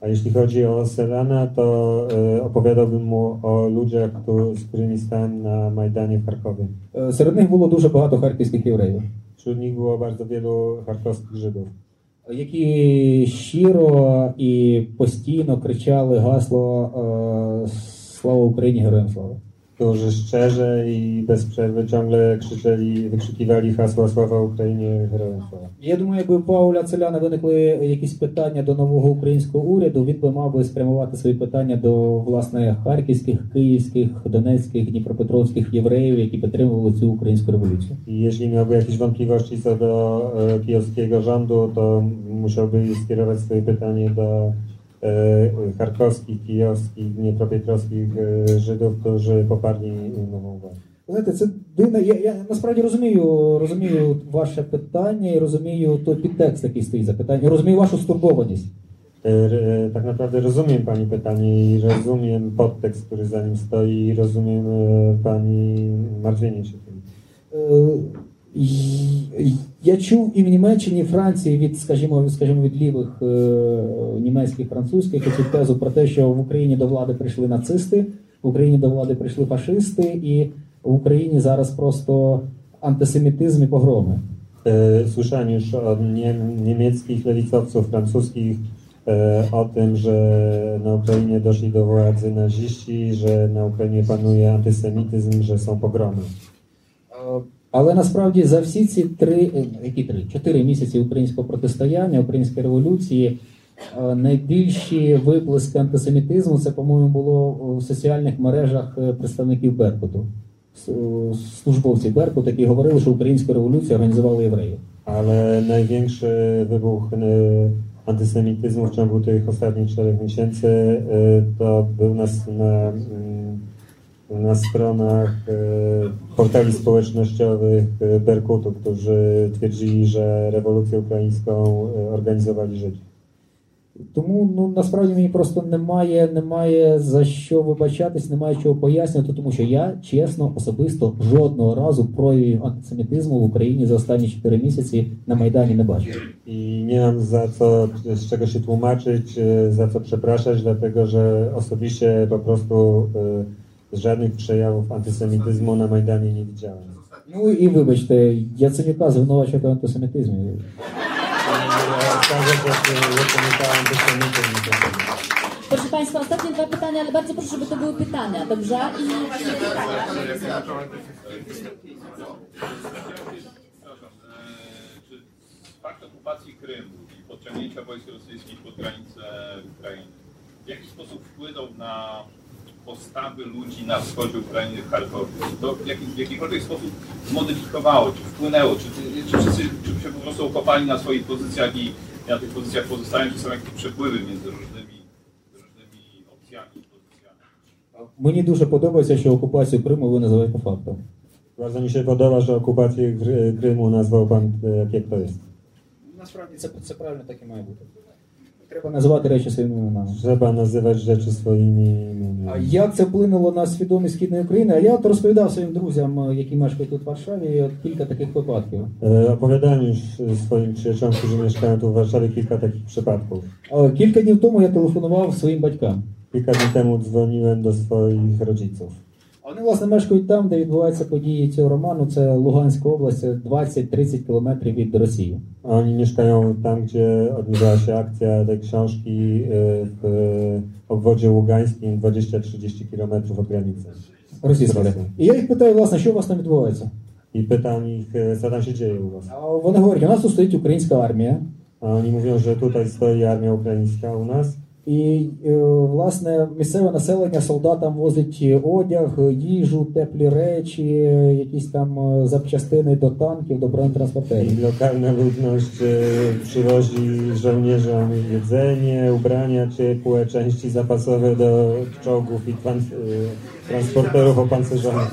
A jeśli chodzi o Selana, to e, opowiadałbym mu o ludziach, któ- z którymi stałem na Majdanie w Charkowie. Е, Серед них було дуже багато харківських євреїв, Wśród nich było bardzo wielu charkowskich Żydów, які щиро і постійно кричали гасло е, Слава Україні, героям слава. Którzy szczerze i bez przerwy ciągle krzyczeli, wykrzykiwali hasła Sława Ukrainie, Herojem Sława. Я думаю, якби у Пауля Целяна виникли якісь питання до нового українського уряду, він би мав би спрямувати свої питання до власне харківських, київських, донецьких, дніпропетровських євреїв, які підтримували цю українську революцію. I jeśli miałby jakieś wątpliwości co do e, kijowskiego rządu, to musiałby skierować swoje pytanie do charkowskich, kijowskich, dniepropietrowskich e, Żydów, którzy poparli nową władzę. Ви Знаєте, це дивно. Я, я насправді розумію, розумію ваше питання і розумію той підтекст, який стоїть за питання. Розумію вашу стурбованість. E, e, Tak naprawdę rozumiem Pani pytanie i rozumiem podtekst, który za nim stoi i rozumiem e, Pani martwienie się tym. Е, Я чув і в Німеччині, і Франції від, скажімо, скажімо, від лівих е, німецьких, французьких цю тезу про те, що в Україні до влади прийшли нацисти, в Україні до влади прийшли фашисти, і в Україні зараз просто антисемітизм і погроми. Słyszałem już od nie, niemieckich lewicowców, francuskich e, o tym, że na Ukrainie doszli do władzy naziści, że na Ukrainie panuje antysemityzm, że są pogromy. Але насправді за всі ці три, е, які три, чотири місяці українського протистояння, української революції, е, найбільші виплески антисемітизму це, по-моєму, було у соціальних мережах е, представників Беркуту, службовців Беркуту, які говорили, що українську революцію організували євреї. Największy wybuch e, antysemityzmu w ciągu tych ostatnich czterech miesięcy to był na, s- na, na stronach e, portali społecznościowych e, Berkutu, którzy twierdzili, że rewolucję ukraińską e, organizowali Żydzi. Тому ну насправді мені просто немає, немає за що вибачатись, немає чого пояснювати, тому що я чесно особисто жодного разу проявів антисемітизму в Україні за останні 4 місяці на майдані не бачив. I nie mam za co, z czego się tłumaczyć, e, za co przepraszać, dlatego że osobiście po prostu e, żadnych przejawów antysemityzmu na Majdanie nie widziałem. Ну і вибачте, Яценюка звинувачувати в антисемітизмі. Ja Okaże, że Jacenika antysemityzm nie potrafi. Proszę Państwa, ostatnie dwa pytania, ale bardzo proszę, żeby to były pytania, dobrze? I nie pytania. Przepraszam, e, czy fakt okupacji Krymu i podciągnięcia wojsk rosyjskich pod granicę Ukrainy w jaki sposób wpłynął na postawy ludzi na wschodzie Ukrainy w Charkowie? To w, jaki, w jakikolwiek sposób zmodyfikowało, czy wpłynęło, czy, czy wszyscy czy się po prostu okopali na swoich pozycjach i na tych pozycjach pozostają, czy są jakieś przepływy między różnymi, różnymi opcjami i pozycjami? Мені дуже подобається, що окупацію Криму ви називаєте фактом. Bardzo mi się podoba, że okupację Gry- Krymu nazwał pan e, jak, jak to jest. Насправді це, це правильно так і має бути. Треба називати речі своїми іменами. Trzeba nazywać rzeczy swoimi А як це вплинуло на свідомість східної України? А я от розповідав своїм друзям, е, які мешкають тут в Варшаві, от кілька таких випадків. E, Opowiadałem już e, swoim przyjaciołom, którzy mieszkają tu w Warszawie, kilka takich przypadków. Е, Кілька днів тому я телефонував своїм батькам. Kilka dni temu dzwoniłem do swoich rodziców. Вони, власне, мешкають там, де відбуваються події цього роману. Це Луганська область, 20-30 кілометрів від Росії. Oni mieszkają tam, gdzie odbywała się akcja tej książki w obwodzie ługańskim, 20-30 km od granicy. Російської. Росії. І я їх питаю, власне, що у вас там відбувається? I pytam ich, co tam się dzieje u was. А вони говорять, у нас тут стоїть українська армія. A oni mówią, że tutaj stoi armia ukraińska u nas І, е, власне, місцеве населення солдатам возить одяг, їжу, теплі речі, якісь там е, запчастини до танків, до бронетранспортерів. i lokalna ludność e, przywozi żołnierzom jedzenie, ubrania ciepłe, części zapasowe do czołgów i tran- e, transporterów opancerzonych.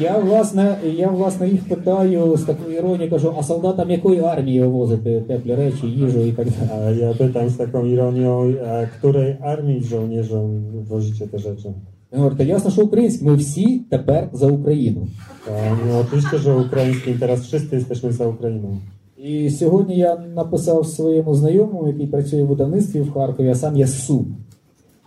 Я, власне, я власне їх питаю з такою іронією, кажу, а солдатам якої армії ви возите теплі речі, їжу і так далі. A ja pytam z taką ironią, a której armii żołnierzom wozicie te rzeczy? Він говорить, та ясно, що українські, ми всі тепер за Україну. A, no oczywiście, że ukraińskim, teraz wszyscy jesteśmy za Ukrainą. І сьогодні я написав своєму знайомому, який працює в видавництві в Харкові, а сам я з Сум.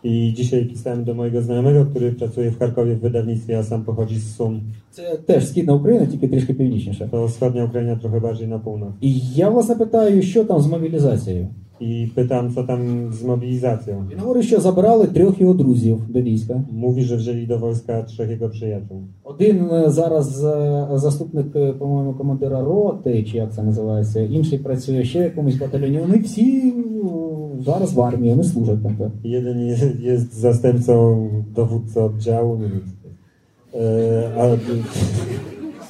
I dzisiaj pisałem do mojego znajomego, który pracuje w Charkowie w wydawnictwie, a sam pochodzi z Sum. Це теж східна Україна, тільки трішки північніше. To wschodnia Ukraina trochę bardziej na północ. І я власне питаю, що там з мобілізацією. I pytam, co tam z mobilizacją. Він говорить, що забрали трьох його друзів до війська. Mówi, że wzięli do wojska trzech jego przyjaciół. Один е, зараз е, заступник, е, по-моєму, командира роти, чи як це називається, інший працює ще в якомусь батальйоні. Вони всі ну, зараз в армії, вони служать там. так. Jeden je- jest zastępcą dowódcy oddziału, nie wiem, co to jest. E, a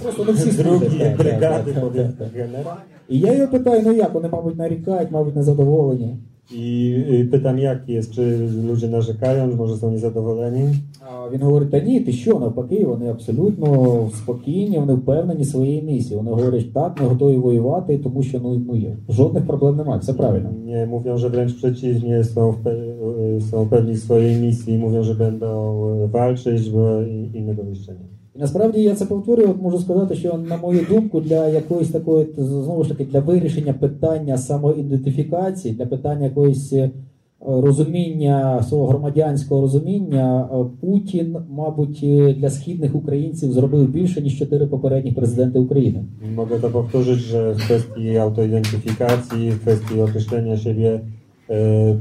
Просто вони всі drugi служать. так, так, brygady, так, powiem, так, так. generał. І я його питаю, ну як, вони, мабуть, нарікають, мабуть, незадоволені. Y, pytam, jak jest, czy ludzie narzekają, może są niezadowoleni. А він говорить, та ні, ти що, навпаки, вони абсолютно спокійні, вони впевнені своєї місії. Вони говорять, так, ми готові воювати, тому що ну, ну є. Жодних проблем немає, все правильно. Nie, mówią, że wręcz przeciwnie, są, są pewni swojej misji, mówią, że będą y, walczyć, bo innego wyjścia nie. І насправді я це повторюю, от можу сказати, що на мою думку, для якоїсь такої знову ж таки для вирішення питання самоідентифікації, для питання якоїсь е, розуміння свого громадянського розуміння, е, Путін, мабуть, е, для східних українців зробив більше ніж чотири попередніх президенти України. Mogę to powtórzyć, że w kwestii autoidentyfikacji, w kwestii określenia siebie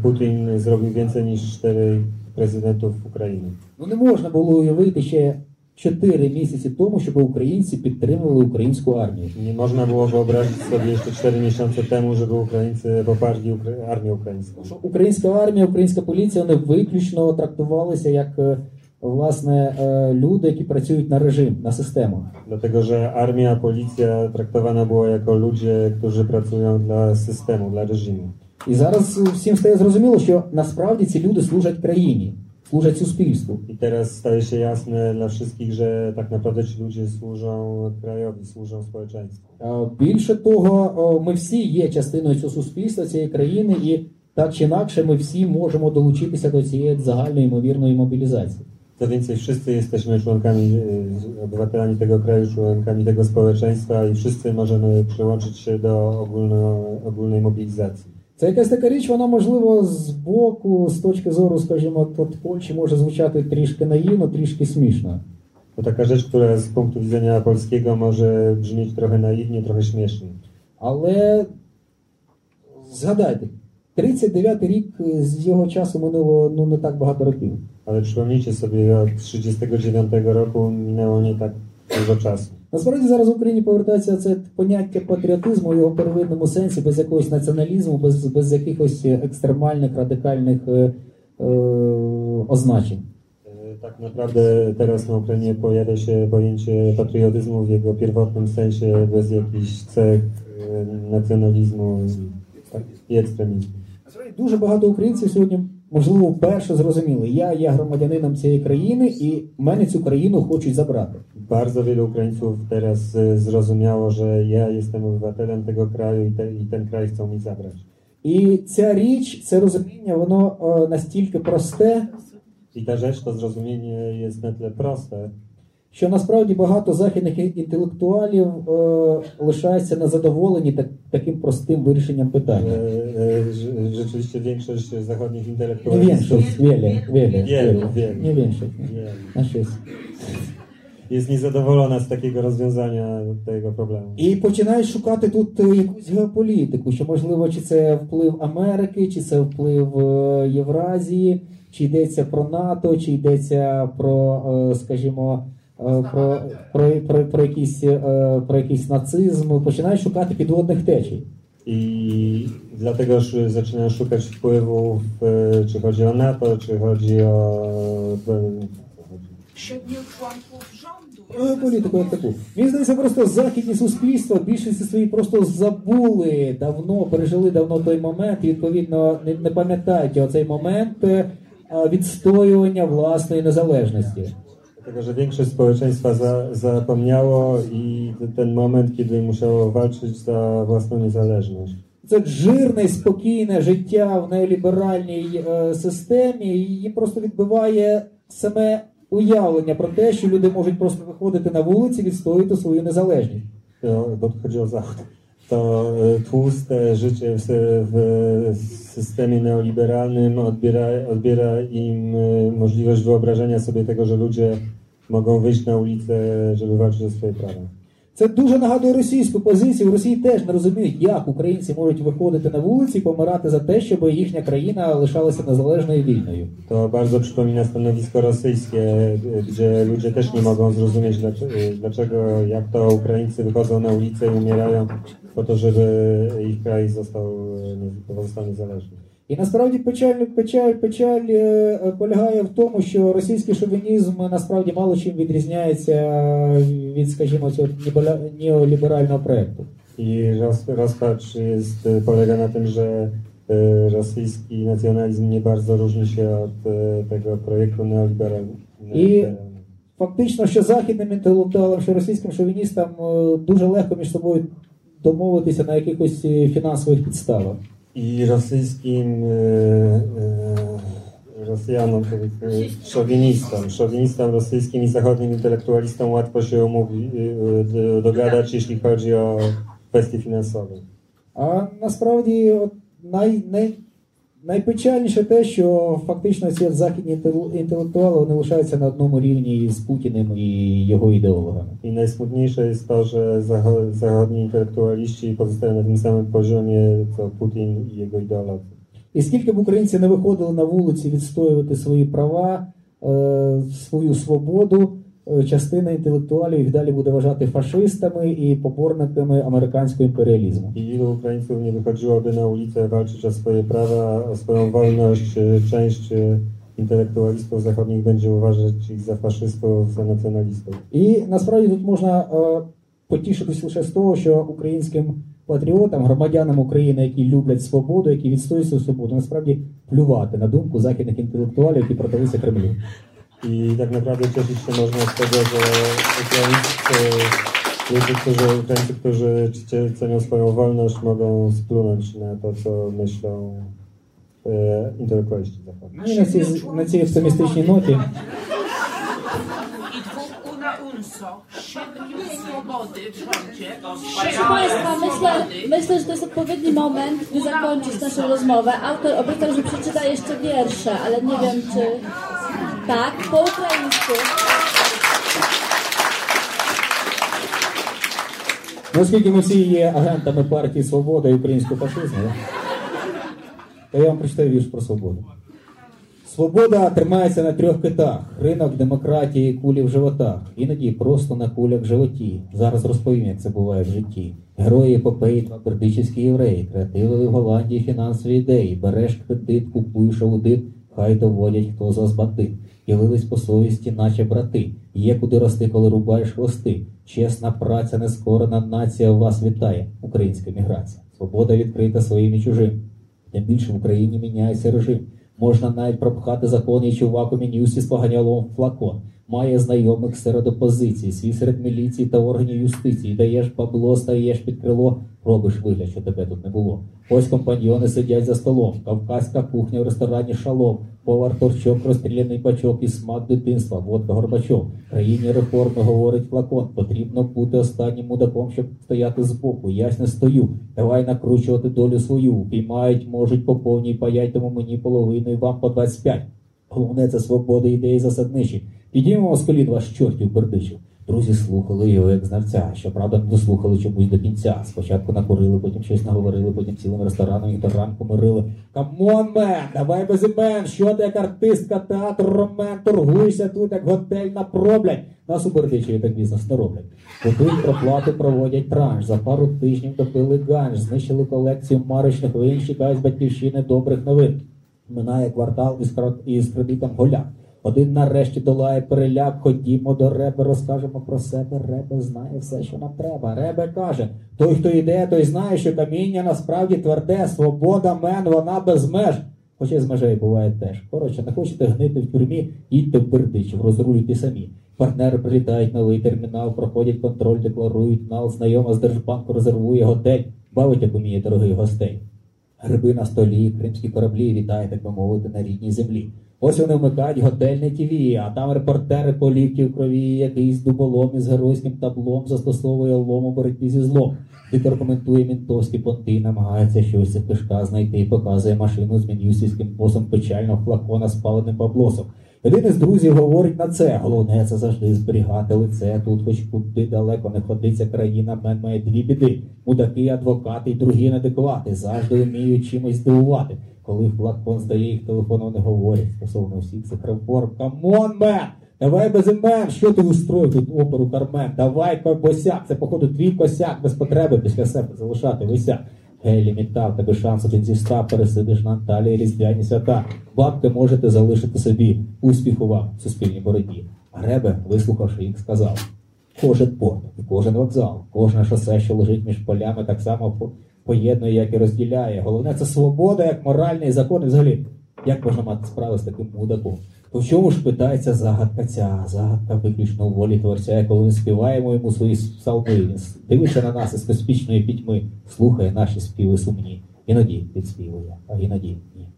Putin zrobił więcej niż cztery prezydentów Ukrainy. Ну не можна було уявити ще чотири місяці тому, щоб українці підтримували українську армію. Nie można było wyobrazić sobie jeszcze cztery miesiące temu, żeby Ukraińcy poparli Ukra- armię ukraińską. Що Українська армія, українська поліція вони виключно трактувалися як е, власне е, люди, які працюють на режим, на систему. Dlatego, że armia, policja traktowana była jako ludzie, którzy pracują dla systemu, dla reżimu. І зараз всім стає зрозуміло, що насправді ці люди служать країні, служать суспільству. I teraz staje się jasne dla wszystkich, że tak naprawdę ci ludzie służą krajowi, służą społeczeństwu. Е, Більше того, ми всі є частиною цього суспільства, цієї країни, і так чи інакше ми всі можемо долучитися до цієї загальної ймовірної мобілізації. Co więcej, wszyscy jesteśmy członkami, obywatelami tego kraju, członkami tego społeczeństwa i wszyscy możemy przyłączyć się do ogólno, ogólnej mobilizacji. Це якась така річ, вона можливо з боку, з точки зору, скажімо, от Польщі може звучати трішки наївно, трішки смішно. To taka rzecz, która z punktu widzenia polskiego może brzmieć trochę naiwnie, trochę śmiesznie. Але згадайте, 39-й рік з його часу минуло ну не так багато років. Ale przypomnijcie sobie, od 39 roku minęło nie tak dużo czasu. Насправді зараз в Україні повертається це поняття патріотизму в його первинному сенсі, без якогось націоналізму, без, без якихось екстремальних радикальних е, е, означень. E, Tak naprawdę teraz na Ukrainie pojawia się pojęcie patriotyzmu w jego pierwotnym sensie, bez jakichś cech nacjonalizmu i ekstremizmu. Насправді дуже багато українців сьогодні, можливо, вперше зрозуміли, я є громадянином цієї країни, і мене цю країну хочуть забрати. Bardzo wielu Ukraińców teraz e, zrozumiało, że ja jestem obywatelem tego kraju i, te, i ten kraj chcą mi zabrać. І ця річ, це розуміння, воно е, настільки просте, rzecz, to zrozumienie jest na tyle proste, що насправді багато західних інтелектуалів е, лишаються незадоволені так, таким простим вирішенням питання. rzeczywiście większość zachodnich Не intelektualistów większość, wiele, wiele, Wielu, wiele. wielu. Nie większość. nie, Na щось. jest niezadowolona z takiego rozwiązania tego problemu. І починають шукати тут е, якусь геополітику, що можливо, чи це вплив Америки, чи це вплив е, Євразії, чи йдеться про НАТО, чи йдеться про, е, скажімо, е, про, про, про, про, якийсь, е, про якийсь нацизм, починають шукати підводних течій. I dlatego sz- zaczynają szukać wpływów, e, czy chodzi o NATO, czy chodzi o. e, Siedmiu członków rządu. Політику як таку. Мені здається, просто західні суспільства в більшості свої просто забули давно, пережили давно той момент, і відповідно не, не пам'ятають оцей момент е, відстоювання власної незалежності. Dlatego, że większość społeczeństwa za, zapomniało i ten moment, kiedy musiało walczyć za własną niezależność. Це жирне, спокійне життя в неоліберальній е, системі, і їм просто відбиває саме уявлення про те, що люди можуть просто виходити на вулиці, відстоювати свою незалежність. To, bo To e, tłuste życie w, w systemie neoliberalnym odbiera, odbiera im e, możliwość wyobrażenia sobie tego, że ludzie mogą wyjść na ulicę, żeby walczyć o swoje prawa. Це дуже нагадує російську позицію. В Росії теж не розуміють, як українці можуть виходити на вулиці і помирати за те, щоб їхня країна лишалася незалежною вільною. To bardzo przypomina stanowisko rosyjskie, e, gdzie ludzie też nie mogą zrozumieć, dlaczego, jak to Ukraińcy wychodzą na ulicę i umierają po to, żeby ich kraj został, e, pozostał niezależny. І насправді печаль, печаль, печаль е, полягає в тому, що російський шовінізм насправді мало чим відрізняється від, скажімо, цього неоліберального проекту. I roz, rozpacz jest, polega na tym, że e, rosyjski nacjonalizm nie bardzo różni się od e, tego projektu neoliberalnego. І фактично, що західним інтелектуалам, що російським шовіністам е, дуже легко між собою домовитися на якихось е, фінансових підставах. i rosyjskim e, e, Rosjanom, szowinistom, szowinistom rosyjskim i zachodnim intelektualistom łatwo się umówi, e, dogadać, tak. jeśli chodzi o kwestie finansowe. A naprawdę od naj, naj, найпечальніше те, що фактично ці західні інтел- інтелектуали вони лишаються на одному рівні з Путіним і його ідеологами. Najsmutniejsze jest to, że zacho- zachodni intelektualiści pozostają na tym samym poziomie, co Putin i jego ideolodzy. І скільки б українці не виходили на вулиці відстоювати свої права, е, свою свободу, частина інтелектуалів їх далі буде вважати фашистами і поборниками американського імперіалізму. I ilu Ukraińców nie wychodziłoby na ulicę walczyć o swoje prawa, o swoją wolność, część e, intelektualistów zachodnich będzie uważać ich za faszystów, za. І насправді тут можна е, потішитись лише з того, що українським патріотам, громадянам України, які люблять свободу, які відстоюють свою свободу, насправді плювати на думку західних інтелектуалів, які продалися Кремлю. I tak naprawdę cieszyć się można z tego, że Ukraińcy, ludzie, którzy, Ukraińcy, którzy czcie- cenią swoją wolność, mogą splunąć na to, co myślą e, intelektualiści zachodni. Ну і на цій, на цій оптимістичній ноті I dwóch una unso. Siedmiu swobody w rządzie. Proszę Państwa, myślę, myślę, że to jest odpowiedni moment, by zakończyć naszą rozmowę. Autor obiecał, że przeczyta jeszcze wiersze, ale nie wiem czy... Ukraińsku. Ну, оскільки ми всі є агентами партії Свобода і українського фашизму, то я вам прочитаю вірш про свободу. Свобода тримається на трьох китах: ринок, демократії, кулі в животах. Іноді просто на кулях в животі. Зараз розповім, як це буває в житті. Герої епопеї, два бердичівські євреї, креативили в Голландії фінансові ідеї. Береш кредит, купуєш аудит, хай доводять, хто з вас бандит. Ділились по совісті, наче брати. Є куди рости, коли рубаєш хвости. Чесна праця, нескорена нація вас вітає. Українська міграція. Свобода відкрита своїм і чужим. Тим більше в Україні міняється режим. Можна навіть пропхати закон і чувак у мінюсі з поганялом флакон. Має знайомих серед опозиції, свій серед міліції та органів юстиції. Даєш бабло, стаєш під крило, робиш вигляд, що тебе тут не було. Ось компаньйони сидять за столом, кавказька кухня в ресторані шалом, повар торчок, розстріляний бачок і смак дитинства, водка Горбачов. Країні реформи говорить флакон. Потрібно бути останнім мудаком, щоб стояти збоку. Я ж не стою. Давай накручувати долю свою. Піймають, можуть по повній паять, мені половину і вам по 25. Головне це свобода ідеї засадничі. Підіймемо з колін ваш чортів бердичів. Друзі слухали його як знавця. Щоправда, не дослухали чомусь до кінця. Спочатку накурили, потім щось наговорили, потім цілим рестораном їх до ранку мирили. Come on, man, давай без імен, що ти як артистка, театр, ромен, торгуйся тут, як готельна проблядь. Нас у Бердичеві так бізнес не роблять. Готують проплати, проводять транш. За пару тижнів допили ганж, знищили колекцію марочних вин, чекають з батьківщини добрих новин. Минає квартал із, із кредитом голяк. Один нарешті долає переляк, ходімо до Ребе, розкажемо про себе. Ребе знає все, що нам треба. Ребе каже: той, хто йде, той знає, що каміння насправді тверде, свобода мен, вона без меж. Хоча з межею буває теж. Коротше, не хочете гнити в тюрмі, їдьте в Бердичів, розрулюйте самі. Партнери прилітають новий термінал, проходять контроль, декларують нал, знайома з Держбанку резервує готель, бавить, як уміє дорогих гостей. Гриби на столі, кримські кораблі, вітає, так би мовити, на рідній землі. Ось вони вмикають готельне ТВ, а там репортери полівки в крові, якийсь дуболом із геройським таблом застосовує лом у боротьбі зі злом. Віктор коментує мінтовські понти, намагається щось з кишка знайти і показує машину з мін'юсівським посом печального флакона з паленим баблосом. Один із друзів говорить на це. Головне це завжди зберігати лице. Тут хоч куди далеко не ходиться країна, мен має дві біди. Мудаки, адвокати й другі неадеквати. Завжди вміють чимось здивувати. Коли флакон здає, їх телефоном не говорять стосовно всіх цих реформ. Камон, мен! Давай без імен, що ти устроїв тут оперу Кармен? Давай босяк, це походу твій косяк без потреби після себе залишати висяк. Гей, лімітав, тебе шанс один зі ста, пересидиш на Анталії різдвяні свята. Бабки можете залишити собі. Успіху вам в суспільній боротьбі. А Гребе, вислухавши їх, сказав: кожен порт і кожен вокзал, кожне шосе, що лежить між полями, так само поєднує, як і розділяє. Головне це свобода, як моральний закон. І взагалі, як можна мати справи з таким мудаком? В чому ж питається загадка ця? Загадка виключно волі творця, коли ми співаємо йому свої псалми. Дивиться на нас із космічної пітьми, слухає наші співи сумні. Іноді підспівує, а іноді ні.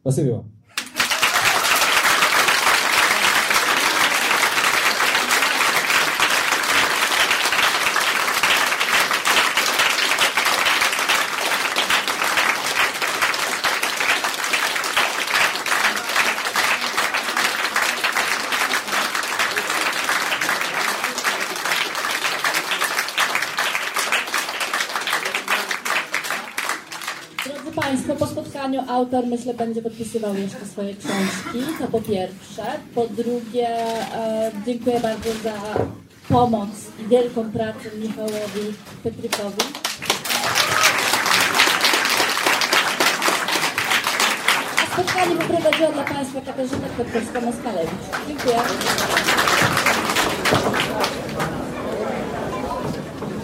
Спасибі вам. Autor myślę będzie podpisywał jeszcze swoje książki, to po pierwsze. Po drugie, e, dziękuję bardzo za pomoc i wielką pracę Michałowi Petrykowi. A spotkanie poprowadziła dla Państwa Katarzyna Kwiatkowska-Moskalewicz. Dziękuję.